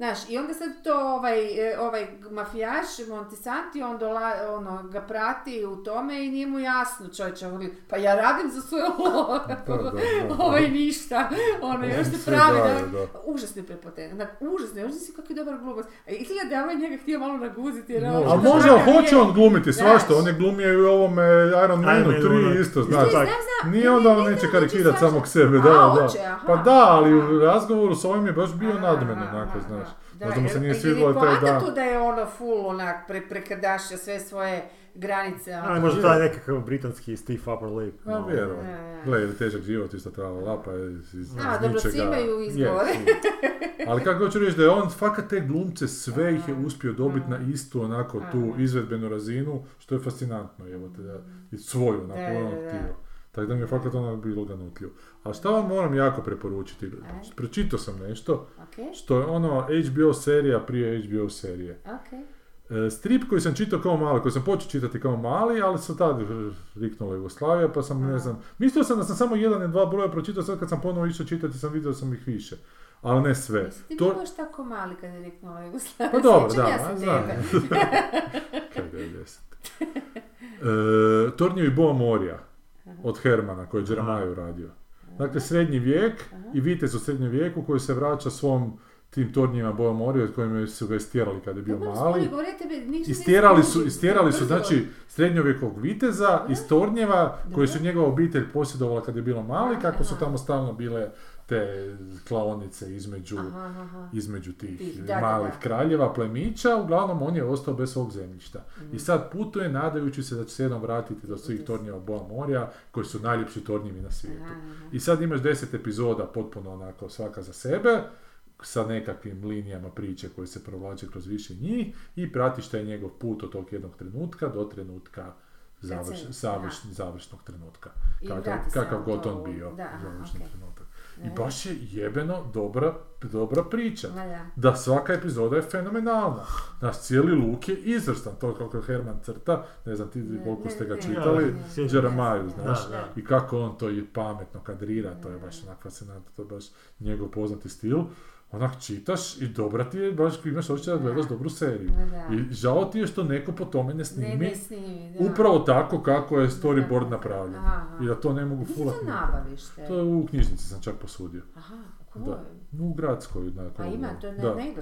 Speaker 2: Znaš, i onda sad to ovaj, e, ovaj mafijaš, Montisanti, on dola, ono, ga prati u tome i nije mu jasno čovječe, on pa ja radim za svoje
Speaker 3: da.
Speaker 2: ovaj ništa, ono, još se pravi, da,
Speaker 3: da.
Speaker 2: užasno je prepotentan, Onak, užasno, još si kakav je dobar glumac. A izgleda da je ovaj njega htio malo naguziti, jer
Speaker 3: Ali može, hoće on glumiti svašta, on je glumio i u ovome Iron Manu
Speaker 1: Iron
Speaker 3: 3
Speaker 1: Man,
Speaker 3: isto, znaš. Nije onda on
Speaker 2: ne,
Speaker 3: neće
Speaker 2: ne,
Speaker 3: karikirati samog sebe, da, da. Pa da, ali u razgovoru s ovim je baš bio nadmen, onako, znaš.
Speaker 2: Da,
Speaker 3: Možda mu se nije svidjelo
Speaker 2: je
Speaker 3: taj dan.
Speaker 2: tu da je ono full onak pre, prekrdašio sve svoje granice. ono.
Speaker 1: A, možda taj nekakav britanski stiff upper lip.
Speaker 3: Pa
Speaker 1: malo.
Speaker 3: vjerovatno.
Speaker 2: Ja.
Speaker 3: Gle, ili težak život, isto trala lapa iz, iz,
Speaker 2: A,
Speaker 3: iz
Speaker 2: dobro, svi imaju
Speaker 3: Je,
Speaker 2: izgovore.
Speaker 3: Ali kako hoću reći da je on fakat te glumce, sve ih je uspio dobiti na istu onako tu izvedbenu razinu, što je fascinantno, evo te da, i svoju onako
Speaker 2: Da, da,
Speaker 3: ono. Tako da mi je fakat ono bilo ganutljivo. A šta vam moram jako preporučiti?
Speaker 2: Aj.
Speaker 3: Pročitao sam nešto,
Speaker 2: Ok,
Speaker 3: što je ono HBO serija prije HBO serije.
Speaker 2: ok.
Speaker 3: E, strip koji sam čitao kao mali, koji sam počeo čitati kao mali, ali se tad riknula Jugoslavija, pa sam, ne
Speaker 2: Aha.
Speaker 3: znam, mislio sam da sam samo jedan ili dva broja pročitao, sad kad sam ponovo išao čitati sam vidio sam ih više. Ali ne sve.
Speaker 2: Jesi ti
Speaker 3: To-
Speaker 2: baš tako mali kad je reknula Jugoslavija?
Speaker 3: Pa dobro, da,
Speaker 2: ja
Speaker 3: znam.
Speaker 2: tebe.
Speaker 3: Kaj 90. E, Tornjevi Boa Morija od Hermana koji je Jeremiah radio. Dakle, srednji vijek i vitez u srednjem vijeku koji se vraća svom tim tornjima Boa Morija od kojima su ga istjerali kad je bio
Speaker 2: Dobro,
Speaker 3: mali. Istjerali su, istjerali su znači srednjovjekovog viteza iz Tornjeva koji su njegova obitelj posjedovala kad je bilo mali, kako su tamo stalno bile te klaonice između,
Speaker 2: Aha, aha.
Speaker 3: između tih
Speaker 2: da,
Speaker 3: malih
Speaker 2: da.
Speaker 3: kraljeva, plemića, uglavnom on je ostao bez svog zemljišta.
Speaker 2: Mhm.
Speaker 3: I sad putuje nadajući se da će se jednom vratiti do svih tornjeva Boa Morja, koji su najljepši tornjevi na svijetu.
Speaker 2: Aha, aha.
Speaker 3: I sad imaš deset epizoda potpuno onako svaka za sebe, sa nekakvim linijama priče koje se provlače kroz više njih i pratiš taj njegov put od tog jednog trenutka do trenutka završ, završ, završnog trenutka. Kakav, kakav god on bio
Speaker 2: da,
Speaker 3: završni
Speaker 2: ok.
Speaker 3: Trenutak. I baš je jebeno dobra, dobra priča.
Speaker 2: Da.
Speaker 3: Da svaka epizoda je fenomenalna. Naš cijeli luk je izvrstan, to kako Herman crta, ne znam ti koliko ste ga čitali. Jeremiah, znaš,
Speaker 1: da, da.
Speaker 3: i kako on to i pametno kadrira, to je baš onak fascinantno, to je baš njegov poznati stil. Onak čitaš i dobra ti je, baš imaš osjećaj da gledaš dobru seriju.
Speaker 2: Da.
Speaker 3: I žao ti je što neko po tome ne snimi,
Speaker 2: Ne, ne snimi, da.
Speaker 3: upravo tako kako je storyboard napravljen.
Speaker 2: Aha.
Speaker 3: I da to ne mogu
Speaker 2: Gdje ti
Speaker 3: fulat
Speaker 2: to nabaviš te?
Speaker 3: To je u knjižnici sam čak posudio.
Speaker 2: Aha. Kojoj?
Speaker 3: U gradskoj. Na,
Speaker 2: A ima, to je na,
Speaker 3: da. Ne,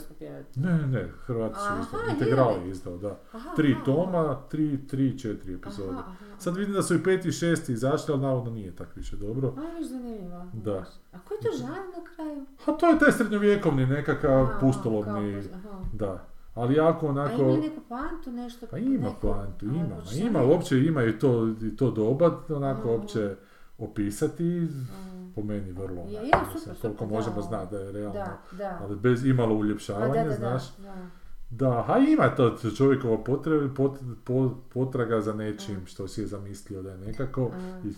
Speaker 3: ne, ne, Hrvati su
Speaker 2: Aha,
Speaker 3: izdali.
Speaker 2: je
Speaker 3: Integral je izdao, da.
Speaker 2: Aha,
Speaker 3: Tri
Speaker 2: aha,
Speaker 3: toma, tri, tri, četiri epizode. Sad vidim da su i peti i šesti izašli, ali navodno nije tak više dobro.
Speaker 2: A, viš zanimljivo.
Speaker 3: Da.
Speaker 2: A koji to žar na kraju?
Speaker 3: A to je taj srednjovjekovni nekakav pustolovni, da. Ali jako
Speaker 2: A
Speaker 3: onako...
Speaker 2: ima li neku poantu, nešto?
Speaker 3: Pa ima poantu,
Speaker 2: A,
Speaker 3: ima. ima, uopće ima i to, i to doba, onako uopće opisati,
Speaker 2: A,
Speaker 3: po meni vrlo,
Speaker 2: Je, je,
Speaker 3: mislim,
Speaker 2: super,
Speaker 3: koliko
Speaker 2: super,
Speaker 3: možemo
Speaker 2: da.
Speaker 3: znati da je realno,
Speaker 2: Da, da.
Speaker 3: ali bez imalo
Speaker 2: Pa
Speaker 3: uljepšavanja,
Speaker 2: da, da, da,
Speaker 3: znaš.
Speaker 2: da.
Speaker 3: Da, a ima to čovjekova potreba, pot, po- potraga za nečim što si je zamislio da je nekako
Speaker 2: A.
Speaker 3: i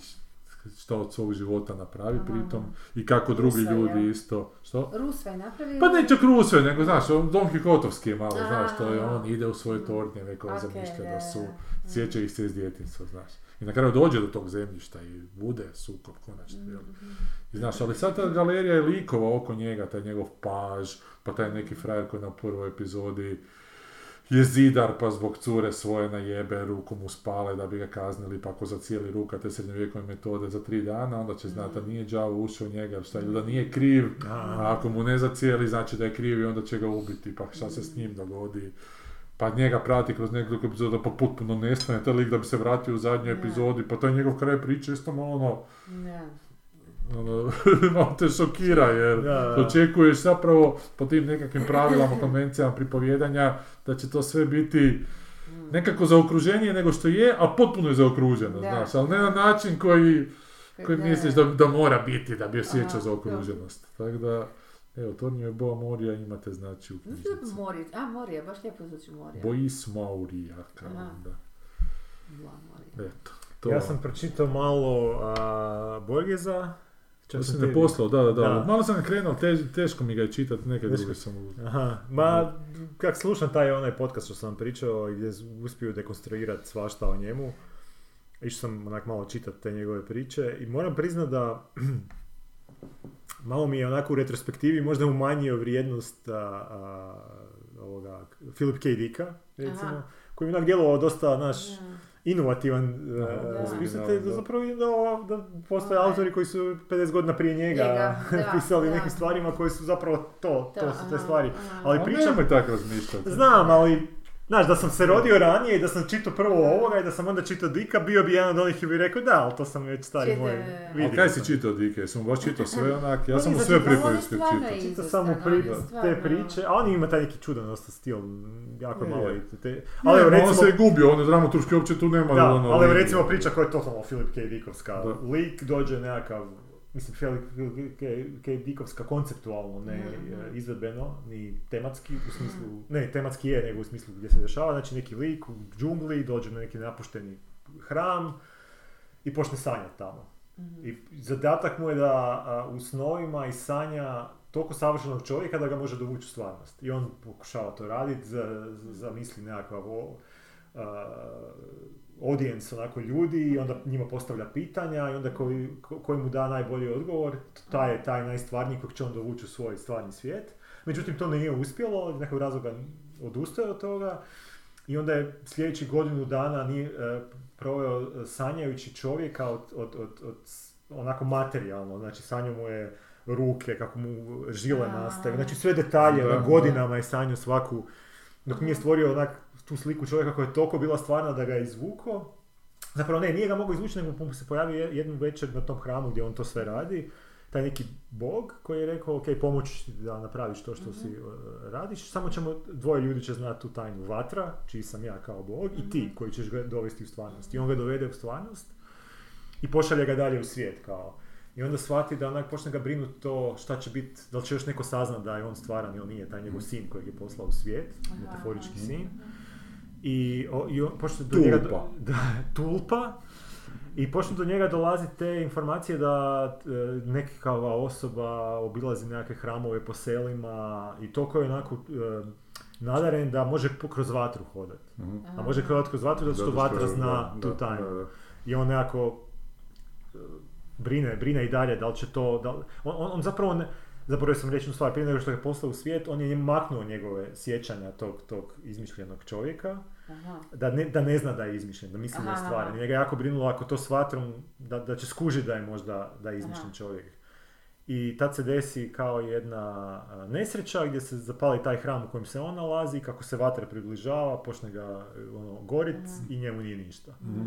Speaker 3: što od svog života napravi
Speaker 2: Aha.
Speaker 3: pritom i kako drugi ljudi
Speaker 2: jel?
Speaker 3: isto, što?
Speaker 2: Rusva je napravio...
Speaker 3: Pa ne čak Rusve, nego znaš, on Don Kihotovski je malo,
Speaker 2: A.
Speaker 3: znaš, to je on ide u svoje tornjeve koje
Speaker 2: Ok,
Speaker 3: zamišlja
Speaker 2: da,
Speaker 3: da su,
Speaker 2: da.
Speaker 3: sjeća ih se iz djetinstva, znaš. I na kraju dođe do tog zemljišta i bude sukob konačno, jel? I znaš, ali sad ta galerija je likova oko njega, taj njegov paž, pa taj neki frajer koji na prvoj epizodi je zidar pa zbog cure svoje najebe, ruku mu spale da bi ga kaznili, pa ako zacijeli ruka te srednjovjekovne metode za tri dana, onda će znati da nije đavo ušao njega, šta, ili da nije kriv, a ako mu ne zacijeli, znači da je kriv i onda će ga ubiti, pa šta se s njim dogodi. Pa njega prati kroz nekoliko epizoda, pa potpuno nestane taj lik da bi se vratio u zadnjoj epizodi, pa taj njegov kraj priče isto malo ono, ono, malo te šokira jer
Speaker 1: Da, da.
Speaker 3: očekuješ zapravo po tim nekakvim pravilama, konvencijama pripovjedanja da će to sve biti nekako zaokruženije nego što je, a potpuno je zaokruženo,
Speaker 2: Da.
Speaker 3: znaš, ali ne na način koji, koji misliš da, da mora biti da bi osjećao zaokruženost. Tako da, evo, Tornio Boa Morija imate znači u knjižnici.
Speaker 2: Morije, a Morije, baš lijepo zvuči Morije.
Speaker 3: Bois Maurija, kao
Speaker 2: Aha.
Speaker 3: da.
Speaker 2: Dva Morije.
Speaker 3: Eto. To.
Speaker 1: Ja sam pročitao malo a, Borgeza.
Speaker 3: To
Speaker 1: čak sam
Speaker 3: ne
Speaker 1: tebi-
Speaker 3: poslao, da, da, da.
Speaker 1: Da.
Speaker 3: Malo sam ga krenuo, tež- teško mi ga je čitati, neke
Speaker 1: Teško.
Speaker 3: druge sam... u-
Speaker 1: Aha, ma kak slušam taj onaj podcast što sam vam pričao gdje uspiju dekonstruirati svašta o njemu, išao sam onak malo čitati te njegove priče i moram priznat da malo mi je onako u retrospektivi možda umanjio vrijednost a, a, ovoga Philip K. Dicka, recimo,
Speaker 2: Aha.
Speaker 1: koji je onak djelovao dosta, naš, inovativan uh,
Speaker 3: Da.
Speaker 1: spisatelj, da
Speaker 3: Da.
Speaker 1: zapravo da, da postoje
Speaker 2: Da.
Speaker 1: autori koji su 50 godina prije njega,
Speaker 2: Njega, da,
Speaker 1: pisali
Speaker 2: da.
Speaker 1: nekim stvarima koji su zapravo to, to
Speaker 2: Da,
Speaker 1: su te stvari.
Speaker 2: aha.
Speaker 1: Ali pričam,
Speaker 3: nemoj tako razmišljati.
Speaker 1: znam, ali Znaš, da sam se rodio ranije i da sam čitao prvo ovoga i da sam onda čitao Dika, bio bi jedan od onih i bi rekao da, ali to sam već stari moj vidio.
Speaker 3: Ali kaj si
Speaker 1: sam.
Speaker 3: čitao Dike? Sam baš čitao sve onak, ja sam mu sve pripovijesti čitao.
Speaker 1: Čitao pri,
Speaker 2: je
Speaker 1: te priče, a on ima taj neki čudan dosta stil, jako
Speaker 3: Je,
Speaker 1: malo i te...
Speaker 3: Ali
Speaker 1: Ali evo,
Speaker 3: on se je gubio, on je dramaturški uopće tu nema
Speaker 1: da,
Speaker 3: ono...
Speaker 1: ali recimo priča koja je totalno Philip K. Dickovska.
Speaker 3: Da.
Speaker 1: Lik dođe nekakav, mislim Philip K. K. Dickovska konceptualno, ne
Speaker 2: Mhm.
Speaker 1: e, izvedbeno, ni tematski, u smislu, ne tematski je, nego u smislu gdje se dešava, znači neki lik u džungli dođe na neki napušteni hram i počne sanjati tamo.
Speaker 2: Mhm.
Speaker 1: I zadatak mu je da a, u snovima i sanja toliko savršenog čovjeka da ga može dovući u stvarnost. I on pokušava to raditi, za, za- zamisli nekakav o, a, audience onako ljudi i onda njima postavlja pitanja i onda koji, ko- koji mu da najbolji odgovor, taj je taj najstvarniji kojeg će on dovući u svoj stvarni svijet. Međutim, to nije uspjelo, iz nekog razloga odustaje od toga i onda je sljedećih godinu dana nije, e, proveo e, sanjajući čovjeka od, od, od, od onako materijalno, znači sanjao mu je ruke, kako mu žile nastaju, znači sve detalje,
Speaker 3: Da,
Speaker 1: na godinama je sanjao svaku, dok nije stvorio onak tu sliku čovjeka koja je toliko bila stvarna da ga je izvuko. Zapravo ne, nije ga mogao izvući, nego mu se pojavio je- jednu večer na tom hramu gdje on to sve radi, taj neki bog koji je rekao, ok, pomoći ti da napraviš to što si uh, radiš, samo ćemo, dvoje ljudi će znati tu tajnu vatra, čiji sam ja kao bog, i ti koji ćeš ga dovesti u stvarnost. I on ga dovede u stvarnost i pošalje ga dalje u svijet kao. I onda shvati da onak počne ga brinuti to šta će biti, da li će još neko saznat da je on stvaran ili nije, taj njegov sin kojeg je poslao u svijet, metaforički sin. I, o, i on počne do njega... do- Da, tulpa. I počne do njega dolaziti te informacije da e, nekakva osoba obilazi nekakve hramove po selima i toliko je onako e, nadaren da može kroz vatru hodati.
Speaker 3: Mhm.
Speaker 1: A može hodati kroz vatru zato što vatra zna
Speaker 3: da,
Speaker 1: tu tajnu. I on nekako e, brine, brine i dalje da li će to, da li- on, on, on zapravo ne, zapravo sam reći jednu stvar, prije nego što je poslao u svijet, on je maknuo njegove sjećanja tog, tog izmišljenog čovjeka,
Speaker 2: Aha.
Speaker 1: da ne, da ne zna da je izmišljen, da misli da je
Speaker 2: Aha,
Speaker 1: stvaran. njega je jako brinulo ako to s vatrom, da, da će skužiti da je možda da je izmišljen
Speaker 2: Aha.
Speaker 1: čovjek. I tad se desi kao jedna nesreća gdje se zapali taj hram u kojem se on nalazi i kako se vatra približava, počne ga ono, gorit i njemu nije ništa.
Speaker 3: Mhm.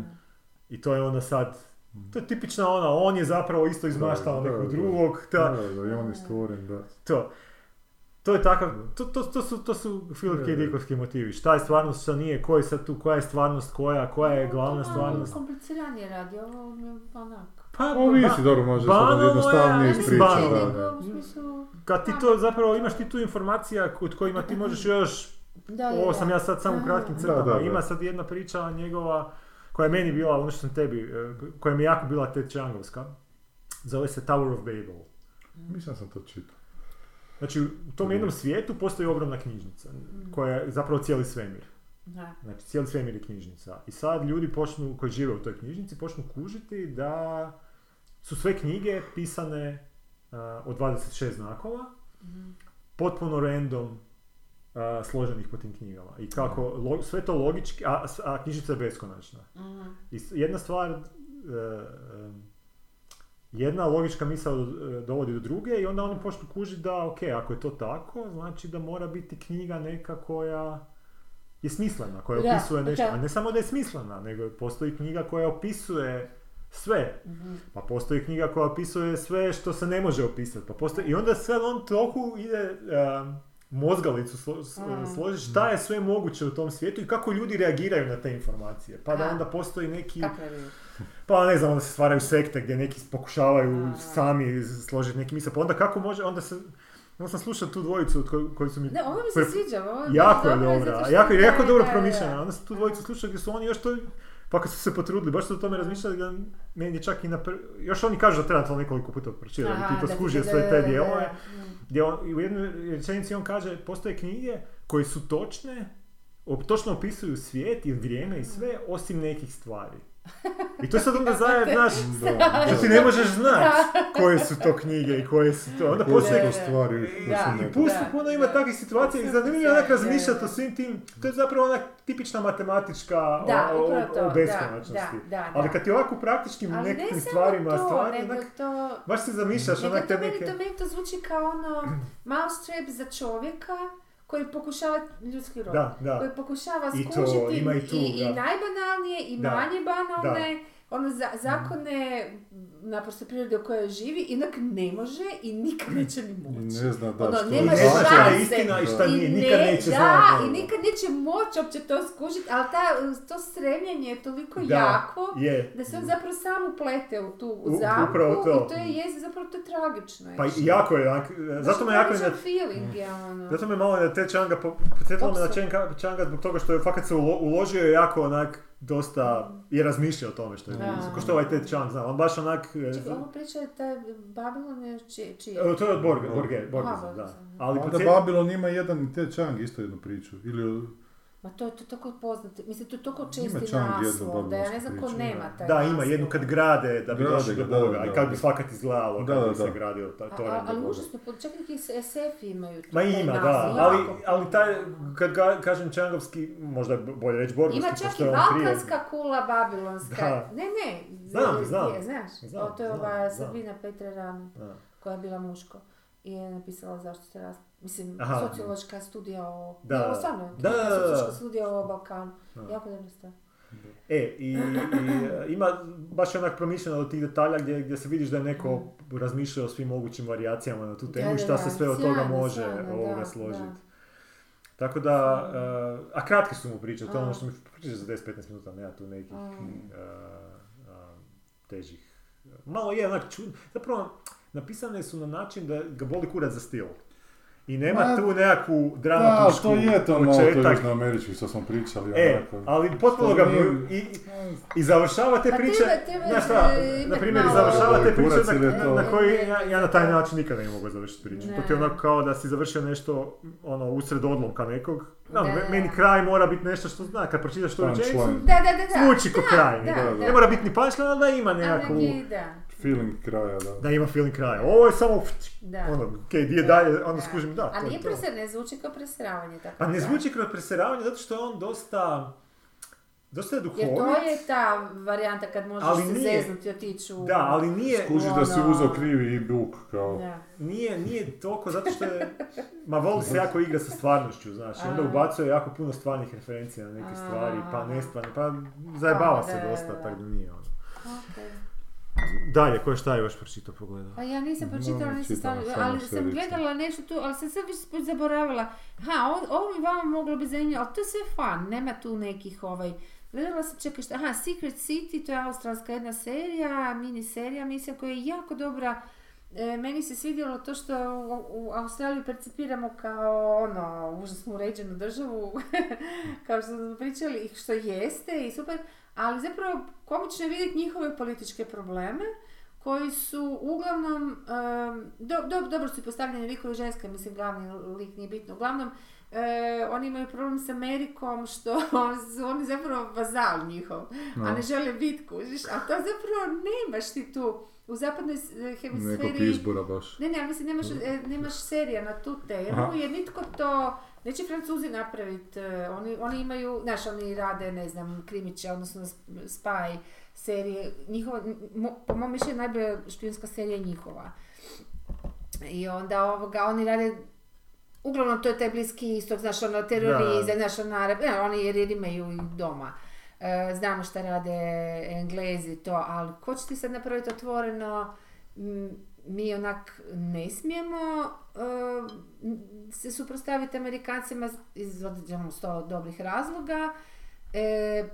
Speaker 1: I to je onda sad, to je tipična ona, on je zapravo isto izmaštao nekog
Speaker 3: da.
Speaker 1: drugog, ta,
Speaker 3: Da, da, i on je stvoren, da.
Speaker 1: to. To je takav, to, to, to su, to su Philip K. Dickovski motivi. Šta je stvarnost, šta nije, ko je sad tu, koja je stvarnost koja, koja je glavna
Speaker 2: To malo
Speaker 1: stvarnost.
Speaker 2: kompliciranije radi, ovo je onak.
Speaker 1: Pa,
Speaker 3: Ovisi, dobro, može se
Speaker 1: banalno je,
Speaker 3: jednostavnije ispričati.
Speaker 1: je. kad ti to zapravo imaš ti tu informacija kod kojima ti možeš još,
Speaker 2: Da, da,
Speaker 1: ovo sam ja sad samo u kratkim
Speaker 2: Da,
Speaker 1: crtama,
Speaker 3: da, da.
Speaker 1: ima sad jedna priča njegova koja je meni bila, ono što sam tebi, eh, koja mi je jako bila te čangovska, zove se Tower of Babel.
Speaker 3: Mislim da sam to čitao.
Speaker 1: Znači, u tom jednom svijetu postoji ogromna knjižnica, koja je zapravo cijeli svemir.
Speaker 2: Da.
Speaker 1: Znači, cijeli svemir je knjižnica. I sad ljudi počnu, koji žive u toj knjižnici, počnu kužiti da su sve knjige pisane uh, od 26 znakova,
Speaker 2: Mhm.
Speaker 1: potpuno random uh, složenih po tim knjigama. I kako, lo- sve to logički, a, a knjižnica je beskonačna.
Speaker 2: Mhm.
Speaker 1: I jedna stvar, uh, jedna logička misao uh, dovodi do druge i onda oni počnu kužiti da, ok, ako je to tako, znači da mora biti knjiga neka koja je smislena, koja
Speaker 2: Da,
Speaker 1: opisuje nešto.
Speaker 2: da.
Speaker 1: A ne samo da je smislena, nego postoji knjiga koja opisuje sve.
Speaker 2: Mhm.
Speaker 1: Pa postoji knjiga koja opisuje sve što se ne može opisati. Pa postoji, I onda sad on toku ide um, mozgalicu slo,
Speaker 2: Mm.
Speaker 1: složi šta je sve moguće u tom svijetu i kako ljudi reagiraju na te informacije. Pa da onda postoji neki... Pa ne znam, onda se stvaraju sekte gdje neki pokušavaju sami složiti neki misao. Pa onda kako može, onda se... Onda sam slušao tu dvojicu od koj- koji su mi...
Speaker 2: Ne, ovo mi se
Speaker 1: pre-
Speaker 2: sviđa, ovo je
Speaker 1: jako je
Speaker 2: dobro
Speaker 1: dobra, jako, jako dobro promišljena.
Speaker 2: da.
Speaker 1: Onda sam tu dvojicu slušao gdje su oni još to Pa kad su se potrudili, baš su o tome razmišljali da meni je čak i na pr... Još oni kažu da treba to nekoliko puta pročitati, da bi ti to skužio sve te dijelove.
Speaker 2: da-
Speaker 1: Gdje on, u jednoj rečenici on kaže, postoje knjige koje su točne, op- točno opisuju svijet i vrijeme i sve, osim nekih stvari. I to sad onda zajedno, znaš,
Speaker 3: Da,
Speaker 1: ti ne možeš znati koje su to knjige i koje su to. Onda
Speaker 3: Koje su
Speaker 1: postoje
Speaker 3: to stvari
Speaker 1: i pusti puno ima takvih situacija i zanimljivo onak razmišljati o svim tim, to je zapravo ona tipična matematička
Speaker 2: Da,
Speaker 1: o, o, o
Speaker 2: da,
Speaker 1: beskonačnosti.
Speaker 2: da, da,
Speaker 1: Ali kad ti ovako u praktičkim nekim stvarima
Speaker 2: to,
Speaker 1: stvari, onak,
Speaker 2: to...
Speaker 1: baš se zamišljaš onak te neke...
Speaker 2: to meni to zvuči kao ono mousetrap za čovjeka koji pokušava, ljudski rod,
Speaker 1: Da, da.
Speaker 2: koji pokušava
Speaker 1: I to,
Speaker 2: skužiti
Speaker 1: i tu,
Speaker 2: i,
Speaker 1: da.
Speaker 2: najbanalnije i manje banalne ono za, zakone naprosto prirode u kojoj živi, inak ne može i nikad neće ni moći.
Speaker 3: ne zna da
Speaker 2: Ono,
Speaker 3: što
Speaker 2: nema
Speaker 1: ne je
Speaker 2: šanse.
Speaker 1: istina i šta nije,
Speaker 2: ne-
Speaker 1: nikad neće
Speaker 2: da,
Speaker 1: znati.
Speaker 2: i nikad neće moći uopće to skužiti, ali ta, to stremljenje je toliko
Speaker 1: Da,
Speaker 2: jako
Speaker 1: je.
Speaker 2: da se on zapravo sam uplete u tu u zamku
Speaker 1: to.
Speaker 2: i to je jest, zapravo to je tragično.
Speaker 1: Pa
Speaker 2: actually.
Speaker 1: jako je, zato me jako... Ne-
Speaker 2: feeling je ono.
Speaker 1: Zato me malo na te Čanga, po- podsjetilo me na. Čanga, Čanga zbog toga što je fakat se ulo- uložio je jako onak dosta i razmišljao o tome što je
Speaker 2: Da.
Speaker 1: Ko što ovaj Ted Chang zna, on baš onak... e,
Speaker 2: Čekaj, ovo priča je taj Babylon je čije? čije?
Speaker 1: e, To je od Borge, Borge, Borge, da. Ali
Speaker 3: Onda Babylon ima jedan i Ted Chang isto jednu priču. Ili
Speaker 2: Ma to je to tako poznato, mislim to je toliko
Speaker 3: jednu
Speaker 2: naslov, da ja ne znam ko nema taj
Speaker 1: Da, ima jednu kad grade da bi
Speaker 3: Grade
Speaker 1: došli do Boga
Speaker 3: da,
Speaker 1: i kad bi
Speaker 3: da.
Speaker 1: fakat izgledalo
Speaker 3: Da,
Speaker 1: kad bi se gradio ta
Speaker 2: A-
Speaker 1: toranj
Speaker 2: a-
Speaker 1: do
Speaker 2: ali
Speaker 1: Boga.
Speaker 2: užasno, čak neki SF imaju tu
Speaker 1: Ma
Speaker 2: taj
Speaker 1: ima, da, ali, ali taj, kad ga, kažem Čangovski, možda je bolje reći Borgovski,
Speaker 2: Ima čak i balkanska kula babilonska.
Speaker 1: Da.
Speaker 2: Ne, ne.
Speaker 1: Znam, znam.
Speaker 2: znaš? To je ova. Sabina Petre Ram,
Speaker 1: Da.
Speaker 2: koja je bila muško. I je napisala zašto se rast... Mislim,
Speaker 1: Aha.
Speaker 2: sociološka studija o...
Speaker 1: Da, da.
Speaker 2: stvarno,
Speaker 1: Da,
Speaker 2: sociološka studija o Balkanu.
Speaker 1: Da.
Speaker 2: Jako dobra stvar.
Speaker 1: E, i, i e, ima baš onak promišljeno do tih detalja gdje, gdje se vidiš da je neko razmišljao o svim mogućim varijacijama na tu temu i šta se sve od toga može ovoga složiti. Tako da, e, a kratke su mu priče, to je ono što mi priča za 10-15 minuta, nema tu nekih e, težih. Malo je onak čudno, zapravo napisane su na način da ga boli kurac za stil. I nema
Speaker 3: Ma,
Speaker 1: tu nekakvu
Speaker 3: Da,
Speaker 1: dramatušku
Speaker 3: to je to malo to
Speaker 1: početak.
Speaker 3: južnoamerički što smo pričali.
Speaker 1: E,
Speaker 3: onako.
Speaker 1: ali potpuno ga i, i, završava te
Speaker 2: Pa
Speaker 1: priče, znaš šta, na primjer, završava te priče na,
Speaker 3: to-
Speaker 1: na koji ja, ja na taj način nikada ne mogu završiti priču. To ti je
Speaker 2: Ne.
Speaker 1: onako kao da si završio nešto ono, usred odlomka nekog. No,
Speaker 2: Da, da,
Speaker 1: meni
Speaker 2: da.
Speaker 1: kraj mora biti nešto što zna, kad pročitaš
Speaker 2: Da, da, da, da.
Speaker 1: zvuči ko
Speaker 2: Da,
Speaker 1: kraj.
Speaker 2: da,
Speaker 1: ne,
Speaker 2: da.
Speaker 1: mora biti ni punchline, ali da ima nekakvu,
Speaker 2: da,
Speaker 3: Feeling kraja, da.
Speaker 1: da ima feeling kraja. Ovo je samo,
Speaker 2: da.
Speaker 1: ono, okej, di je
Speaker 2: Da,
Speaker 1: dalje, onda
Speaker 2: da.
Speaker 1: skužim, da,
Speaker 2: A
Speaker 1: to je
Speaker 2: nije
Speaker 1: to.
Speaker 2: preser, ne zvuči kao presravanje, tako
Speaker 1: Pa ne zvuči kroz preseravanje zato što je on dosta, dosta je duhovit.
Speaker 2: Jer to je ta varijanta kad možeš
Speaker 1: Ali
Speaker 2: se
Speaker 1: nije-
Speaker 2: zeznuti i otići u...
Speaker 1: Da, ali nije,
Speaker 3: Kuži da si
Speaker 2: ono-
Speaker 3: uzeo krivi buk, kao...
Speaker 2: Da.
Speaker 1: Nije, nije toliko zato što je, ma voli se jako igra sa stvarnošću, znaš, i onda ubacuje jako puno stvarnih referencija na neke
Speaker 2: A.
Speaker 1: stvari, pa nestvarne, pa zajebava
Speaker 2: A,
Speaker 1: se dosta,
Speaker 2: da.
Speaker 1: tako da nije ono.
Speaker 2: Okej.
Speaker 1: Dalje, ko je šta je još pročitao, pogledao?
Speaker 2: Pa ja nisam pročitala,
Speaker 3: No,
Speaker 2: nisam stavila, ali sam gledala nešto tu, ali sam sad već zaboravila. Ha, ovo, bi vama moglo biti zanimljivo, ali to je sve fun, nema tu nekih ovaj... Gledala sam, čekaj šta, aha, Secret City, to je australska jedna serija, mini serija, mislim, koja je jako dobra. E, meni se svidjelo to što u, u Australiju percipiramo kao ono, užasno uređenu državu, kao što smo pričali, i što jeste i super, ali zapravo komično je vidjeti njihove političke probleme, koji su uglavnom, do, do- dobro su postavljeni likovi ženske, mislim glavni lik nije bitno, uglavnom e, oni imaju problem s Amerikom što su oni zapravo vazal njihov, a ne žele biti kužiš, a to zapravo nemaš ti tu. U zapadnoj
Speaker 3: Nekog
Speaker 2: hemisferi.
Speaker 3: izbora baš.
Speaker 2: Ne, ne, mislim nemaš, e, nemaš serija na tu temu jer nitko to neće Francuzi napraviti. Oni, oni imaju, znaš, oni rade, ne znam, krimiće, odnosno sp- spy serije. Njihova, mo- po mom mišljenju najbolja špijunska serija je njihova. I onda ovoga, oni rade Uglavnom to je taj bliski istok, znaš, ono, terorizam, znaš, ono, Arab- ne, oni jer imaju i doma. E, znamo šta rade Englezi, to, ali ko će ti sad napraviti otvoreno, m, mi onak ne smijemo m, se suprotstaviti Amerikancima iz određenog sto dobrih razloga. E,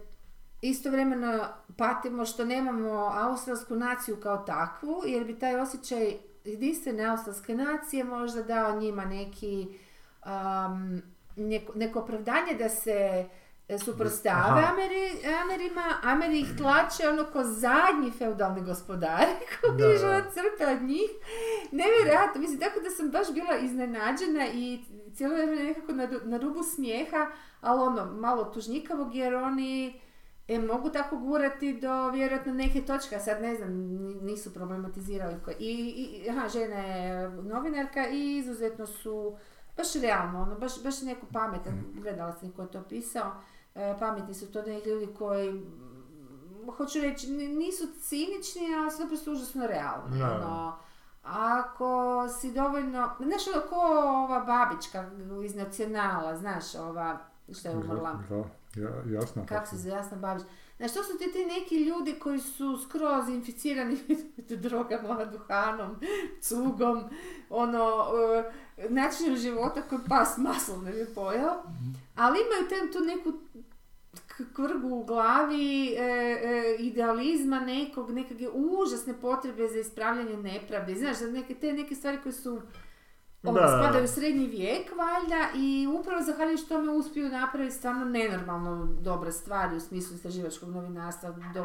Speaker 2: istovremeno patimo što nemamo australsku naciju kao takvu, jer bi taj osjećaj jedinstvene australske nacije možda dao njima neki um, neko, neko opravdanje da se e, suprotstave
Speaker 1: Aha.
Speaker 2: Ameri, Amerima, Ameri ih tlače ono ko zadnji feudalni gospodari, koji
Speaker 1: Da,
Speaker 2: crpe od njih. Nevjerojatno, mislim, tako da sam baš bila iznenađena i cijelo vrijeme nekako na, ru- na rubu smijeha, ali ono, malo tužnjikavog jer oni e, mogu tako gurati do vjerojatno neke točke, sad ne znam, ni- nisu problematizirali. ko- I, i aha, žena je novinarka i izuzetno su baš realno, ono, baš, baš neko pametan, gledala sam ko je to pisao, e, pametni su to neki ljudi koji hoću reći, nisu cinični, ali su naprosto užasno realni.
Speaker 1: Da.
Speaker 2: Ono, ako si dovoljno, znaš ono ko ova babička iz nacionala, znaš, ova, što je umrla,
Speaker 3: Da, ja, jasno.
Speaker 2: kako se zove Jasna Babić. Znaš, to su ti, ti neki ljudi koji su skroz inficirani drogama, duhanom, cugom, ono, e, načinom života koji pas maslo ne bi pojao, ali imaju tem, tu neku kvrgu u glavi, e, e, idealizma nekog, nekakve užasne potrebe za ispravljanje nepravde. Znaš, za neke, te neke stvari koje su ono,
Speaker 1: Da.
Speaker 2: spadaju u srednji vijek, valjda, i upravo zahvaljujući tome uspiju napraviti stvarno nenormalno dobre stvari u smislu istraživačkog novinarstva, do,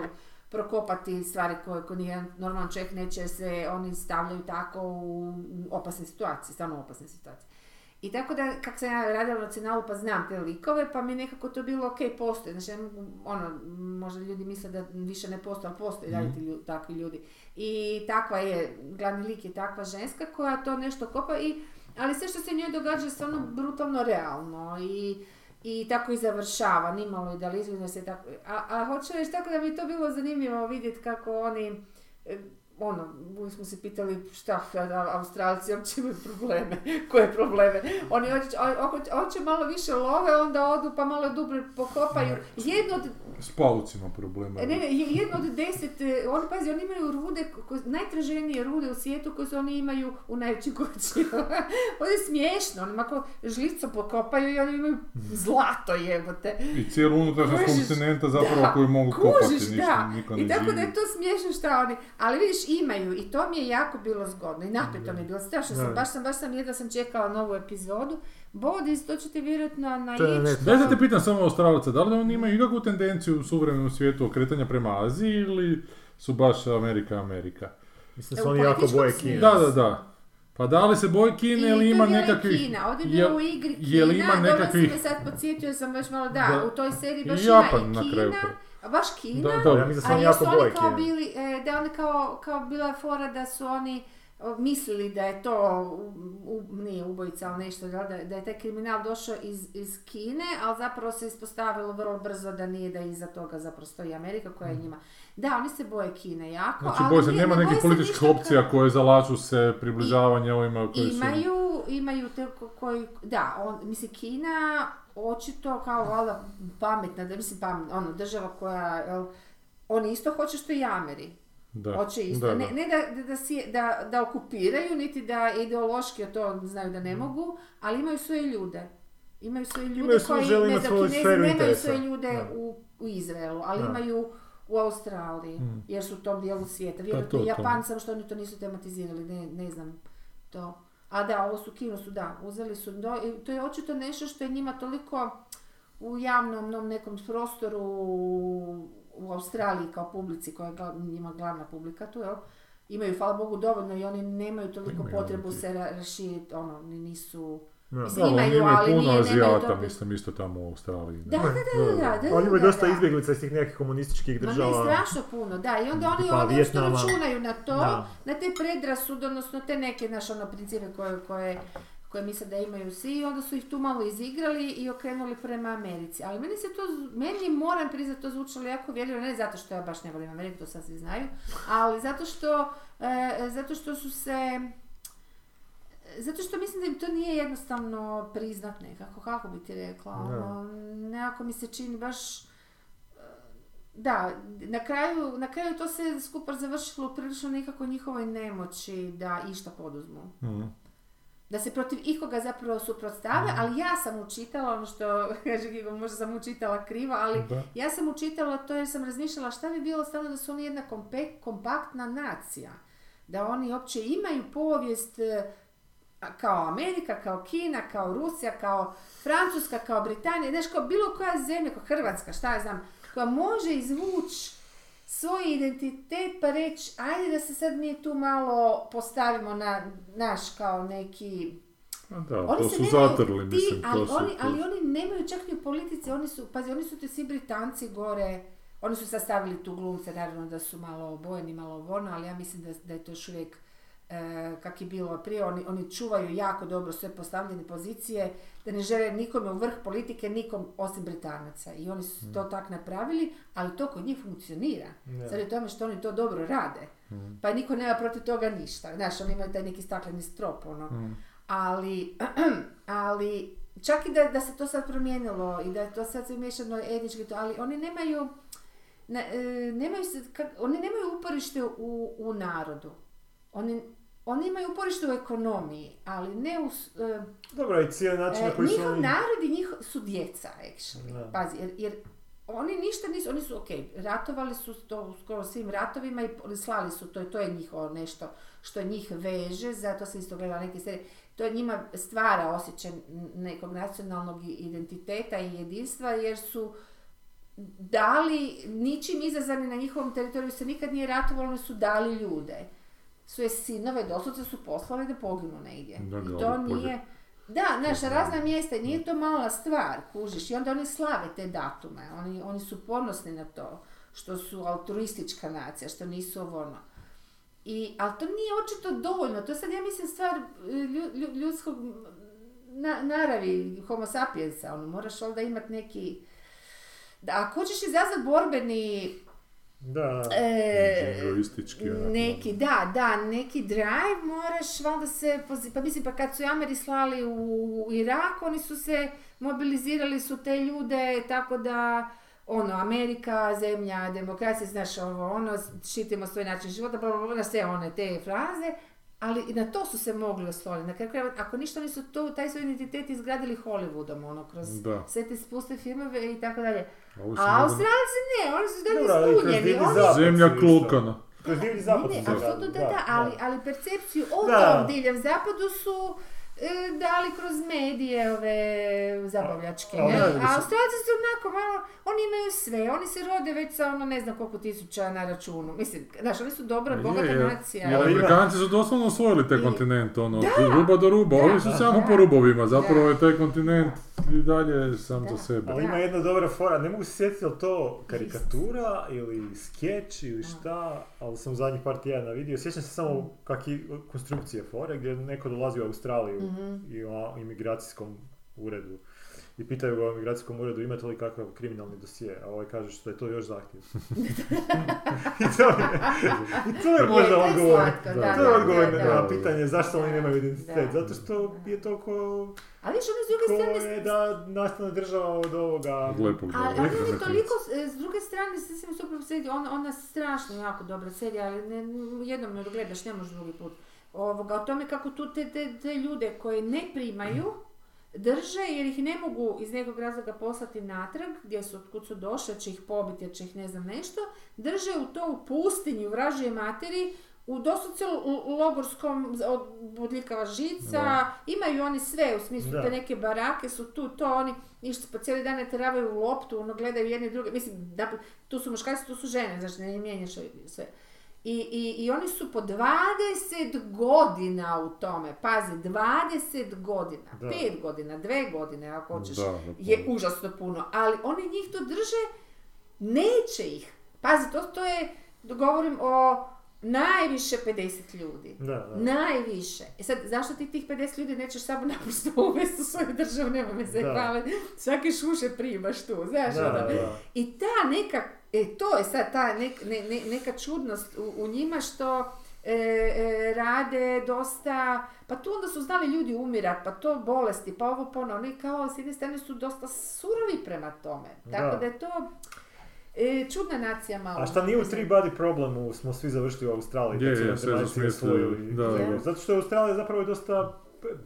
Speaker 2: prokopati stvari koje kod nijedan normalan čovjek neće se oni stavljaju tako u opasne situacije, stvarno opasne situacije. I tako da, kako sam ja radila u nacionalu pa znam te likove, pa mi je nekako to bilo ok, postoje. Znači, ono, možda ljudi misle da više ne postoje, ali postoje dalje ti lju- takvi ljudi. I takva je, glavni lik je takva ženska koja to nešto kopa i ali sve što se njoj događa je stvarno brutalno realno i, i tako i završava, nimalo idealizuje se tako. A, a hoću reći tako da mi je to bilo zanimljivo vidjeti kako oni ono, uvijek smo se pitali šta, Australci uopće imaju probleme, koje probleme. Oni hoće, hoće, malo više love, onda odu pa malo dublje pokopaju. Jedno od
Speaker 3: S paucima problema.
Speaker 2: Ne, ne, je- jedno od deset, e, oni, pazi, oni imaju rude, najtraženije rude u svijetu koje se oni imaju u najvećim količinama. Ovo je smiješno, oni ako žlico pokopaju i oni imaju zlato jebote.
Speaker 3: I cijelu unutrašnjost kontinenta zapravo
Speaker 2: da,
Speaker 3: koju mogu kopati,
Speaker 2: Kužiš,
Speaker 3: ništa,
Speaker 2: da. I tako da je to smiješno šta oni, ali vidiš imaju i to mi je jako bilo zgodno i napeto mi je bilo, strašno sam, baš sam, baš sam jedva sam čekala novu epizodu. Bodis, to ćete vjerojatno naići.
Speaker 3: Daj da te pitam samo Australca, da li oni imaju ikakvu tendenciju u suvremenom svijetu okretanja prema Aziji ili su baš Amerika, Amerika?
Speaker 1: Mislim
Speaker 2: E,
Speaker 1: su oni jako boje. Kine.
Speaker 3: Da, da, da. Pa da li se boje Kine ili ima nekakvih...
Speaker 2: Kina, ovdje je bilo u igri Kina,
Speaker 3: ima
Speaker 2: dobro
Speaker 3: nekakvih-
Speaker 2: si me sad podsjetio, sam baš malo, da,
Speaker 3: Da.
Speaker 2: u toj seriji baš
Speaker 3: I
Speaker 2: ima
Speaker 3: Japan
Speaker 2: i
Speaker 3: na
Speaker 2: Kina,
Speaker 3: kraju.
Speaker 2: A baš Kina,
Speaker 3: Da, da.
Speaker 1: Ja mislim da su oni jako
Speaker 2: oni
Speaker 1: boje
Speaker 2: kao bili, e, da oni kao, kao bila je fora da su oni mislili da je to, u, u- nije ubojica, ali nešto, da, da je taj kriminal došao iz, iz Kine, ali zapravo se ispostavilo vrlo brzo da nije da iza toga zapravo stoji Amerika koja je njima. Da, oni se boje Kine jako,
Speaker 3: Znači,
Speaker 2: ali nije-
Speaker 3: nema nekih političkih opcija koje zalažu se približavanje ovima koji su...
Speaker 2: Imaju, imaju te ko- koji, da, on, mislim Kina očito kao valjda pametna, da mislim pametna, ono, država koja, jel, oni isto hoće što i Ameri.
Speaker 3: Da,
Speaker 2: Hoće isto,
Speaker 3: da, da.
Speaker 2: ne, ne da, da, da, si- da, da okupiraju, niti da ideološki to znaju da ne mogu, ali imaju svoje ljude. Imaju svoje ljude
Speaker 1: Imaju
Speaker 2: koji, ne znam, Kinezi nemaju svoje ljude
Speaker 1: Da.
Speaker 2: u, u Izraelu, ali
Speaker 1: Da.
Speaker 2: imaju u Australiji,
Speaker 3: Mm.
Speaker 2: jer su u tom dijelu svijeta.
Speaker 3: to,
Speaker 2: Vjerojatno i. Japan, samo što oni to nisu tematizirali, ne, ne znam to. A da, ovo su Kinu su, da, uzeli su, do, i to je očito nešto što je njima toliko u javnom nom nekom prostoru u Australiji kao publici, koja je njima glavna publika tu, jel? Imaju, hvala Bogu, dovoljno i oni nemaju toliko
Speaker 3: Imaju
Speaker 2: potrebu se ra- raširiti, ono, ni nisu...
Speaker 1: Da.
Speaker 2: Mislim, imaju, ali
Speaker 3: puno
Speaker 2: nije-
Speaker 3: Azijata,
Speaker 2: to-
Speaker 3: mislim, isto tamo u Australiji.
Speaker 2: Da, da, da, da, da, da,
Speaker 1: Oni imaju
Speaker 2: da,
Speaker 1: dosta izbjeglica iz tih nekih komunističkih
Speaker 2: Ma ne,
Speaker 1: država.
Speaker 2: strašno puno, da. I onda oni
Speaker 1: Tipa
Speaker 2: ovdje što
Speaker 1: Vijetnama.
Speaker 2: računaju na to,
Speaker 1: Da.
Speaker 2: na te predrasude, odnosno te neke naše ono principe koje, koje, koje misle da imaju svi i onda su ih tu malo izigrali i okrenuli prema Americi. Ali meni se to, meni moram priznati to zvučalo jako vjerljivo, ne zato što ja baš ne volim Ameriku, to sad svi znaju, ali zato što, e, zato što su se, zato što mislim da im to nije jednostavno priznat nekako, kako bi ti rekla, ono, nekako mi se čini baš, e, da, na kraju, na kraju to se skupa završilo prilično nekako njihovoj nemoći da išta poduzmu.
Speaker 3: Mhm.
Speaker 2: Da se protiv ikoga zapravo suprotstave, ali ja sam učitala, ono što kaže Gigo, možda sam učitala krivo, ali
Speaker 3: Da.
Speaker 2: ja sam učitala to jer sam razmišljala šta bi bilo stvarno da su oni jedna kompe- kompaktna nacija. Da oni uopće imaju povijest e, a- kao Amerika, kao Kina, kao Rusija, kao Francuska, kao Britanija, znaš, kao bilo koja zemlja, kao Hrvatska, šta ja znam, koja može izvući svoj identitet pa reći, ajde da se sad mi tu malo postavimo na naš kao neki
Speaker 3: Da,
Speaker 2: oni
Speaker 3: to su
Speaker 2: nemaju-
Speaker 3: zatrli,
Speaker 2: ti,
Speaker 3: mislim,
Speaker 2: ali,
Speaker 3: to su...
Speaker 2: oni,
Speaker 3: to
Speaker 2: ali oni nemaju čak ni u politici, oni su, pazi, oni su ti svi Britanci gore, oni su sastavili tu glumce, naravno da su malo obojeni, malo ono, ali ja mislim da, da je to još uvijek e, kak je bilo prije, oni, oni čuvaju jako dobro sve postavljene pozicije, da ne žele nikome u vrh politike, nikom osim Britanaca. I oni su to tak napravili, ali to kod njih funkcionira.
Speaker 1: Ne.
Speaker 2: Sad je tome što oni to dobro rade. Pa niko nema protiv toga ništa. Znaš, oni imaju taj neki stakleni strop, ono. Ali, ali čak i da, da se to sad promijenilo i da je to sad sve miješano etnički, to, ali oni nemaju, ne, e, nemaju se, kak- oni nemaju uporište u, u narodu. Oni, oni imaju uporište u ekonomiji, ali ne u... e,
Speaker 1: Dobro, i cijeli način na
Speaker 2: E,
Speaker 1: koji su
Speaker 2: njihov
Speaker 1: oni...
Speaker 2: narod i njih su djeca, actually.
Speaker 1: Da.
Speaker 2: Pazi, jer, jer oni ništa nisu, oni su, ok, ratovali su to u skoro svim ratovima i slali su to, i to je njihovo nešto što njih veže, zato sam isto gledala neke serije, to je njima stvara osjećaj nekog nacionalnog identiteta i jedinstva, jer su dali, ničim izazvani na njihovom teritoriju se nikad nije ratovalo, oni su dali ljude. Svoje sinove doslovce su poslali da poginu negdje.
Speaker 3: Da,
Speaker 2: I to nije... Da, naša razna mjesta, nije to mala stvar, kužiš, i onda oni slave te datume, oni, oni su ponosni na to, što su altruistička nacija, što nisu ovo ono. I, ali to nije očito dovoljno, to je sad, ja mislim, stvar e, lju- lju- ljudskog na, naravi, homo sapiensa, ono, moraš onda imati neki... Da, ako hoćeš izazvati borbeni
Speaker 1: Da,
Speaker 2: e, neki, da, da, neki drive moraš valjda se, pa mislim pa kad su Ameri slali u, u Irak, oni su se, mobilizirali su te ljude tako da ono, Amerika, zemlja, demokracija, znaš, ovo, ono, štitimo svoj način života, bla, bla, bla, sve one te fraze, ali i na to su se mogli osloniti. Na kraju krajeva, ako ništa nisu to, taj svoj identitet izgradili Hollywoodom, ono, kroz
Speaker 3: Da.
Speaker 2: sve te spuste filmove i tako dalje.
Speaker 3: A ovi su
Speaker 2: A
Speaker 3: mogli-
Speaker 2: Australci ne, oni su zbunjeni,
Speaker 1: divlji
Speaker 2: oni
Speaker 3: Zemlja klukana.
Speaker 1: Kroz divlji zapad
Speaker 2: ne,
Speaker 1: su
Speaker 2: ne, apsolutno da,
Speaker 1: gradili,
Speaker 2: da, ali, ali percepciju o
Speaker 1: Da.
Speaker 2: tom divljem zapadu su e, dali kroz medije ove zabavljačke. Ne?
Speaker 1: da
Speaker 2: A Australci su onako malo, oni imaju sve, oni se rode već sa ono ne znam koliko tisuća na računu. Mislim, znaš, oni su dobra, bogata
Speaker 3: je.
Speaker 2: nacija.
Speaker 3: Jer
Speaker 1: ima-
Speaker 3: Amerikanci su doslovno osvojili taj
Speaker 2: I-
Speaker 3: kontinent, ono,
Speaker 2: Da.
Speaker 3: ruba do ruba,
Speaker 2: Da.
Speaker 3: ovi su samo
Speaker 2: Da.
Speaker 3: po rubovima, zapravo
Speaker 2: Da.
Speaker 3: je taj kontinent i dalje sam
Speaker 2: Da.
Speaker 3: za sebe.
Speaker 1: Ali ima
Speaker 2: Da.
Speaker 1: jedna dobra fora, ne mogu se sjetiti je li to karikatura ili skeč ili šta, ali sam zadnjih par tjedana vidio. Sjećam se samo kak i konstrukcije fore gdje neko dolazi u Australiju
Speaker 2: Mhm.
Speaker 1: i o imigracijskom uredu. I pitaju ga u imigracijskom uredu imate li kakav kriminalni dosije, a ovaj kaže što je to još zahtjev. I to je, i to je
Speaker 2: Je,
Speaker 1: možda odgovor.
Speaker 2: da,
Speaker 1: to je
Speaker 2: da,
Speaker 1: odgovor
Speaker 2: da,
Speaker 1: na
Speaker 2: da.
Speaker 1: pitanje zašto oni
Speaker 2: Da,
Speaker 1: nemaju identitet.
Speaker 2: da.
Speaker 1: Zato što je toliko
Speaker 2: Ali oni s druge
Speaker 1: ko
Speaker 2: strane
Speaker 1: je da nastane država od ovoga.
Speaker 3: Od lepog
Speaker 2: Ali,
Speaker 3: dobra,
Speaker 2: ali on je toliko, e, s druge strane, se sam super serija, ona, ona strašno jako dobra serija, ali ne, jednom ne gledaš, ne možeš drugi put. Ovoga, o tome kako tu te, te, te ljude koje ne primaju, drže jer ih ne mogu iz nekog razloga poslati natrag, gdje su, otkud su došli, će ih pobiti, jer će ih ne znam nešto, drže u to u pustinji, u vražije materi, u doslovce u logorskom od bodljikava žica,
Speaker 3: Da.
Speaker 2: imaju oni sve, u smislu
Speaker 1: Da.
Speaker 2: te neke barake su tu, to oni ništa, po cijeli dan ne teravaju u loptu, ono gledaju jedne druge, mislim, da, tu su muškarci, tu su žene, znači ne mijenjaš sve. I, i, I oni su po 20 godina u tome, pazi, 20 godina,
Speaker 1: Da.
Speaker 2: 5 godina, 2 godine ako hoćeš,
Speaker 3: Da,
Speaker 2: je užasno puno, ali oni njih to drže, neće ih. Pazi, to, to je, govorim o najviše 50 ljudi.
Speaker 1: Da, da.
Speaker 2: Najviše. E sad, zašto ti tih 50 ljudi nećeš samo naprosto uvesti u svoju državu, nema me hvale. Svake šuše primaš tu, znaš
Speaker 1: Da,
Speaker 2: ono.
Speaker 1: da.
Speaker 2: I ta neka, e, to je sad ta nek- ne- ne- neka čudnost u, u njima što e, e, rade dosta, pa tu onda su znali ljudi umirat, pa to bolesti, pa ovo pa ono, oni kao s jedne strane su dosta surovi prema tome. Tako
Speaker 1: Da.
Speaker 2: da, je to e, čudna nacija malo.
Speaker 1: A šta nije u Three Body Problemu smo svi završili u Australiji,
Speaker 3: Je, je, sve
Speaker 1: osvojili.
Speaker 3: da,
Speaker 2: da.
Speaker 1: Zato što je Australija zapravo je dosta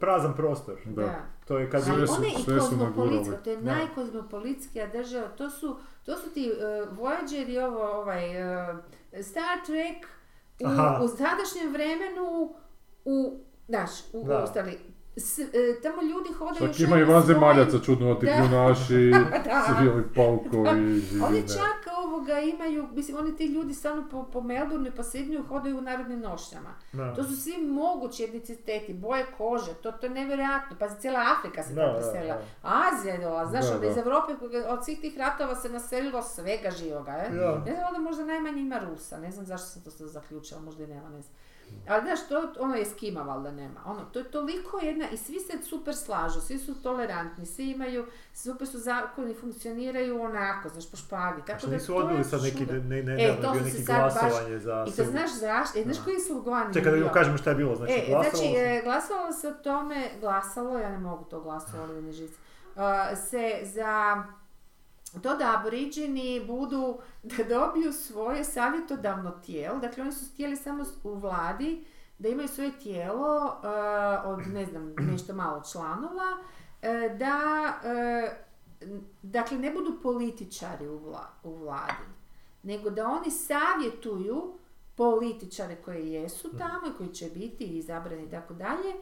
Speaker 1: prazan prostor.
Speaker 3: Da.
Speaker 1: To je kad
Speaker 3: Sve
Speaker 2: Ali je i
Speaker 3: sve su
Speaker 2: kozmopolitska,
Speaker 3: nagurali.
Speaker 2: to je
Speaker 1: Da.
Speaker 2: najkozmopolitskija država, to su, to su ti uh, Voyager i ovo, ovaj, uh, Star Trek u, u sadašnjem vremenu u Znaš, u
Speaker 1: Da.
Speaker 2: ostali. S, e, tamo ljudi hodaju
Speaker 3: Čak ima i vanzemaljaca
Speaker 2: svojim-
Speaker 3: čudnovati
Speaker 2: Da.
Speaker 3: kljunaši, civili paukovi,
Speaker 2: Oni čak ovoga imaju, mislim, oni ti ljudi stvarno po, po Melbourneu i po Sydneyu hodaju u narodnim nošnjama.
Speaker 1: Da.
Speaker 2: To su svi mogući etniciteti, boje kože, to, to je nevjerojatno. Pa cijela Afrika se tamo preselila. Azija je dola, znaš,
Speaker 3: Da,
Speaker 2: onda iz
Speaker 3: da.
Speaker 2: Europe, od svih tih ratova se naselilo svega živoga?
Speaker 1: Da.
Speaker 2: Ne znam, onda možda najmanje ima Rusa, ne znam zašto sam to sad zaključila, možda i nema, ne znam. Ali znaš, to, ono je skima valjda nema. Ono, to je toliko jedna, i svi se super slažu, svi su tolerantni, svi imaju, super su zakoni, funkcioniraju onako, znaš, po špagi. Tako da
Speaker 1: nisu odbili sad neki, ne, ne,
Speaker 2: E,
Speaker 1: ne,
Speaker 2: to
Speaker 1: bio neki
Speaker 2: sad baš-
Speaker 1: glasovanje za...
Speaker 2: I to znaš zašto? E, znaš koji je slogan
Speaker 1: Čekaj, da im kažemo šta je bilo, znači
Speaker 2: E,
Speaker 1: glasovalo
Speaker 2: znači,
Speaker 1: se-
Speaker 2: e, glasovalo se o tome, glasalo, ja ne mogu to glasovalo ne žici, a, se za to da aboriđini budu, da dobiju svoje savjetodavno tijelo, dakle oni su htjeli samo u vladi da imaju svoje tijelo a, od, ne znam, nešto malo članova, e, da, e, n- dakle, ne budu političari u, vla- u vladi, nego da oni savjetuju političare koji jesu tamo i koji će biti izabrani i tako dalje,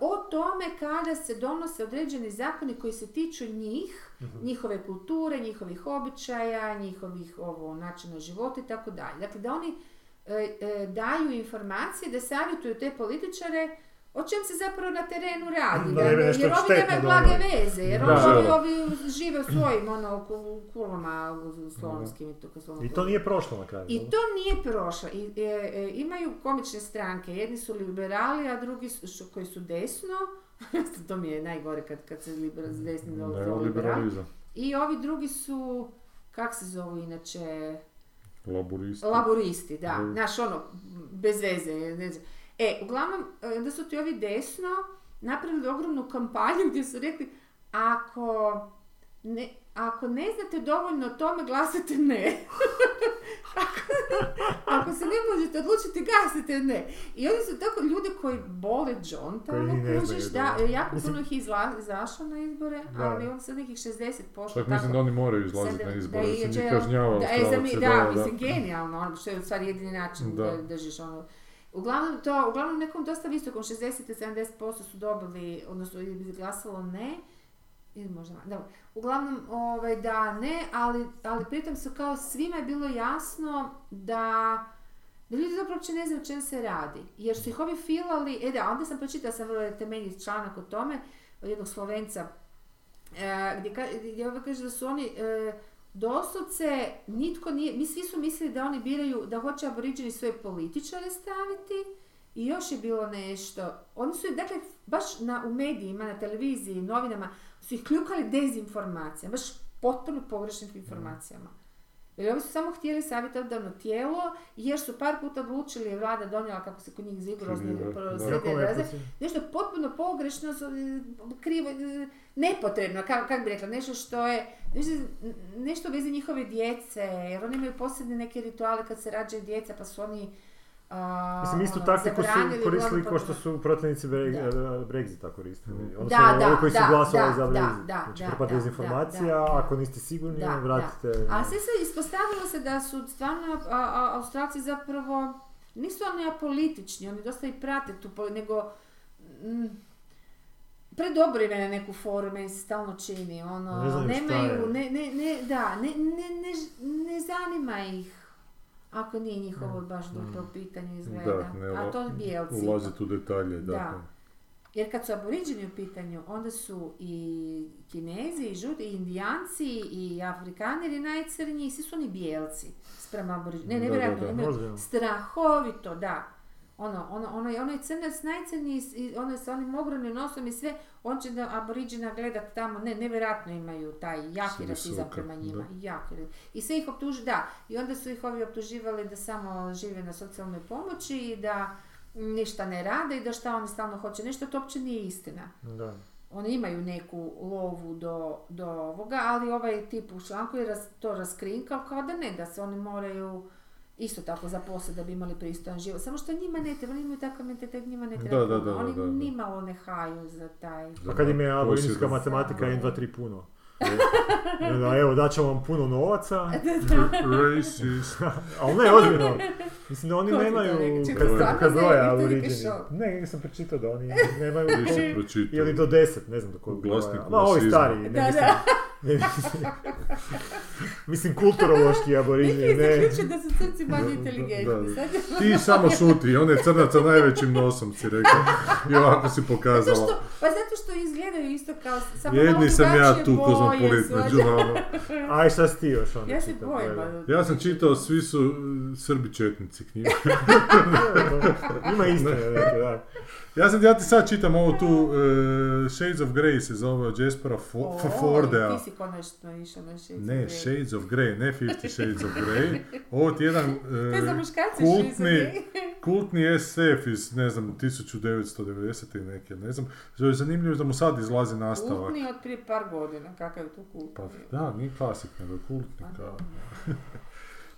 Speaker 2: o tome kada se donose određeni zakoni koji se tiču njih, njihove kulture, njihovih običaja, njihovih ovo, načina života i tako dalje. Dakle, da oni e, e, daju informacije, da savjetuju te političare o čem se zapravo na terenu radi.
Speaker 1: Da
Speaker 2: Da, jer ovi nemaju blage veze, jer
Speaker 3: Da,
Speaker 2: ovi,
Speaker 3: da.
Speaker 2: ovi žive u svojim ono, ku- kulama slovenskim i to
Speaker 1: I to nije prošlo na kraju.
Speaker 2: i to nije prošlo. I, e, e, imaju komične stranke. Jedni su liberali, a drugi su, koji su desno. to mi je najgore kad, kad se liber, s desni zovu liberali.
Speaker 3: Neoliberalizam.
Speaker 2: I ovi drugi su, kak se zovu inače,
Speaker 3: Laburisti.
Speaker 2: laboristi, da.
Speaker 3: Mhm.
Speaker 2: Znaš, ono, bez veze. Ne znam. E, uglavnom, e, da su ti ovi desno napravili ogromnu kampanju gdje su rekli, ako ne, ako ne znate dovoljno o tome, glasate ne. ako, ako se ne možete odlučiti, glasite ne. I oni su tako ljudi koji bole John tamo, kužiš, da,
Speaker 1: da.
Speaker 2: jako
Speaker 1: Mislim-
Speaker 2: puno ih izla- izašlo na izbore,
Speaker 1: Da.
Speaker 2: ali on sad nekih 60%.
Speaker 3: Čak mislim da oni moraju izlaziti na
Speaker 2: da
Speaker 3: izbore, da
Speaker 2: je
Speaker 3: se njih
Speaker 2: jail-
Speaker 3: kažnjava
Speaker 2: da, e, za mi-
Speaker 3: Australce,
Speaker 2: da,
Speaker 3: da,
Speaker 2: mislim, genijalno, ono, što je u stvari jedini način da,
Speaker 3: Da.
Speaker 2: držiš ono. Uglavnom, to, uglavnom nekom dosta visokom, 60-70% su dobili, odnosno glasalo ne, ili možda, dobro. Uglavnom, ovaj, da ne, ali, ali pritom su kao svima je bilo jasno da da ljudi zapravo uopće ne znaju o čem se radi. Jer su ih ovi filali, e da, onda sam pročitala sam vrlo temeljni članak o tome, od jednog Slovenca, e, gdje, ka- gdje ovaj kaže da su oni e, doslovce, nitko nije, mi svi su mislili da oni biraju, da hoće aboriđeni svoje političare staviti i još je bilo nešto. Oni su, dakle, baš na, u medijima, na televiziji, novinama, su ih kljukali dezinformacijama, baš potpuno pogrešnim informacijama. Jer ovi su samo htjeli savjetodavno tijelo, jer su par puta odlučili, je vlada donijela kako se kod njih
Speaker 3: Da.
Speaker 2: slijede nešto potpuno pogrešno, krivo, nepotrebno, kako kak bi rekla, nešto što je, nešto, nešto vezi njihove djece, jer oni imaju posebne neke rituale kad se rađaju djeca, pa su oni a,
Speaker 1: Mislim, istu
Speaker 2: ono,
Speaker 1: taktiku su koristili kao što su protivnici
Speaker 2: Da.
Speaker 1: e, Brexita koristili. Odnosno,
Speaker 2: Da, da,
Speaker 1: ovi koji su
Speaker 2: da,
Speaker 1: glasovali
Speaker 2: da,
Speaker 1: za
Speaker 2: da,
Speaker 1: Brexit.
Speaker 2: da,
Speaker 1: znači,
Speaker 2: da,
Speaker 1: hrpa
Speaker 2: da,
Speaker 1: dezinformacija,
Speaker 2: da, da.
Speaker 1: ako niste sigurni,
Speaker 2: Da,
Speaker 1: vratite...
Speaker 2: A sve se ispostavilo se da su stvarno Australci zapravo nisu oni apolitični, oni dosta i prate tu, nego mm, predobro im je na neku foru, meni se stalno čini, ono,
Speaker 1: Ne
Speaker 2: nemaju,
Speaker 1: je.
Speaker 2: ne, ne, ne, da, ne, ne, ne, ne zanima ih ako nije njihovo baš duplo u pitanju izgleda,
Speaker 3: Da, ne
Speaker 2: a to bijelci.
Speaker 3: ulaziti u detalje, da.
Speaker 2: Da. Jer kad su aboriđeni u pitanju, onda su i kinezi, i žuti, i indijanci, i afrikaneri najcrniji, svi su oni bijelci sprema aboriđeni. Ne,
Speaker 3: Da,
Speaker 2: nevjerojatno, strahovito, da. Ono, ono, ono, onaj crnac najcrniji, s- i ono sa onim ogromnim nosom i sve, on će da aboriđena gledat tamo, ne, nevjerojatno imaju taj jaki rasizam prema njima,
Speaker 3: da.
Speaker 2: jaki. I sve ih optuži, da, i onda su ih ovi optuživali da samo žive na socijalnoj pomoći i da ništa ne rade i da šta oni stalno hoće nešto, to uopće nije istina.
Speaker 1: Da.
Speaker 2: Oni imaju neku lovu do, do ovoga, ali ovaj tip u članku je to raskrinkao kao da ne, da se oni moraju isto tako zaposliti da bi imali pristojan život. Samo što njima ne treba, oni imaju takav mentalitet, njima ne treba
Speaker 3: Da, da, da,
Speaker 2: Oni
Speaker 3: da, da.
Speaker 2: nimalo ne haju za taj...
Speaker 1: Pa kad im je aboriđinska matematika
Speaker 2: Da.
Speaker 1: 1, 2, 3 puno. Onda, evo, daćemo vam puno novaca,
Speaker 3: Racist.
Speaker 1: ali ne, ozbiljno. Mislim da oni
Speaker 2: Ko ti to
Speaker 1: nemaju, kad, kad
Speaker 2: ne,
Speaker 1: broja
Speaker 2: to je neki
Speaker 1: Aborigini.
Speaker 2: šok.
Speaker 1: Ne, nego sam pročitao da oni nemaju,
Speaker 3: Nisam pročitao.
Speaker 1: ili do deset, ne znam do kojeg broja. Ma, ovi stariji, ne
Speaker 2: Da,
Speaker 1: mislim,
Speaker 2: da.
Speaker 1: mislim. kulturološki
Speaker 2: Neki
Speaker 1: aborigini,
Speaker 2: je
Speaker 1: ne.
Speaker 2: zaključio da su crci manje inteligentni.
Speaker 3: Ti samo šuti, on je crnac sa najvećim nosom, si rekao. I ovako si
Speaker 2: Zato
Speaker 3: pokazala.
Speaker 2: što, pa zato što izgledaju isto kao, samo
Speaker 3: Jedni sam ja tu kozmopolit među vama.
Speaker 1: Aj, šta si ti još onda
Speaker 2: Ja se bojim,
Speaker 3: Ja sam čitao, svi su uh, Srbi četnici knjigu.
Speaker 1: Ima istine neke, da.
Speaker 3: Ja sam, ja ti sad čitam ovo tu, uh, Shades of Grey se zove od Jaspera Fo-
Speaker 2: O,
Speaker 3: Fordea.
Speaker 2: Ti si konačno išao na Shades
Speaker 3: Ne,
Speaker 2: of Grey.
Speaker 3: Shades of Grey, ne Fifty Shades of Grey. Ovo ti je jedan uh,
Speaker 2: To
Speaker 3: kultni- kultni SF iz, ne znam, 1990. i neke, ne znam. Što je zanimljivo da mu sad izlazi nastavak.
Speaker 2: Kultni od prije par godina, kakav je tu kultni?
Speaker 3: Pa da, nije klasik, nego kultni kao.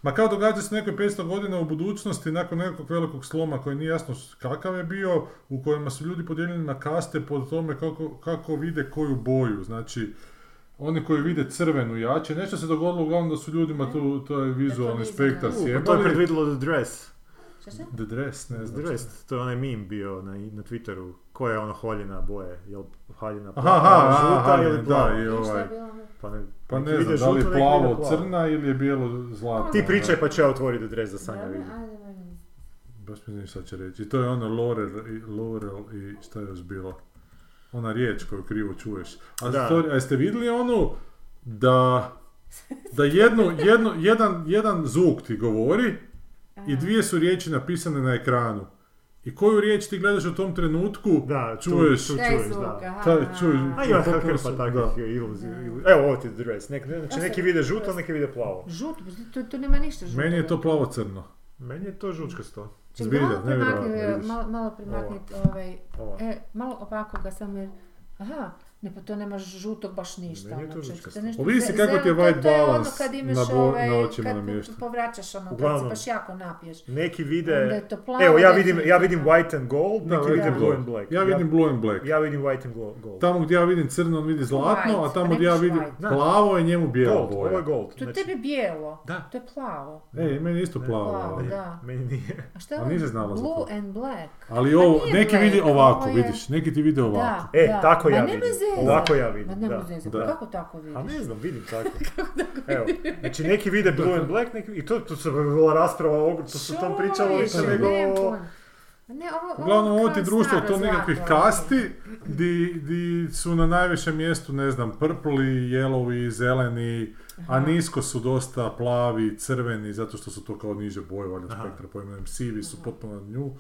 Speaker 2: da.
Speaker 3: Ma kao događa se nekoj 500 godina u budućnosti nakon nekog velikog sloma koji nije jasno kakav je bio, u kojima su ljudi podijeljeni na kaste po tome kako, kako vide koju boju. Znači, oni koji vide crvenu jače, nešto se dogodilo uglavnom da su ljudima tu, to je vizualni spektar
Speaker 2: U, pa
Speaker 1: to je
Speaker 3: sjebali.
Speaker 1: predvidjelo The Dress.
Speaker 3: The Dress, ne
Speaker 1: The
Speaker 3: znam.
Speaker 1: Dress, to je onaj meme bio na, na Twitteru. Koja je ono haljina boje? Jel haljina
Speaker 3: Aha,
Speaker 1: plava,
Speaker 3: aha,
Speaker 1: žuta
Speaker 3: aha,
Speaker 1: ili
Speaker 3: da,
Speaker 1: plava?
Speaker 3: i
Speaker 2: I šta
Speaker 3: ovaj.
Speaker 1: Pa ne,
Speaker 3: Pa ne znam, da li je plavo
Speaker 1: plavo.
Speaker 3: crna ili je bijelo zlatno.
Speaker 1: Ti pričaj pa ću ja otvoriti The Dress za Sanja
Speaker 2: ajde.
Speaker 3: Baš mi znam šta će reći. I to je ono Laurel i, Laurel i šta je još bilo? Ona riječ koju krivo čuješ. A,
Speaker 1: Da.
Speaker 3: to, a jeste vidjeli onu da, da jednu, jednu, jedan, jedan zvuk ti govori i dvije su riječi napisane na ekranu. I koju riječ ti gledaš u tom trenutku,
Speaker 1: Da,
Speaker 3: čuješ.
Speaker 1: čuješ,
Speaker 2: zvuk,
Speaker 1: da.
Speaker 2: aha.
Speaker 3: Taj, čuj,
Speaker 1: A ima hrpa takvih iluzija. Evo ovo ti Dress. Nek, znači neki vide žuto, neki vide plavo.
Speaker 2: Žut, to, to nema ništa žuto.
Speaker 3: Meni je to plavo-crno.
Speaker 1: Meni je to žučkasto.
Speaker 3: Zbilja,
Speaker 2: primakni,
Speaker 3: vidiš.
Speaker 2: malo, malo primakni ovaj, e, malo ovako ga sam jer, aha, ne pa to nema žutog baš ništa.
Speaker 1: Meni je
Speaker 2: ono,
Speaker 1: to žutkasto.
Speaker 2: nešto
Speaker 3: Ovisi
Speaker 2: ze-
Speaker 3: kako ti je white
Speaker 2: je ono
Speaker 3: balance
Speaker 2: kad imaš
Speaker 3: na bo-
Speaker 2: ovaj,
Speaker 3: na očima
Speaker 2: kad
Speaker 3: namješten.
Speaker 2: povraćaš ono, kad se baš jako napiješ.
Speaker 1: Neki
Speaker 2: Onda
Speaker 1: vide...
Speaker 2: je to plavo,
Speaker 1: Evo, ja vidim, ja vidim white and gold,
Speaker 3: Da,
Speaker 1: neki vide blue and black.
Speaker 3: Ja vidim blue and black.
Speaker 1: Ja vidim white and gold.
Speaker 3: Tamo gdje ja vidim crno, on vidi zlatno, a
Speaker 2: White,
Speaker 3: tamo
Speaker 2: pa
Speaker 3: gdje ja
Speaker 2: nemaš
Speaker 3: vidim
Speaker 2: white.
Speaker 3: plavo je njemu bijela
Speaker 1: Gold, ovo je gold.
Speaker 2: To je
Speaker 1: Znači,
Speaker 2: tebi bijelo.
Speaker 1: Da.
Speaker 2: To je plavo.
Speaker 3: E, meni isto
Speaker 1: Ne.
Speaker 3: plavo.
Speaker 2: Plavo, da.
Speaker 1: Meni nije.
Speaker 2: A šta je
Speaker 3: A za
Speaker 2: Blue and black.
Speaker 3: Ali
Speaker 2: Pa
Speaker 3: ovo, neki vidi ovako, vidiš, neki ti vide ovako.
Speaker 1: E, tako ja vidim.
Speaker 2: Zezat.
Speaker 1: Ovako ja vidim,
Speaker 2: Ma nemoj
Speaker 1: da.
Speaker 2: zezat.
Speaker 3: Da.
Speaker 2: Kako tako vidiš?
Speaker 1: A ne znam, vidim tako. Evo, znači neki vide blue and black, neki, i to, to se bila rasprava, o- to se tom pričalo više
Speaker 3: da.
Speaker 1: nego...
Speaker 2: Ne, ovo,
Speaker 3: Uglavnom, ovo ti društvo to nekakvih
Speaker 2: zlato, ono.
Speaker 3: kasti, di, di su na najvišem mjestu, ne znam, prpli, jelovi, zeleni, a nisko su dosta plavi, crveni, zato što su to kao niže boje, valjda
Speaker 1: Aha.
Speaker 3: spektra pojmenujem, sivi su potpuno na nju,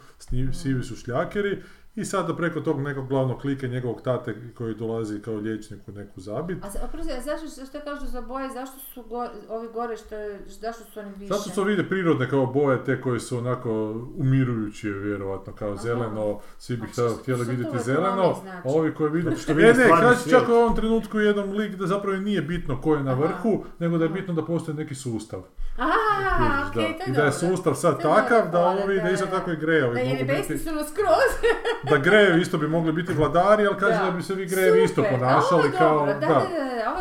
Speaker 3: sivi su šljakeri, i sada preko tog nekog glavnog klike njegovog tate koji dolazi kao liječnik u neku zabit.
Speaker 2: A, oprosti, a zašto, što kažu za boje, zašto su go, ovi gore, što je, zašto su oni više?
Speaker 3: Zato što vide prirodne kao boje, te koje su onako umirujuće, vjerojatno, kao
Speaker 2: Aha.
Speaker 3: zeleno, svi bi htjeli,
Speaker 2: što-
Speaker 3: htjeli vidjeti zeleno,
Speaker 2: znači?
Speaker 3: a ovi koji vide...
Speaker 1: što
Speaker 3: e
Speaker 1: vide
Speaker 3: ne, kaže čak u ovom trenutku jedan lik da zapravo nije bitno ko je na
Speaker 2: Aha.
Speaker 3: vrhu, nego da je
Speaker 2: Aha.
Speaker 3: bitno da postoji neki sustav.
Speaker 2: A,
Speaker 3: Da.
Speaker 2: to je
Speaker 3: I da je sustav sad
Speaker 2: To
Speaker 3: takav
Speaker 2: dobro,
Speaker 3: da
Speaker 2: hvala,
Speaker 3: ovi, da
Speaker 2: da,
Speaker 3: isto
Speaker 2: da.
Speaker 3: tako i grejevi
Speaker 2: Da
Speaker 3: mogu biti,
Speaker 2: skroz.
Speaker 3: da grejevi isto bi mogli biti vladari, ali kaže
Speaker 2: Da.
Speaker 3: da bi se vi grejevi isto ponašali kao...
Speaker 2: Da, da, da,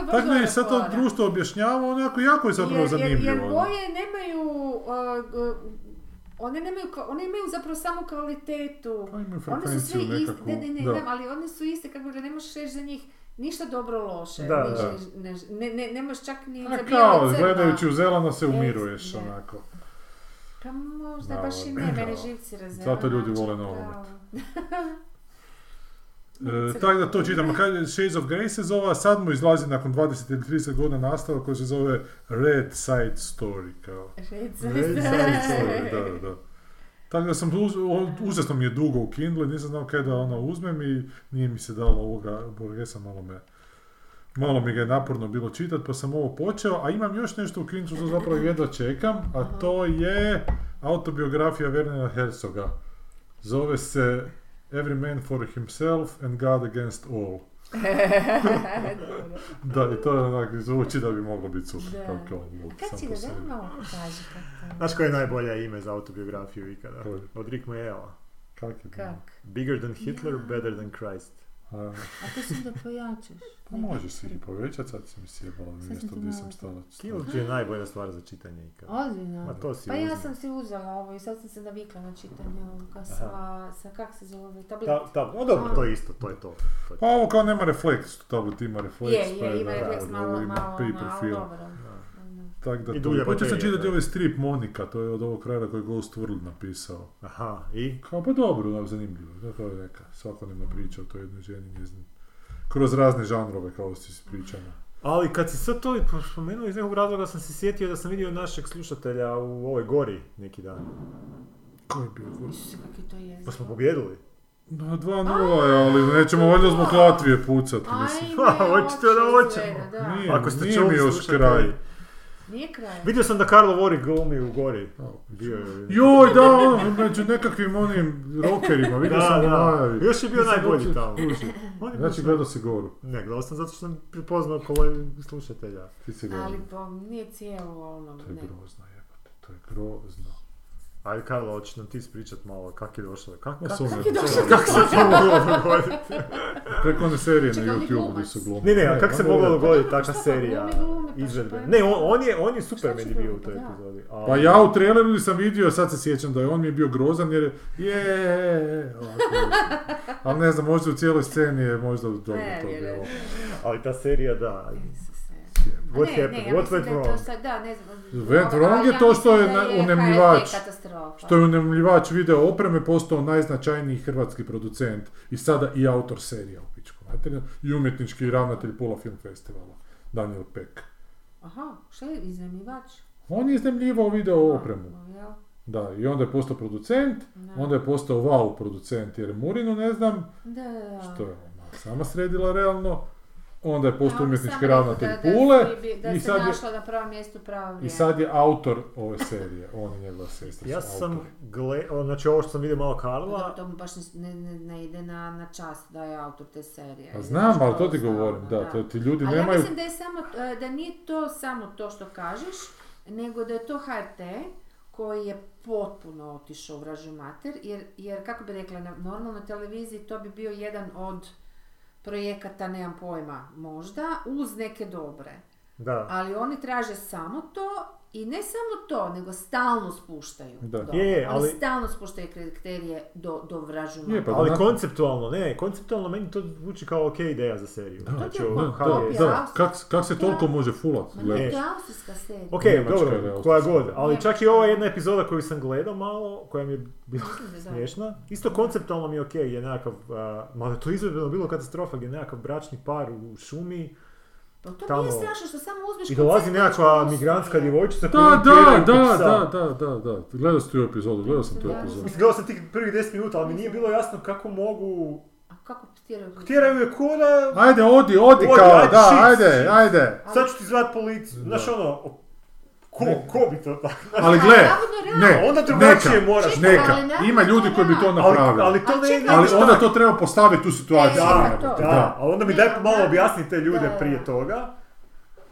Speaker 2: da,
Speaker 3: Tako da je sad to društvo objašnjava, onako jako je zapravo
Speaker 2: jer, jer,
Speaker 3: zanimljivo.
Speaker 2: jer
Speaker 3: ono.
Speaker 2: boje nemaju, uh, one nemaju, one imaju zapravo samo kvalitetu.
Speaker 3: Pa imaju
Speaker 2: One su
Speaker 3: frekvenciju
Speaker 2: iste, ne, ne, ne,
Speaker 3: da.
Speaker 2: ali one su iste, kako da ne možeš reći za njih ništa dobro loše.
Speaker 1: Da,
Speaker 2: niš-
Speaker 3: da.
Speaker 2: Ne, ne, ne, nemaš čak ni
Speaker 3: A
Speaker 2: za
Speaker 3: kao, gledajući u zeleno se umiruješ
Speaker 2: da.
Speaker 3: onako.
Speaker 2: Pa možda
Speaker 3: Da,
Speaker 2: baš i ne, mene živci razvela.
Speaker 3: Zato ljudi vole
Speaker 2: znači,
Speaker 3: nogomet.
Speaker 2: pravo.
Speaker 3: E, tako da to čitamo, Shades of Grey se zove, a sad mu izlazi nakon 20 ili 30 godina nastava koji se zove Red Side Story, kao.
Speaker 1: Red
Speaker 2: da.
Speaker 1: side
Speaker 3: Story, da, da. Tako da sam, užasno mi je dugo u Kindle, nisam znao kaj da ono uzmem i nije mi se dalo ovoga, boga sam malo me, malo mi ga je naporno bilo čitat, pa sam ovo počeo, a imam još nešto u Kindle što zapravo jedva čekam, a to je autobiografija Wernera Herzoga. Zove se Every Man for Himself and God Against All. Da, i to je onak, zvuči da bi moglo biti super.
Speaker 2: Da.
Speaker 3: Kao, kao,
Speaker 2: kad si da malo pokaži kako to-
Speaker 1: Znaš koje je najbolje ime za autobiografiju ikada?
Speaker 3: Koje?
Speaker 1: Od Rick Mayela.
Speaker 3: Kak je?
Speaker 2: Kak?
Speaker 1: Bigger than Hitler, better than Christ.
Speaker 3: A,
Speaker 2: to sam da pojačaš.
Speaker 3: pa možeš si ih povećati, sad si mi sjebala na mjesto
Speaker 2: ti
Speaker 3: gdje sam stala.
Speaker 1: Kill ti je najbolja stvar za čitanje ikad.
Speaker 2: Ozbiljno?
Speaker 1: Ma to si
Speaker 2: Pa ja
Speaker 1: uzela.
Speaker 2: sam si uzela ovo i sad sam se navikla na čitanje ovoga sa, sa kak se zove, tablet.
Speaker 1: Ta, ta, no dobro, to je isto, to je to. to je
Speaker 3: Pa ovo kao nema refleks, tablet ima refleks,
Speaker 2: je,
Speaker 3: pa
Speaker 2: je, ima
Speaker 3: da,
Speaker 2: refleks malo,
Speaker 3: ima
Speaker 2: malo, malo,
Speaker 3: film.
Speaker 2: dobro.
Speaker 3: Tak da
Speaker 1: I
Speaker 3: to, počeo sam čitati
Speaker 1: da.
Speaker 3: ovaj strip Monika, to je od ovog kraja koji je Ghost World napisao.
Speaker 1: Aha, i?
Speaker 3: Kao pa dobro, da, zanimljivo, da, to je neka svakodnevna priča o toj jednoj ženi, njezin. Kroz razne žanrove kao si ispričana.
Speaker 1: Ali kad si sad to spomenuo iz nekog razloga sam se sjetio da sam vidio našeg slušatelja u ovoj gori neki dan.
Speaker 3: Ko je bio? ko-
Speaker 2: Isuse, kak je to jezik.
Speaker 1: Pa smo pobjedili.
Speaker 3: No, 2-0 je, ali nećemo valjda zbog Latvije pucati, mislim.
Speaker 2: Ajme,
Speaker 1: Hoćete da hoćemo?
Speaker 2: da.
Speaker 1: Ako ste
Speaker 3: nije
Speaker 1: čuli
Speaker 3: mi još kraj.
Speaker 2: Nije kraj.
Speaker 1: Vidio sam da Karlo Vori glumi u gori. Bio je...
Speaker 3: Joj, da, ono, među nekakvim onim rockerima, vidio
Speaker 1: Da,
Speaker 3: sam
Speaker 1: da.
Speaker 3: najavi.
Speaker 1: Još je bio
Speaker 3: Nisam
Speaker 1: najbolji tamo. On
Speaker 3: Znači, gledao si goru.
Speaker 1: Ne, gledao sam zato što sam prepoznao kolej slušatelja.
Speaker 3: Ti si gledao.
Speaker 2: Ali pa nije cijelo ono,
Speaker 3: To je
Speaker 2: ne.
Speaker 3: grozno, jebate, to je grozno.
Speaker 1: Ajde Karlo, hoćeš nam ti ispričat malo kak je došlo? Kak,
Speaker 3: Ma,
Speaker 1: kak,
Speaker 3: sumnjam.
Speaker 2: je došlo do
Speaker 1: kak se to moglo dogoditi?
Speaker 3: Preko one serije
Speaker 2: Čekaj,
Speaker 3: na YouTube gdje su glumi.
Speaker 1: Ne, ne, a kak se moglo dogoditi
Speaker 2: Pa
Speaker 1: takva
Speaker 2: pa
Speaker 1: serija
Speaker 2: pa
Speaker 1: izvedbe? Ne, on, on je, on je super meni bio u
Speaker 2: glumiti,
Speaker 1: toj epizodi. ali-
Speaker 3: Pa ja u traileru sam vidio, sad se sjećam da je on mi je bio grozan jer je, je, ovako. ali ne znam, možda u cijeloj sceni je možda dobro
Speaker 2: Ne,
Speaker 3: to bilo.
Speaker 1: Ali ta serija, da. What
Speaker 2: ne,
Speaker 1: happened?
Speaker 2: ne, ja
Speaker 1: What went
Speaker 2: je to
Speaker 1: wrong?
Speaker 2: sad- Da, ne znam.
Speaker 3: Went
Speaker 2: ali
Speaker 3: wrong je to što je
Speaker 2: HRT
Speaker 3: unemljivač. Što je unemljivač video opreme postao najznačajniji hrvatski producent i sada i autor serija u pičku materinu i umjetnički ravnatelj Pula Film Festivala, Daniel Peck.
Speaker 2: Aha, šta je iznajmljivač?
Speaker 3: On je iznemljivao video opremu. Da, i onda je postao producent,
Speaker 2: Da.
Speaker 3: onda je postao wow producent jer Murinu ne znam
Speaker 2: Da, da, da.
Speaker 3: što je ona sama sredila realno, onda je
Speaker 2: Da,
Speaker 3: postao umjetnički ravnatelj
Speaker 2: da- da
Speaker 3: Pule
Speaker 2: bi- da
Speaker 3: i
Speaker 2: se
Speaker 3: sad, je,
Speaker 2: našla na prvom mjestu pravo vrijeme.
Speaker 3: i sad je autor ove serije, on i njegova sestra
Speaker 1: Ja sam gle, znači ovo što sam vidio malo
Speaker 2: Da,
Speaker 1: Karla,
Speaker 2: to mu baš ne, ne, ne ide na, na čast da je autor te serije.
Speaker 3: Pa
Speaker 2: Ide
Speaker 3: znam, ali to ti govorim, da, to ti ljudi
Speaker 2: Ali ja
Speaker 3: nemaju...
Speaker 2: mislim da je samo, e, da nije to samo to što kažeš, nego da je to HRT koji je potpuno otišao u vražu mater, jer, jer kako bi rekla, na normalnoj televiziji to bi bio jedan od projekata, nemam pojma, možda, uz neke dobre.
Speaker 1: da.
Speaker 2: Ali oni traže samo to i ne samo to, nego stalno spuštaju.
Speaker 3: Da.
Speaker 1: Je, je,
Speaker 2: Oni
Speaker 1: ali-
Speaker 2: stalno spuštaju kriterije do, do vražu
Speaker 3: Je, pa
Speaker 1: Ali
Speaker 3: da-
Speaker 1: konceptualno, ne, konceptualno meni to zvuči kao ok ideja za seriju.
Speaker 3: Da,
Speaker 1: znači,
Speaker 2: to je
Speaker 1: ovo,
Speaker 2: ko-
Speaker 1: kao je-.
Speaker 3: Da, kak, kak se toliko može fulat?
Speaker 2: Ma ne, to je austrijska serija.
Speaker 1: Ok, dobro, koja god, ali čak i ova jedna epizoda koju sam gledao malo, koja mi je bila
Speaker 2: da da.
Speaker 1: smiješna, isto konceptualno mi je ok, je nekakav, a, mada to izvedbeno bilo katastrofa, gdje je nekakav bračni par u šumi
Speaker 2: Pa to
Speaker 1: Tamo.
Speaker 2: nije strašno što samo uzmeš
Speaker 1: i dolazi nekakva migrantska djevojčica
Speaker 3: Da, da, da, da, da, da, da, gledao sam tu epizodu, gledao sam tu epizodu.
Speaker 1: Mislim, gledao sam tih prvih 10 minuta, ali mi nije bilo jasno kako mogu...
Speaker 2: A kako tjeraju?
Speaker 1: Tjeraju je ko da...
Speaker 3: Ajde, odi, odi
Speaker 1: Odi,
Speaker 3: kao,
Speaker 1: ajde,
Speaker 3: da,
Speaker 1: shit,
Speaker 3: ajde,
Speaker 1: shit.
Speaker 3: ajde.
Speaker 1: Sad ću ti zvat policiju. Znaš ono, ko, ko bi to tako...
Speaker 3: Ali gle,
Speaker 2: navodno realno.
Speaker 3: ne,
Speaker 1: Onda drugačije
Speaker 3: neka,
Speaker 1: moraš.
Speaker 2: Čekaj,
Speaker 3: neka,
Speaker 2: ali naravno
Speaker 3: ima ljudi koji bi to
Speaker 2: realno.
Speaker 1: Ali,
Speaker 3: napravili.
Speaker 1: ali to ne...
Speaker 2: čekaj,
Speaker 3: Ali onda to treba postaviti u situaciju.
Speaker 2: To.
Speaker 1: Da,
Speaker 3: da.
Speaker 1: ali onda mi
Speaker 2: Ne,
Speaker 1: daj malo
Speaker 2: da.
Speaker 1: objasni te ljude
Speaker 2: Da, da.
Speaker 1: prije toga.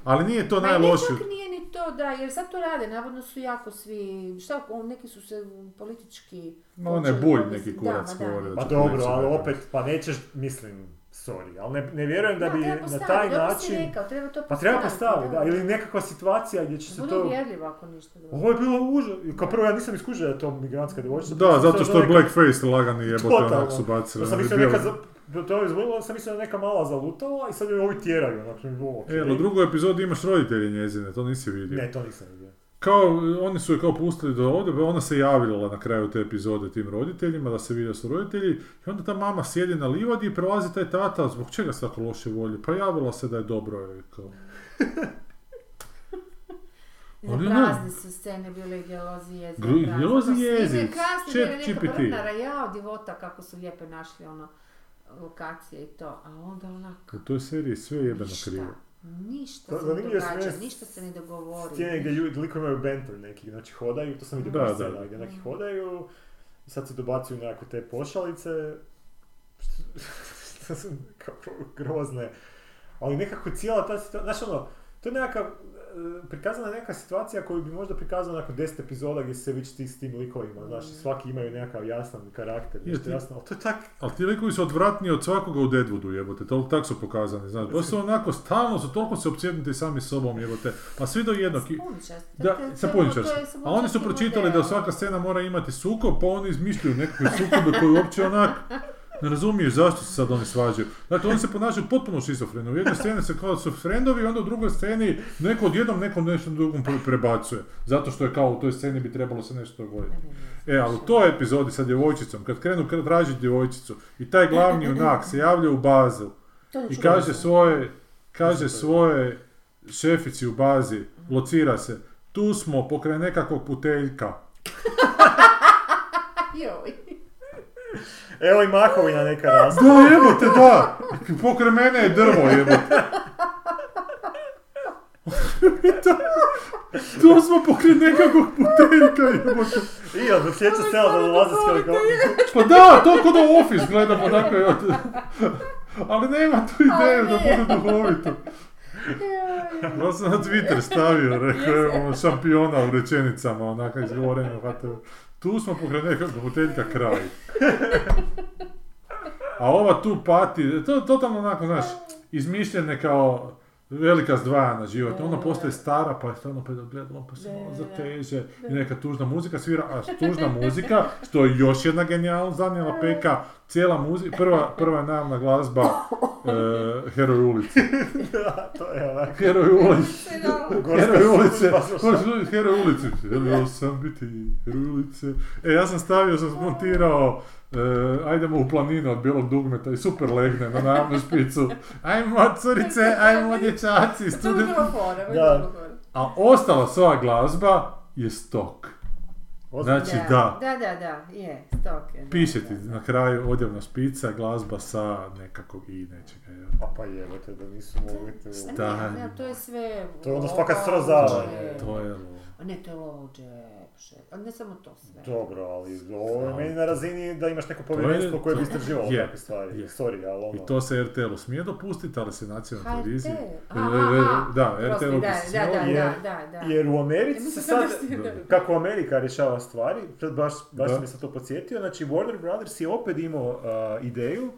Speaker 3: Ali nije to
Speaker 2: Ma ne
Speaker 3: najlošije.
Speaker 2: čak nije ni to, da, jer sad to rade, navodno su jako svi, šta, neki su se politički...
Speaker 3: Ma je
Speaker 2: počeli
Speaker 3: bulj neki
Speaker 2: da,
Speaker 3: kurac
Speaker 2: ma da.
Speaker 3: govorio.
Speaker 1: Pa dobro, ali opet, pa nećeš, mislim, sorry, ali ne, ne vjerujem da bi
Speaker 2: treba
Speaker 1: na taj način...
Speaker 2: rekao, treba to
Speaker 1: Pa treba
Speaker 2: postaviti,
Speaker 1: da, ili nekakva situacija gdje će se
Speaker 2: Bude
Speaker 1: to...
Speaker 2: uvjerljivo ako ništa drugo.
Speaker 1: Ovo je bilo užas. Kao prvo, ja nisam iskužio da je to migrantska djevojčica.
Speaker 3: Da,
Speaker 1: pa
Speaker 3: zato što je
Speaker 1: neka-
Speaker 3: blackface lagani jebote
Speaker 1: Totalno.
Speaker 3: onak su bacili.
Speaker 1: To sam
Speaker 3: oni
Speaker 1: mislio
Speaker 3: bijeli-
Speaker 1: neka, za- to je izgledalo, sam mislio da neka mala zalutala i sad je ovi tjeraju, onak mi bilo okej.
Speaker 3: E, u drugoj epizodi imaš roditelje njezine, to nisi vidio.
Speaker 1: Ne, to nisam vidio.
Speaker 3: Kao, oni su je kao pustili do ovdje, ona se javila na kraju te epizode tim roditeljima, da se vidio su roditelji, i onda ta mama sjedi na livadi i prolazi taj tata, zbog čega se tako loše volje? Pa javila se da je dobro, je kao.
Speaker 2: Ne,
Speaker 3: Ali
Speaker 2: prazne su scene bile i gelozi jezik.
Speaker 3: Gru- gelozi GPT.
Speaker 2: vrnara, jao, divota, kako su lijepe našli ono, lokacije i to. A onda onako,
Speaker 3: U toj seriji sve je jebeno
Speaker 2: ništa,
Speaker 3: krivo.
Speaker 2: Ništa
Speaker 1: To-
Speaker 2: se ne događa, ništa se ne dogovori.
Speaker 1: Scene gdje ljudi, liko imaju banter neki, znači hodaju, to sam vidio
Speaker 3: Da, da, da.
Speaker 1: gdje neki hodaju i sad se dobacuju nekako te pošalice, što su kako grozne, ali nekako cijela ta situacija, znaš ono, to je nekakav, prikazana je neka situacija koju bi možda prikazao nakon 10 epizoda gdje se već ti s tim likovima, znaš, svaki imaju nekakav jasan karakter,
Speaker 3: Je,
Speaker 1: nešto
Speaker 3: ti-
Speaker 1: jasno, ali to je tak,
Speaker 3: Ali ti likovi su odvratniji od svakoga u Deadwoodu, jebote, to tak su pokazani, znaš, baš su onako, stalno su toliko se opsjednuti sami sobom, jebote, pa svi do jednog, da,
Speaker 2: To to je
Speaker 3: A oni su pročitali da svaka scena mora imati sukob, pa oni izmišljaju nekakve sukobe koji uopće onak, ne razumiješ zašto se sad oni svađaju. Dakle, oni se ponašaju potpuno šizofreno. U jednoj sceni se kao da su frendovi, onda u drugoj sceni neko odjednom nekom nešto drugom pre- prebacuje. Zato što je kao u toj sceni bi trebalo se nešto dogoditi. E, ali u toj epizodi sa djevojčicom, kad krenu kad tražiti djevojčicu i taj glavni junak se javlja u bazu i kaže svoje, kaže svoje šefici u bazi, locira se, tu smo pokraj nekakvog puteljka.
Speaker 2: Joj.
Speaker 1: Evo i mahovina neka raste.
Speaker 3: Da, jebote, da! Pokraj mene je drvo, jebote. tu smo pokraj nekakvog puteljka, jebote.
Speaker 1: I od sljedeća scena da dolaze s.
Speaker 3: Pa da, to kod u Office gledamo, dakle, od... ali nema tu ideju da bude duhovito. Ja sam na Twitter stavio, rekao, evo, ono, šampiona u rečenicama, onaka izgovorenja u HTV. Tu smo pokraj nekakvog puteljka kraj. A ova tu pati, to je totalno onako, znaš, izmišljene kao velika zdvajana život. Ona postaje stara, pa je stvarno gledamo, pa se malo
Speaker 2: Da,
Speaker 3: zateže. I neka tužna muzika svira, a tužna muzika, što je još jedna genijalna, zanijela peka, cijela muzika, prva, prva najavna glazba e, Heroj ulici.
Speaker 1: Da, to je onak.
Speaker 3: Heroj ulici. Heroj ulice,
Speaker 1: Pa
Speaker 3: heroj ulice, želio sam biti heroj ulice. E, ja sam stavio, sam smontirao, e, ajdemo u planinu od bijelog dugmeta i super legne na najavnu špicu. Ajmo curice, ajmo dječaci,
Speaker 2: To bi
Speaker 3: student.
Speaker 2: bilo fora, bi
Speaker 1: Da.
Speaker 2: bilo fora.
Speaker 3: A ostala sva glazba je stok. Znači da,
Speaker 2: Da, da, da, je, stok je. da,
Speaker 3: piše ti na kraju odjevna špica, glazba sa nekakvog i nečega. je.
Speaker 1: A pa jebote da nisu mogli tu...
Speaker 3: Da.
Speaker 2: Ne, ne, to je sve...
Speaker 1: To je ono fakat srozavanje.
Speaker 3: To je lo-
Speaker 2: A Ne, to je low shit. A ne samo to sve.
Speaker 1: Dobro, ali ovo je meni na razini da imaš neko
Speaker 3: je-
Speaker 1: povjerenstvo koje bi
Speaker 3: to-
Speaker 1: istraživalo
Speaker 3: je,
Speaker 1: takve stvari.
Speaker 3: je.
Speaker 1: Sorry, ali ono...
Speaker 3: I to se RTL-u smije dopustiti, ali se nacionalna
Speaker 2: HRT?
Speaker 3: televizija...
Speaker 2: Aha,
Speaker 3: E, e,
Speaker 2: aha.
Speaker 3: Da, RTL-u bi
Speaker 2: da,
Speaker 3: se
Speaker 2: da,
Speaker 3: smjelo-
Speaker 2: da,
Speaker 1: jer-
Speaker 2: da, da, da.
Speaker 1: Jer u Americi se sad,
Speaker 2: da ste- da.
Speaker 1: kako Amerika rješava stvari, baš, baš sam se to podsjetio, znači Warner Brothers je opet imao uh, ideju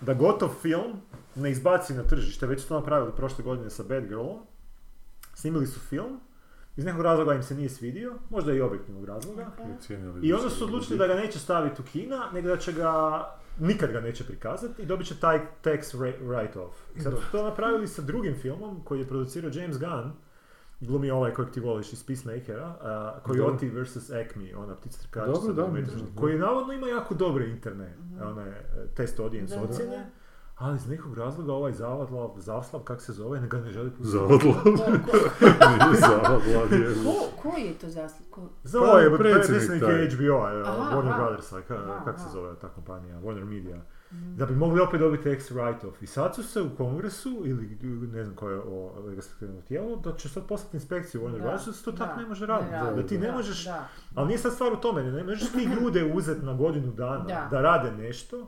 Speaker 1: da gotov film ne izbaci na tržište, već su to napravili prošle godine sa Bad Girlom. Snimili su film, iz nekog razloga im se nije svidio, možda i objektivnog razloga. I onda su odlučili da ga neće staviti u kina, nego da će ga, nikad ga neće prikazati i dobit će taj tax write-off. I sad su to napravili sa drugim filmom koji je producirao James Gunn, glumi ovaj kojeg ti voliš iz Peacemakera,
Speaker 3: Dobro.
Speaker 1: Coyote vs. Acme, ona ptica trkačica, koji navodno ima jako dobre interne one, e, test audience ocjene,
Speaker 2: da.
Speaker 1: Ali iz nekog razloga ovaj Zavadlav, Zavslav, kak se zove, ne ga ne želi pustiti.
Speaker 3: Zavadlav.
Speaker 2: Ko, ko,
Speaker 3: Nije Zavadlav, je.
Speaker 2: ko, koji je to zaslug? Ko?
Speaker 1: Za
Speaker 3: Pa,
Speaker 1: je
Speaker 3: predsjednik.
Speaker 1: HBO,
Speaker 2: Aha,
Speaker 1: Warner. Brothers, kako se zove ta kompanija, Warner Media. Da bi mogli opet dobiti ex write-off. I sad su se u kongresu, ili ne znam koje o legislativno tijelo, da će sad poslati inspekciju Warner
Speaker 2: Da,
Speaker 1: Brothers, da se to
Speaker 2: da,
Speaker 1: tako ne može raditi.
Speaker 2: radi,
Speaker 1: Da ti ne
Speaker 2: da,
Speaker 1: možeš,
Speaker 2: Da.
Speaker 1: ali nije sad stvar u tome, ne možeš ti ljude uzeti na godinu dana
Speaker 2: Da.
Speaker 1: da rade nešto,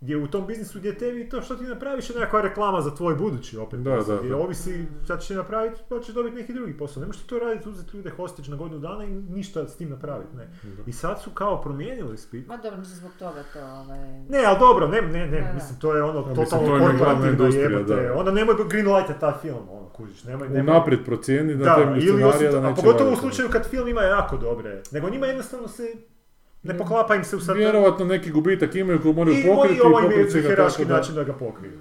Speaker 1: gdje u tom biznisu gdje tebi to što ti napraviš je nekakva reklama za tvoj budući opet
Speaker 3: Da, da,
Speaker 1: Jer
Speaker 3: da.
Speaker 1: ovisi, sad ćeš ti napraviti, pa ćeš dobiti neki drugi posao. Ne možeš ti to raditi, uzeti ljude hostage na godinu dana i ništa s tim napraviti, ne. I sad su kao promijenili spik.
Speaker 2: Ma dobro, mislim zbog toga to, ovaj...
Speaker 1: Ne, ali dobro, ne, ne, ne,
Speaker 2: Da, da.
Speaker 1: mislim, to je ono totalno
Speaker 3: to je glavna
Speaker 1: korporativno jebote.
Speaker 3: da.
Speaker 1: Onda nemoj greenlightat taj film, ono, kužiš, nemoj, nemoj.
Speaker 3: Unaprijed procijeni na
Speaker 1: Da,
Speaker 3: temelju scenarija da
Speaker 1: a
Speaker 3: neće
Speaker 1: pogotovo u slučaju kad film ima jako dobre, nego njima jednostavno se ne poklapa im se u sad...
Speaker 3: Vjerovatno neki gubitak imaju koji moraju
Speaker 1: I
Speaker 3: pokriti i pokriti ga
Speaker 1: heraški način da ga pokriju.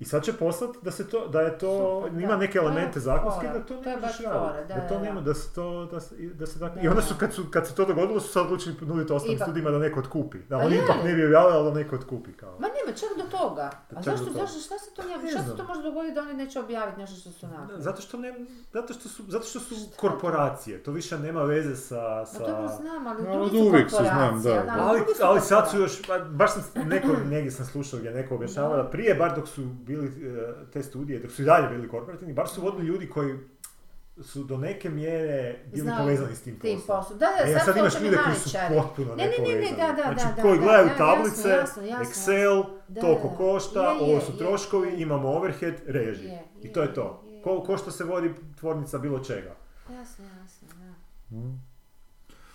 Speaker 1: I sad će poslati da se to, da je to,
Speaker 2: Super,
Speaker 1: ima
Speaker 2: da.
Speaker 1: neke elemente zakonske da to ne možeš raditi.
Speaker 2: da,
Speaker 1: Da to nema, da. se to, da se, da se tako...
Speaker 2: Da,
Speaker 1: I onda
Speaker 2: da.
Speaker 1: su, kad, su, kad se to dogodilo, su sad odlučili ponuditi ostalim studijima da neko otkupi. Da
Speaker 2: Pa
Speaker 1: oni ipak ne bi objavili, ali da neko otkupi kao.
Speaker 2: Ma nema, čak do toga. A zašto,
Speaker 1: do toga.
Speaker 2: zašto, šta se to njegu,
Speaker 1: Ne
Speaker 2: šta se to može dogoditi da oni neće objaviti nešto što su napravili?
Speaker 1: Zato što, ne, zato, što su, zato što su korporacije, to više nema veze sa...
Speaker 2: Ma
Speaker 1: sa...
Speaker 2: dobro znam, ali
Speaker 3: Ma,
Speaker 2: drugi su
Speaker 3: uvijek su, znam,
Speaker 2: korporacije,
Speaker 3: da,
Speaker 2: ali
Speaker 3: da.
Speaker 1: Ali, ali sad su
Speaker 2: korporacije.
Speaker 1: još, pa, baš sam neko, negdje sam slušao gdje neko objašnjava da prije, bar dok su bili e, te studije, dok su i dalje bili korporativni, bar su vodili ljudi koji su do neke mjere bili
Speaker 2: Znaju
Speaker 1: povezani s tim poslom.
Speaker 2: poslom. Da, da,
Speaker 1: E,
Speaker 2: sad,
Speaker 1: sad imaš ljude koji su potpuno
Speaker 2: Ne, ne, ne, ne, da, da,
Speaker 1: znači,
Speaker 2: da,
Speaker 1: koji
Speaker 2: da,
Speaker 1: gledaju
Speaker 2: da,
Speaker 1: tablice,
Speaker 2: jasno, jasno,
Speaker 1: Excel,
Speaker 2: Da,
Speaker 1: toliko košta,
Speaker 2: Je, je,
Speaker 1: ovo su
Speaker 2: je,
Speaker 1: troškovi,
Speaker 2: je.
Speaker 1: imamo overhead, režije.
Speaker 2: Je,
Speaker 1: I to je to.
Speaker 2: je,
Speaker 1: ko, ko što se vodi tvornica bilo čega.
Speaker 2: Jasno, jasno, da.
Speaker 3: Mm.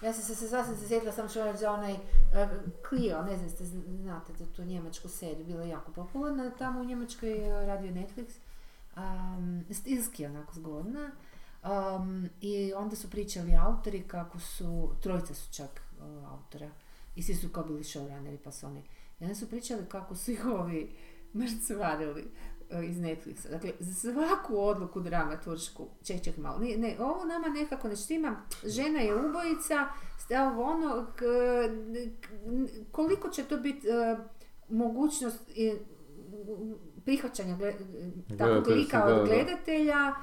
Speaker 2: Ja sam se, sasvim se sjetila sam čovjek za onaj uh, Clio, ne znam ste znate za tu njemačku seriju, bila je jako popularna tamo u Njemačkoj uh, radio Netflix, um, stilski onako zgodna. I onda su pričali autori kako su, trojica su čak uh, autora, i svi su kao bili showrunneri pa su oni. I onda su pričali kako su ih ovi mrcvarili iz Netflixa. Dakle, za svaku odluku dramaturšku, ček, ček malo, ne, ne, ovo nama nekako ne štima, žena je ubojica, ste ovo ono, k- k- koliko će to biti uh, mogućnost i, prihvaćanja takvog lika od
Speaker 3: da.
Speaker 2: gledatelja, E,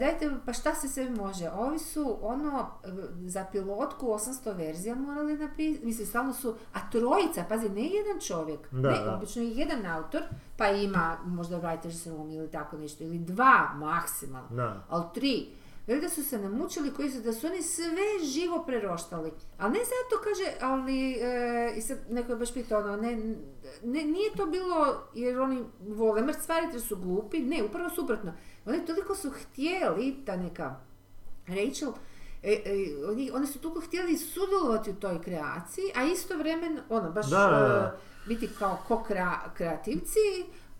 Speaker 2: dajte, pa šta se sve može? Ovi su ono, e, za pilotku 800 verzija morali napisati, mislim, stalno su, a trojica, pazi, ne jedan čovjek,
Speaker 1: Da,
Speaker 2: ne,
Speaker 1: da.
Speaker 2: obično je jedan autor, pa ima možda writer's room ili tako nešto, ili dva maksimalno,
Speaker 1: Da.
Speaker 2: ali tri. Veli da su se namučili, koji su, da su oni sve živo preroštali. Ali ne zato kaže, ali, e, i sad neko je baš pitao, ono, ne, ne, nije to bilo jer oni vole mrcvariti jer su glupi, ne, upravo suprotno. Oni toliko su htjeli, ta neka Rachel, e, e, oni, oni su toliko htjeli sudjelovati u toj kreaciji, a istovremeno, ono, baš
Speaker 1: Da, da, da.
Speaker 2: e, biti kao ko kreativci,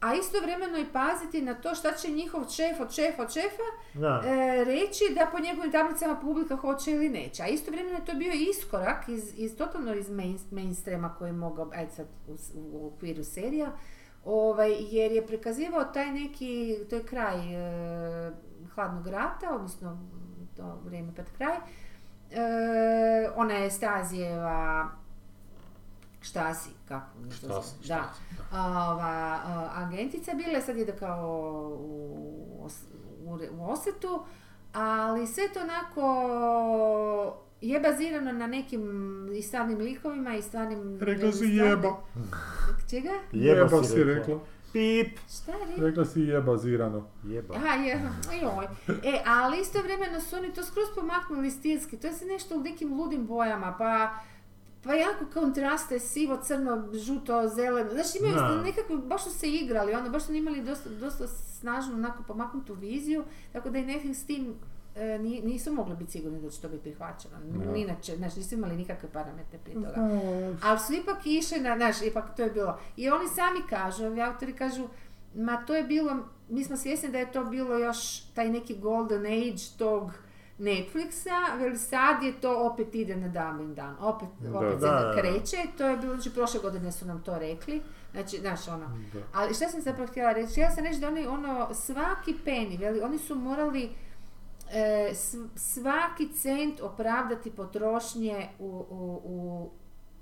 Speaker 2: a istovremeno i paziti na to šta će njihov šef od šefa od šefa
Speaker 1: Da.
Speaker 2: e, reći da po njegovim tablicama publika hoće ili neće. A istovremeno je to bio iskorak iz, iz totalno iz main, mainstreama koji je mogao, ajde sad u, u okviru serija, ovaj, jer je prikazivao taj neki, to je kraj e, hladnog rata, odnosno to vrijeme pred kraj, e, ona je Stazijeva Štasi, kako nešto
Speaker 3: Štasi,
Speaker 2: se- da, ova, a, agentica bila, sad ide kao u, u, u Osetu, ali sve to onako je bazirano na nekim i stvarnim likovima i stvarnim...
Speaker 3: Rekla si jeba.
Speaker 2: Čega?
Speaker 1: Jeba,
Speaker 3: si rekla.
Speaker 1: Pip.
Speaker 2: Šta je rekla?
Speaker 3: Rekla si jeba zirano.
Speaker 1: Jeba.
Speaker 2: Aha, je, joj. E, ali istovremeno su oni to skroz pomaknuli stilski, to je se nešto u nekim ludim bojama, pa pa jako kontraste, sivo, crno, žuto, zeleno. Znači imaju
Speaker 1: Da.
Speaker 2: ste nekako, baš su se igrali, ono, baš su imali dosta, dosta snažnu, onako pomaknutu viziju, tako da i nekih s tim nisu mogli biti sigurni da će to biti prihvaćeno.
Speaker 3: Da.
Speaker 2: Inače, znači, nisu imali nikakve parametre prije toga. Ali su ipak išli na, znaš, ipak to je bilo. I oni sami kažu, ovi autori kažu, ma to je bilo, mi smo svjesni da je to bilo još taj neki golden age tog Netflixa, veli sad je to opet ide na davnim dan, opet, opet se
Speaker 1: Da,
Speaker 2: kreće, to je bilo, znači prošle godine su nam to rekli, znači, znaš, ono,
Speaker 3: Da.
Speaker 2: ali šta sam zapravo htjela reći? Htjela sam reći da oni, ono, svaki peni, veli, oni su morali e, svaki cent opravdati potrošnje u, u, u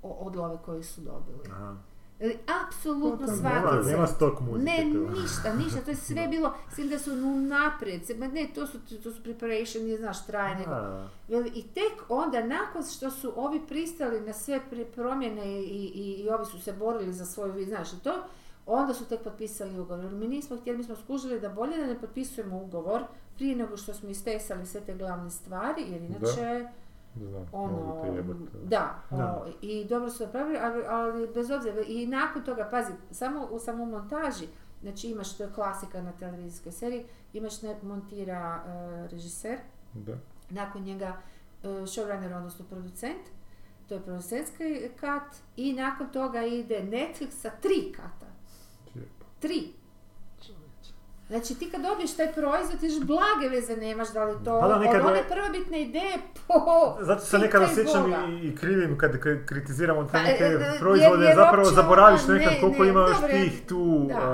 Speaker 2: od su dobili.
Speaker 1: Aha.
Speaker 2: Veli, Apsolutno svaki
Speaker 1: Nema,
Speaker 2: cent.
Speaker 1: nema stok muzike
Speaker 2: Ne, ništa, ništa, to je sve bilo, s da su ma ne, to su, to su preparation, nije znaš, traje nego.
Speaker 1: Da.
Speaker 2: Veli, I tek onda, nakon što su ovi pristali na sve promjene i, i, i ovi su se borili za svoju, znaš i to, onda su tek potpisali ugovor. Mi nismo htjeli, mi smo skužili da bolje da ne potpisujemo ugovor prije nego što smo istesali sve te glavne stvari, jer inače,
Speaker 3: Znam,
Speaker 2: ono, da,
Speaker 1: Da.
Speaker 2: o, i dobro su napravili, ali, ali bez obzira, i nakon toga, pazi, samo u samom montaži, znači imaš, to je klasika na televizijskoj seriji, imaš ne montira e, režiser,
Speaker 3: Da.
Speaker 2: nakon njega e, showrunner, odnosno producent, to je producentski kat, i nakon toga ide Netflix sa tri kata. Tri. Znači ti kad dobiješ taj proizvod, ti još blage veze nemaš da li to
Speaker 1: Pa da, nekad-
Speaker 2: od one prvobitne ideje po...
Speaker 1: Zato se nekad osjećam i, i krivim kad kritiziramo te
Speaker 2: Pa,
Speaker 1: neke
Speaker 2: e, e,
Speaker 1: proizvode,
Speaker 2: jer- jer
Speaker 1: zapravo
Speaker 2: uopće
Speaker 1: zaboraviš
Speaker 2: ono,
Speaker 1: nekad
Speaker 2: ne,
Speaker 1: koliko
Speaker 2: ne,
Speaker 1: ima još tih tu,
Speaker 2: da,
Speaker 1: a,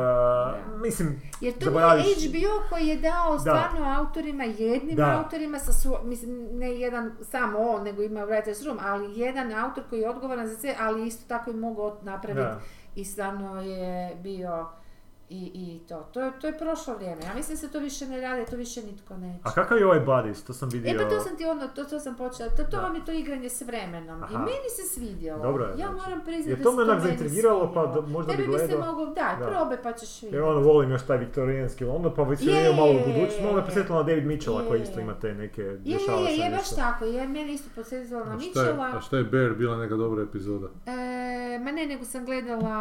Speaker 2: da.
Speaker 1: mislim,
Speaker 2: Jer to
Speaker 1: zaboraviš.
Speaker 2: nije HBO koji je dao stvarno autorima, jednim
Speaker 1: Da.
Speaker 2: autorima sa svo, mislim, ne jedan samo on, nego ima writer's room, ali jedan autor koji je odgovoran za sve, ali isto tako i mogao napraviti
Speaker 1: Da.
Speaker 2: i stvarno je bio i, i to. To je, to je prošlo vrijeme. Ja mislim se to više ne radi, to više nitko neće.
Speaker 1: A kakav je ovaj Buddies? To sam vidio.
Speaker 2: E pa to sam ti ono, to, to sam počela, to, to
Speaker 1: Da.
Speaker 2: vam je to igranje s vremenom. I
Speaker 1: Aha.
Speaker 2: meni se svidjelo.
Speaker 1: Dobro je,
Speaker 2: ja
Speaker 1: znači.
Speaker 2: moram priznati
Speaker 1: Jer
Speaker 2: da
Speaker 1: to
Speaker 2: se
Speaker 1: me onak zaintrigiralo, pa da- možda bi
Speaker 2: Tebi bi se
Speaker 1: gledao.
Speaker 2: moglo, da,
Speaker 1: Da.
Speaker 2: probaj pa ćeš vidjeti.
Speaker 1: Jer ono volim još taj viktorijanski London, pa već se
Speaker 2: Je,
Speaker 1: vidio malo u
Speaker 2: je,
Speaker 1: budućnosti, malo me
Speaker 2: je.
Speaker 1: posjetilo na David Mitchella koji
Speaker 2: Je.
Speaker 1: isto ima te neke,
Speaker 2: Je, je,
Speaker 1: se
Speaker 2: je, baš tako, je, meni isto podsjetilo na
Speaker 3: je,
Speaker 2: Mitchella.
Speaker 3: a šta je Bear bila neka dobra epizoda?
Speaker 2: E, ma ne, nego sam gledala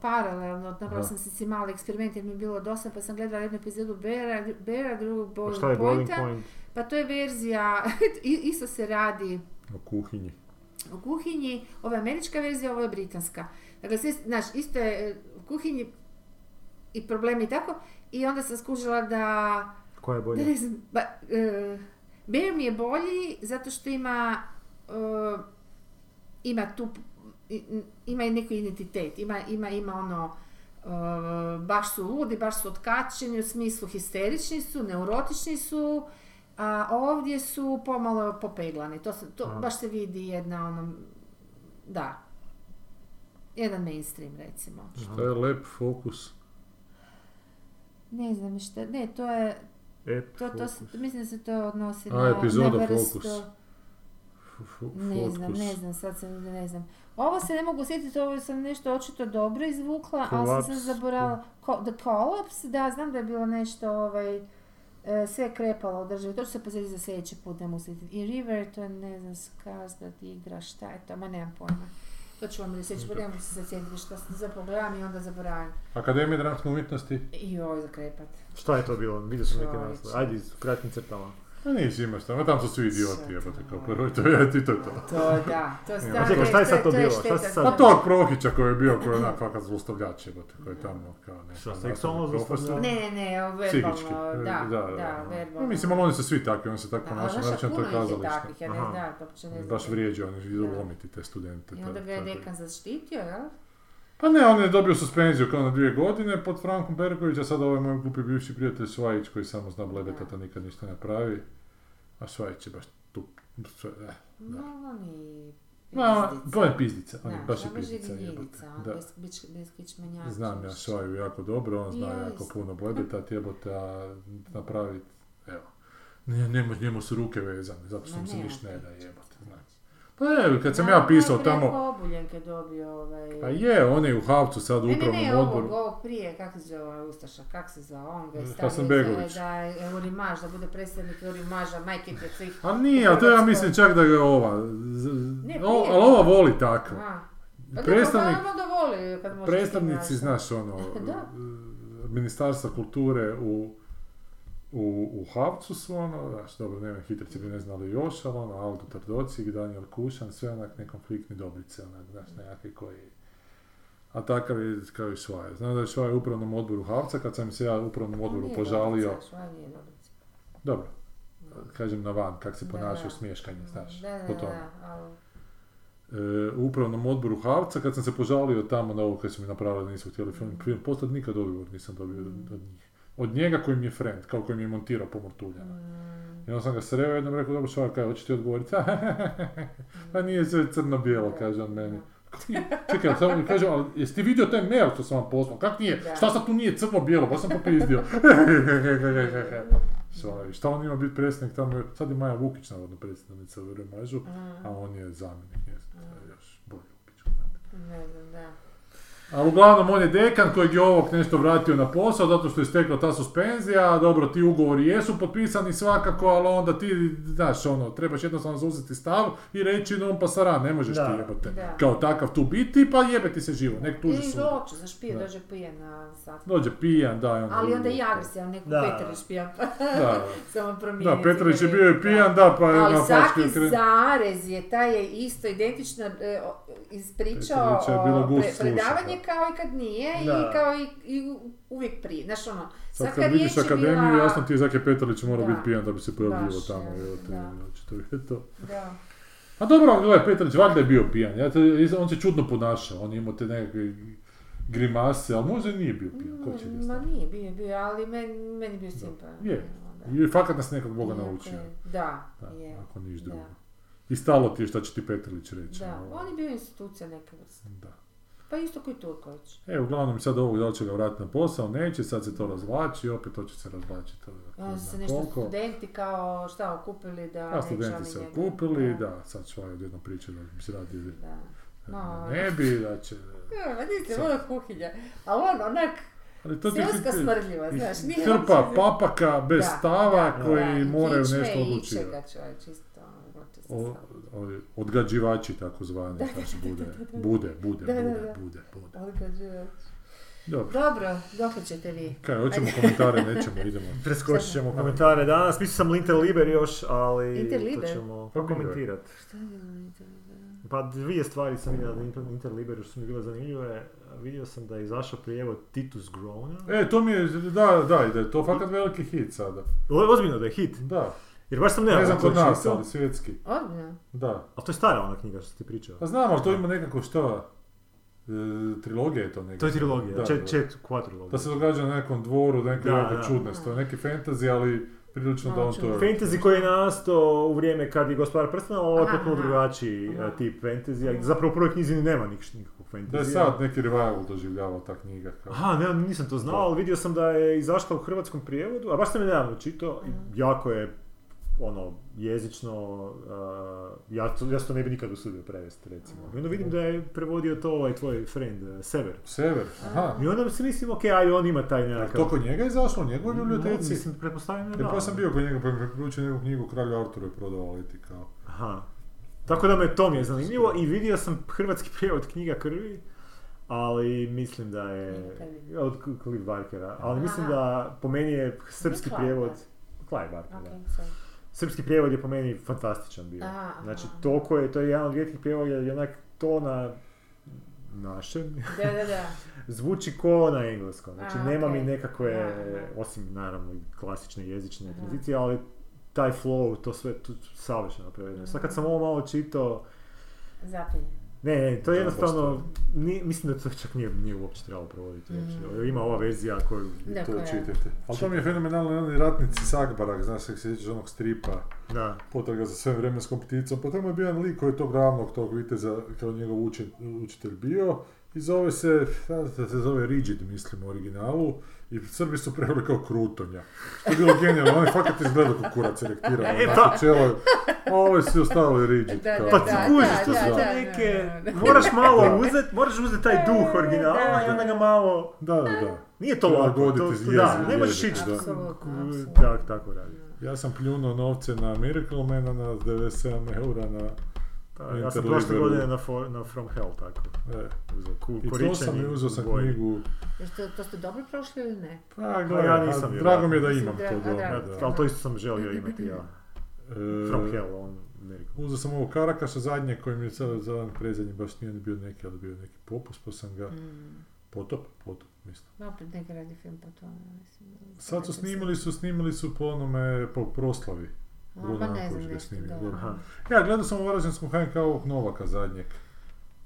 Speaker 2: paralelno, napravo sam si si mali eksperiment jer mi je bilo dosadno pa sam gledala jednu epizodu Bera, Bera drugu
Speaker 1: Pa
Speaker 2: Boiling
Speaker 1: boiling
Speaker 2: Pointa.
Speaker 1: point?
Speaker 2: Pa to je verzija, isto se radi
Speaker 3: U kuhinji.
Speaker 2: u kuhinji, ova je američka verzija, ovo je britanska. Dakle, sve, znaš, isto je u kuhinji i problemi i tako, i onda sam skužila da,
Speaker 1: Koja je
Speaker 2: da
Speaker 1: bolja?
Speaker 2: ne znam, ba, e, Bear mi je bolji zato što ima, e, ima tu, ima i neki identitet, ima, ima, ima ono, baš su ludi, baš su otkačeni, u smislu histerični su, neurotični su, a ovdje su pomalo popeglani. To, se, to baš se vidi jedna ono, da, jedan mainstream recimo.
Speaker 3: Šta je lep fokus?
Speaker 2: Ne znam šta, ne, to je, to, to, se- mislim da se to odnosi
Speaker 3: A,
Speaker 2: na,
Speaker 3: epizoda
Speaker 2: na vrstu-
Speaker 3: Fokus. F- f-
Speaker 2: Ne znam, ne znam, sad sam, ne znam. Ovo se ne mogu sjetiti, ovo sam nešto očito dobro izvukla, ali sam sam zaboravila. Ko, the Collapse, da, znam da je bilo nešto, ovaj, e, sve krepalo u državi. To ću se pozeti za sljedeći put, ne mogu sjetiti. I River, to je, ne znam, Skarsgård igra, šta je to, ma nemam pojma. To ću vam reći, put, ne mogu se sjetiti što sam zapravo gledam i onda zaboravim.
Speaker 3: Akademija dramske umjetnosti?
Speaker 2: I joj, za krepat.
Speaker 1: Šta je to bilo? Vidio sam neke naslove. Ajde, s kratkim crtama.
Speaker 3: A nisi imaš tamo, tamo su svi idioti, jebote,
Speaker 2: to
Speaker 3: kao
Speaker 2: je?
Speaker 3: prvo, to je, ti to je to.
Speaker 2: To da, to je
Speaker 1: Ma
Speaker 2: stvarno,
Speaker 1: čekaj, šta je sad to
Speaker 2: je
Speaker 1: bilo? Šta
Speaker 2: šteta.
Speaker 1: se sad-
Speaker 3: Pa tog Prohića koji je bio, koji je onak fakat zlostavljač, jebote, koji je tamo kao ne
Speaker 1: Šta, seksualno zlostavljanje?
Speaker 2: Ne, ne, ne, verbalno, da,
Speaker 3: da,
Speaker 2: da, verbalno.
Speaker 3: No, mislim, ali oni su svi takvi, oni se tako ponašaju, znači
Speaker 2: a
Speaker 3: to
Speaker 2: puno
Speaker 3: je
Speaker 2: ih je
Speaker 3: kazalište.
Speaker 2: takvih, ja ne
Speaker 1: Aha.
Speaker 2: znam, to uopće ne znam.
Speaker 3: Baš vrijeđa, oni idu
Speaker 2: Da.
Speaker 3: lomiti te studente.
Speaker 2: I onda ga je dekan zaštitio, jel?
Speaker 3: Pa ne, on je dobio suspenziju kao na dvije godine pod Frankom Berković, a sada ovaj moj glupi bivši prijatelj Svajić koji samo zna blebetati, a nikad ništa ne pravi. A Svajić je baš tu, eh, da.
Speaker 2: No, on je
Speaker 3: Ma, to je pizdica, on je baš
Speaker 2: živi
Speaker 3: pizdica, jebote. Da.
Speaker 2: bez, bez, bez kičmenjača.
Speaker 3: Znam ja Svaju jako dobro, on zna
Speaker 2: Ja
Speaker 3: jako puno blebetati, jebote, a napraviti, evo. Ne, njemu, njemu su ruke vezane, zato što mu se ništa ne da jebote. Pa evo, kad sam
Speaker 2: Da,
Speaker 3: ja
Speaker 2: on
Speaker 3: pisao
Speaker 2: je
Speaker 3: tamo,
Speaker 2: obuljenke dobio ovaj...
Speaker 3: pa je, on je u Havcu sad u
Speaker 2: Ne, ne,
Speaker 3: upravnom
Speaker 2: ne,
Speaker 3: odboru.
Speaker 2: ovog, ovog prije, kako se zove ovaj Ustaša, kako se zove, on ga je stavio da je Eurimaž, da bude predstavnik Eurimaža, majke te svih.
Speaker 3: A nije, ali to ja mislim čak da ga ova,
Speaker 2: Ne,
Speaker 3: o-
Speaker 2: prije.
Speaker 3: ali ova voli tako.
Speaker 2: Aha. Pa
Speaker 3: Predstavnik-
Speaker 2: ono da voli kad može
Speaker 3: Predstavnici, znaš, ono,
Speaker 2: Da.
Speaker 3: Ministarstva kulture u, u, u Havcu su, ono, znaš, dobro, ne hitrice bi ne znali još, ali ono, Aldo Tardocik, Daniel Kušan, sve onak nekonfliktni dobrice, onak, znaš, nekakvi koji... A takav je kao i Švaja. Znam da je Švaja u upravnom odboru Havca, kad sam se ja u upravnom odboru požalio,
Speaker 2: dobrica, nije dobrica.
Speaker 3: dobro, kažem na van, kak se ponašaju
Speaker 2: da.
Speaker 3: smješkanje, znaš,
Speaker 2: Da, da,
Speaker 3: po tome.
Speaker 2: da, ali...
Speaker 3: e, u upravnom odboru Havca, kad sam se požalio tamo na ovo kad su mi napravili nisu htjeli film, film poslati, nikad odgovor nisam dobio od, od njih. Od njega koji mi je friend, kao koji mi je montirao po Mortuljama.
Speaker 2: Mm,
Speaker 3: I onda sam ga sreo jednom rekao, dobro švaka, kaj, hoćeš ti odgovoriti? pa nije sve crno-bijelo, kaže on meni. Čekaj, samo mi kaže, ali jesi ti vidio taj mail što sam vam poslao? Kak nije?
Speaker 2: Da.
Speaker 3: Šta sad tu nije crno-bijelo? Pa sam popizdio. Švaj, šta on ima biti predsjednik tamo? Sad je Maja Vukić, navodno, predsjednica u Remažu,
Speaker 2: mm,
Speaker 3: a on je zamjenik njezin. To je još bolje u pičku.
Speaker 2: Ne znam, da.
Speaker 3: A uglavnom on je dekan kojeg je ovog nešto vratio na posao zato što je stekla ta suspenzija, dobro ti ugovori jesu potpisani svakako, ali onda ti, znaš ono, trebaš jednostavno zauzeti stav i reći non pasaran, ne možeš
Speaker 1: Da.
Speaker 3: ti jebote
Speaker 2: Da.
Speaker 3: kao takav tu biti, pa jebe ti se živo, nek tuži
Speaker 2: I
Speaker 3: sud.
Speaker 2: doće, znaš, pije,
Speaker 3: Da.
Speaker 2: dođe pijen na sat.
Speaker 3: Dođe pijan, da, onda...
Speaker 2: Ali onda i agresivan, neku
Speaker 1: Da.
Speaker 2: Petrović pijan, pa
Speaker 3: Da,
Speaker 2: samo promijeni.
Speaker 3: da, Petrović je bio i pijan, da, pa je
Speaker 2: Ali
Speaker 3: na
Speaker 2: svaki
Speaker 3: pačke kren...
Speaker 2: zarez je, taj je isto identično e, ispričao pre- predavanje
Speaker 3: da.
Speaker 2: kao i kad nije
Speaker 1: Da.
Speaker 2: i kao i, i uvijek prije. Znaš ono,
Speaker 3: Sad
Speaker 2: svaka
Speaker 3: kad vidiš
Speaker 2: riječ
Speaker 3: akademiju,
Speaker 2: bila...
Speaker 3: jasno ti je Zake Petrović mora biti pijan da bi se pojavljivo tamo,
Speaker 2: je,
Speaker 3: te,
Speaker 2: da.
Speaker 3: očito je to.
Speaker 2: Da.
Speaker 3: A dobro, ali gledaj, Petrović valjda je bio pijan, ja te, on se čudno ponašao, on je imao te nekakve grimase, ali možda nije bio pijan, ko će ga
Speaker 2: Ma nije bio, bio, ali meni, meni bio simpa.
Speaker 3: Je.
Speaker 2: Da.
Speaker 3: I fakat nas nekog Boga naučio.
Speaker 2: Da,
Speaker 3: Da,
Speaker 2: je.
Speaker 3: ako niš drugo. I stalo ti je šta će ti Petrović reći.
Speaker 2: Da,
Speaker 3: ono,
Speaker 2: on je bio institucija neka vrsta.
Speaker 3: da.
Speaker 2: Pa isto koji Turković.
Speaker 3: E, uglavnom sad ovog da li će ga vratiti na posao, neće, sad se to razvlači, opet to će se razvlačiti. to je
Speaker 2: I
Speaker 3: ko
Speaker 2: onda su
Speaker 3: zna
Speaker 2: se nešto
Speaker 3: koliko.
Speaker 2: studenti kao šta okupili da
Speaker 3: A studenti
Speaker 2: oni
Speaker 3: se okupili, da, sad švaj odjedno priče da bi se radi
Speaker 2: Da. No,
Speaker 3: ne bi, da će...
Speaker 2: Ja, ma niste ono kuhinja, ali on onak,
Speaker 3: Ali to ti
Speaker 2: seoska smrdljiva, znaš, nije
Speaker 3: Hrpa
Speaker 2: uopće-
Speaker 3: papaka bez
Speaker 2: Da,
Speaker 3: stava
Speaker 2: da,
Speaker 3: koji
Speaker 2: da,
Speaker 3: moraju nešto odlučivati. O, odgađivači takozvani, znaš, bude, bude, bude,
Speaker 2: Da, da,
Speaker 3: bude,
Speaker 2: da.
Speaker 3: bude, bude.
Speaker 2: Odgađivač.
Speaker 3: Dobro.
Speaker 2: Dobro, dokle ćete vi?
Speaker 3: Kaj, hoćemo komentare, nećemo, idemo.
Speaker 1: Preskočit ćemo
Speaker 2: Da.
Speaker 1: komentare danas. Mislio sam Inter Liber još, ali
Speaker 2: Inter
Speaker 1: to ćemo
Speaker 3: Pa
Speaker 1: komentirati.
Speaker 2: Šta je bilo to?
Speaker 1: Pa dvije stvari sam vidio da Inter, Inter Liber su mi bile zanimljive. Vidio sam da je izašao prijevod Titus Grona.
Speaker 3: E, to mi je, da, da, da je to fakat veliki hit sada.
Speaker 1: Ozbiljno da je hit.
Speaker 3: Da,
Speaker 1: Jer baš sam
Speaker 3: ne
Speaker 1: nevjerojatno
Speaker 3: znam kod nas, ali svjetski.
Speaker 2: Ozbiljno?
Speaker 3: Da.
Speaker 1: Ali to je stara ona knjiga što ti pričao.
Speaker 3: Pa znam, ali to ima nekako što, e, trilogija je to nekako.
Speaker 1: To je trilogija,
Speaker 3: Da,
Speaker 1: čet,
Speaker 3: da.
Speaker 1: čet, kvadrilogija.
Speaker 3: Da se događa na nekom dvoru, neke
Speaker 1: Da, da.
Speaker 3: čudne stvari, neki fantasy, ali prilično
Speaker 2: Malo
Speaker 3: down to earth.
Speaker 1: Fantasy koji je nastao u vrijeme kad je gospodar prstena, ali ovo je potpuno drugačiji
Speaker 2: Aha.
Speaker 1: e, tip fantasy. Zapravo u prvoj knjizi nema nik- nikakvog fantasy.
Speaker 3: Da je sad neki revival doživljava ta knjiga. Kao.
Speaker 1: Aha, ne, nisam to znao, ali vidio sam da je izašla u hrvatskom prijevodu, a baš sam je nedavno čitao, i jako je ono, jezično, uh, ja, to, ja se to ne bi nikad usudio prevesti, recimo. I onda vidim da je prevodio to ovaj tvoj friend, uh, Sever.
Speaker 3: Sever, aha.
Speaker 1: I onda si mislim, ok, ajde, on ima taj nekakav...
Speaker 3: to kod njega je izašlo u njegovoj
Speaker 1: No,
Speaker 3: biblioteci?
Speaker 1: mislim, pretpostavljam da
Speaker 3: pa sam bio kod njega, pa mi je preporučio njegovu knjigu Kralju Arturu je prodao Leti kao.
Speaker 1: Aha. Tako da me to mi je zanimljivo i vidio sam hrvatski prijevod knjiga krvi, ali mislim da je od Cliff Barkera, ali mislim da po meni je srpski
Speaker 2: Clive
Speaker 1: prijevod. Clive Barker, da. Srpski prijevod je po meni fantastičan bio.
Speaker 2: Aha, aha,
Speaker 1: Znači,
Speaker 2: aha.
Speaker 1: toliko je, to je jedan od rijetkih prijevoda je onak to na našem,
Speaker 2: Da, da, da.
Speaker 1: zvuči ko na engleskom. Znači,
Speaker 2: A,
Speaker 1: nema mi
Speaker 2: okej.
Speaker 1: nekakve,
Speaker 2: Aha, aha.
Speaker 1: osim naravno klasične jezične
Speaker 2: Aha.
Speaker 1: tranzicije, ali taj flow, to sve tu savršeno prevedeno. Sad kad sam ovo malo čitao,
Speaker 2: Zapinje.
Speaker 1: Ne, ne, to je jednostavno, ni, mislim da to čak nije, nije uopće trebalo provoditi. uopće.
Speaker 2: Mhm.
Speaker 1: Ima ova verzija koju...
Speaker 2: Da,
Speaker 3: To čitajte. Ali to mi je fenomenalno, oni ratnici Sagbarak, znaš se sjećaš onog stripa,
Speaker 1: Da.
Speaker 3: potraga za svem vremenskom pticom, pa tamo je bio jedan lik koji je tog glavnog tog viteza, kao njegov učen, učitelj bio, i zove se, se zove Rigid, mislim, u originalu, i Srbi su preveli kao krutonja. Što je bilo genijalno, on je fakat izgledao kao kurac selektirano,
Speaker 1: E,
Speaker 3: onako
Speaker 1: pa-
Speaker 3: čelo, a ovo su ostavili Rigid.
Speaker 2: Da,
Speaker 3: kao.
Speaker 2: da,
Speaker 1: Pa ti kužiš, to su to
Speaker 2: da,
Speaker 1: neke...
Speaker 2: da, da.
Speaker 1: Moraš malo uzeti, moraš uzeti taj duh
Speaker 2: Da,
Speaker 1: originala i onda ga malo...
Speaker 3: Da, da, da.
Speaker 1: Nije to lako, to,
Speaker 3: jezik,
Speaker 1: da, ne možeš ići
Speaker 3: da.
Speaker 2: Apsolutno,
Speaker 1: k-
Speaker 2: apsolutno.
Speaker 1: tak, tako radi.
Speaker 3: Ja sam pljunuo novce na Miraclemana na 97 eura na...
Speaker 1: Pa, ja sam prošle godine na, for, na From Hell tako.
Speaker 3: E,
Speaker 1: Uzeo ku,
Speaker 3: I to sam i uzeo sam knjigu.
Speaker 2: Jeste, to ste dobro prošli ili ne?
Speaker 3: Pa,
Speaker 1: ja
Speaker 3: gledaj,
Speaker 1: nisam
Speaker 3: a drago mi je da imam to
Speaker 2: a,
Speaker 3: doma.
Speaker 2: drago.
Speaker 3: da.
Speaker 1: Ali to isto sam želio imati ja.
Speaker 3: E,
Speaker 1: From Hell, on American.
Speaker 3: Uzeo sam ovog Karakaša zadnje koji mi je sad za prezadnji baš nije ni bio neki, ali bio je neki popus, pa sam ga...
Speaker 2: Mm.
Speaker 3: Potop? Potop, mislim.
Speaker 2: Opet neki radi film po tome, mislim.
Speaker 3: Sad su snimili su, snimili su po onome, po proslavi.
Speaker 2: A,
Speaker 3: Bruno
Speaker 2: pa ne znam nešto,
Speaker 3: snimio. Ja, gledao sam u Varaždinskom HNK ovog Novaka zadnjeg.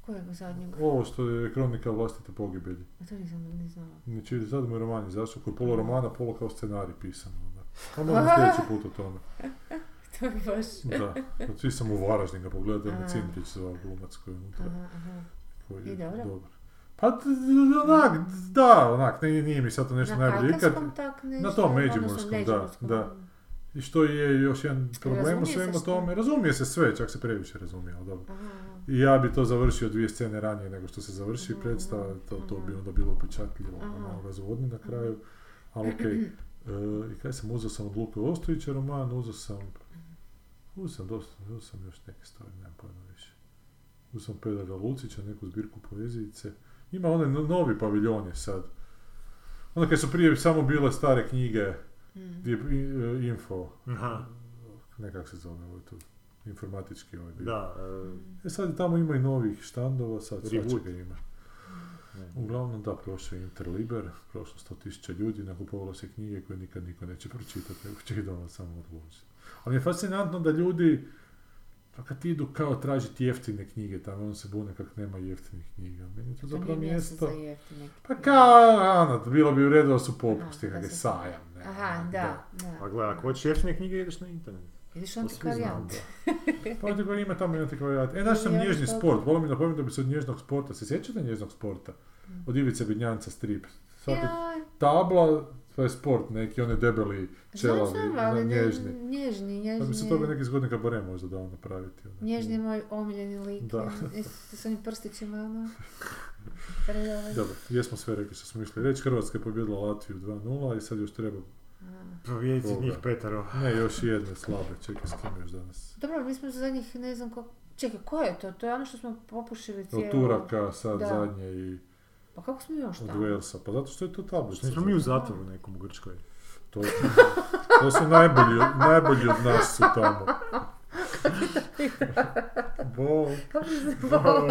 Speaker 2: Kojeg zadnjeg?
Speaker 3: Ovo što je kronika vlastite pogibelji.
Speaker 2: A to nisam ni znala.
Speaker 3: Znači, sad mu je roman izašao, koji je polo romana, polo kao scenarij pisan. onda. A možemo sljedeći put o tome.
Speaker 2: To je baš...
Speaker 3: Da, svi sam u Varaždin ga pogledao,
Speaker 2: Aha.
Speaker 3: na Cindrić zvao glumac koji je unutra.
Speaker 2: Aha, aha.
Speaker 3: Koji je
Speaker 2: I dobro?
Speaker 3: dobar. Pa, onak, da, onak, nije, nije mi sad to nešto
Speaker 2: Na
Speaker 3: najbolje ikad.
Speaker 2: kajkaskom tak nešto?
Speaker 3: Na tom
Speaker 2: odnosno
Speaker 3: međimurskom, da, da. I što je još jedan problem u
Speaker 2: razumije se
Speaker 3: svemu
Speaker 2: sve.
Speaker 3: tome, razumije se sve, čak se previše razumije, ali dobro. I ja bi to završio dvije scene ranije nego što se završi
Speaker 2: Mhm,
Speaker 3: predstava, to, to bi onda bilo upečatljivo, malo razvodni na kraju, ali okej. E, I kaj sam uzeo sam od Luke Ostojića roman, uzeo sam, uzeo sam dosta, uzeo sam još neke stvari, nemam pojma više. Uzeo sam Pedra Lucića, neku zbirku poezijice. Ima onaj no- novi paviljon je sad. Onda kad su prije samo bile stare knjige,
Speaker 2: Mm.
Speaker 3: e, info,
Speaker 1: Aha.
Speaker 3: nekak se zove ovo tu, informatički ovaj dio.
Speaker 1: Da, e,
Speaker 3: E sad tamo ima i novih štandova, sad svačega ima. Uglavnom da, prošao je Interliber, prošlo 100.000 ljudi, nakupovalo se knjige koje nikad niko neće pročitati, nego će ih doma samo odložiti. Ali je fascinantno da ljudi, pa kad idu kao tražiti jeftine knjige, tamo on se bune kak nema jeftinih knjiga. Meni je to zapravo
Speaker 2: nije mjesto za.
Speaker 3: Pa kao, ono, bilo bi u redu da su popusti,
Speaker 2: Aha,
Speaker 3: kak
Speaker 2: da
Speaker 3: je sajam. Ne,
Speaker 2: Aha, da, da.
Speaker 1: Pa gledaj, ako hoćeš jeftine knjige, ideš na internet.
Speaker 2: Ideš
Speaker 1: To svi
Speaker 2: antikvarijant.
Speaker 3: Pa koji ima tamo i antikvarijat. E, znaš sam nježni sport, volim mi napomenuti da bi se od nježnog sporta, se sjećate nježnog sporta? Od Ivice Bednjanca strip. Svaki tabla, to je sport, neki oni debeli, čelavi,
Speaker 2: znam,
Speaker 3: na-
Speaker 2: ali ne-
Speaker 3: nježni.
Speaker 2: Nježni, nježni.
Speaker 3: Pa bi se toga neki zgodni kabare možda dao napraviti. ono.
Speaker 2: Nježni je moj omiljeni lik.
Speaker 3: Da.
Speaker 2: I S onim prstićima, ono.
Speaker 3: Dobro, jesmo sve rekli što smo išli reći. Hrvatska je pobjedila Latviju 2-0 i sad još treba,
Speaker 1: Provijeci
Speaker 3: Koga?
Speaker 1: njih petaro.
Speaker 3: ne još jedne slabe, čekaj s kim još danas.
Speaker 2: Dobro, mi smo za njih ne znam kako... Čekaj, ko je to? To je ono što smo popušili cijelo...
Speaker 3: Od Turaka sad
Speaker 2: Da.
Speaker 3: zadnje i
Speaker 2: Pa kako smo još
Speaker 3: od
Speaker 2: tamo?
Speaker 3: Walesa? Pa zato što je to tablica.
Speaker 1: Nismo mi u zatvoru nekom u Grčkoj.
Speaker 3: To, to su najbolji, najbolji od nas su tamo. Bog.
Speaker 2: Bog.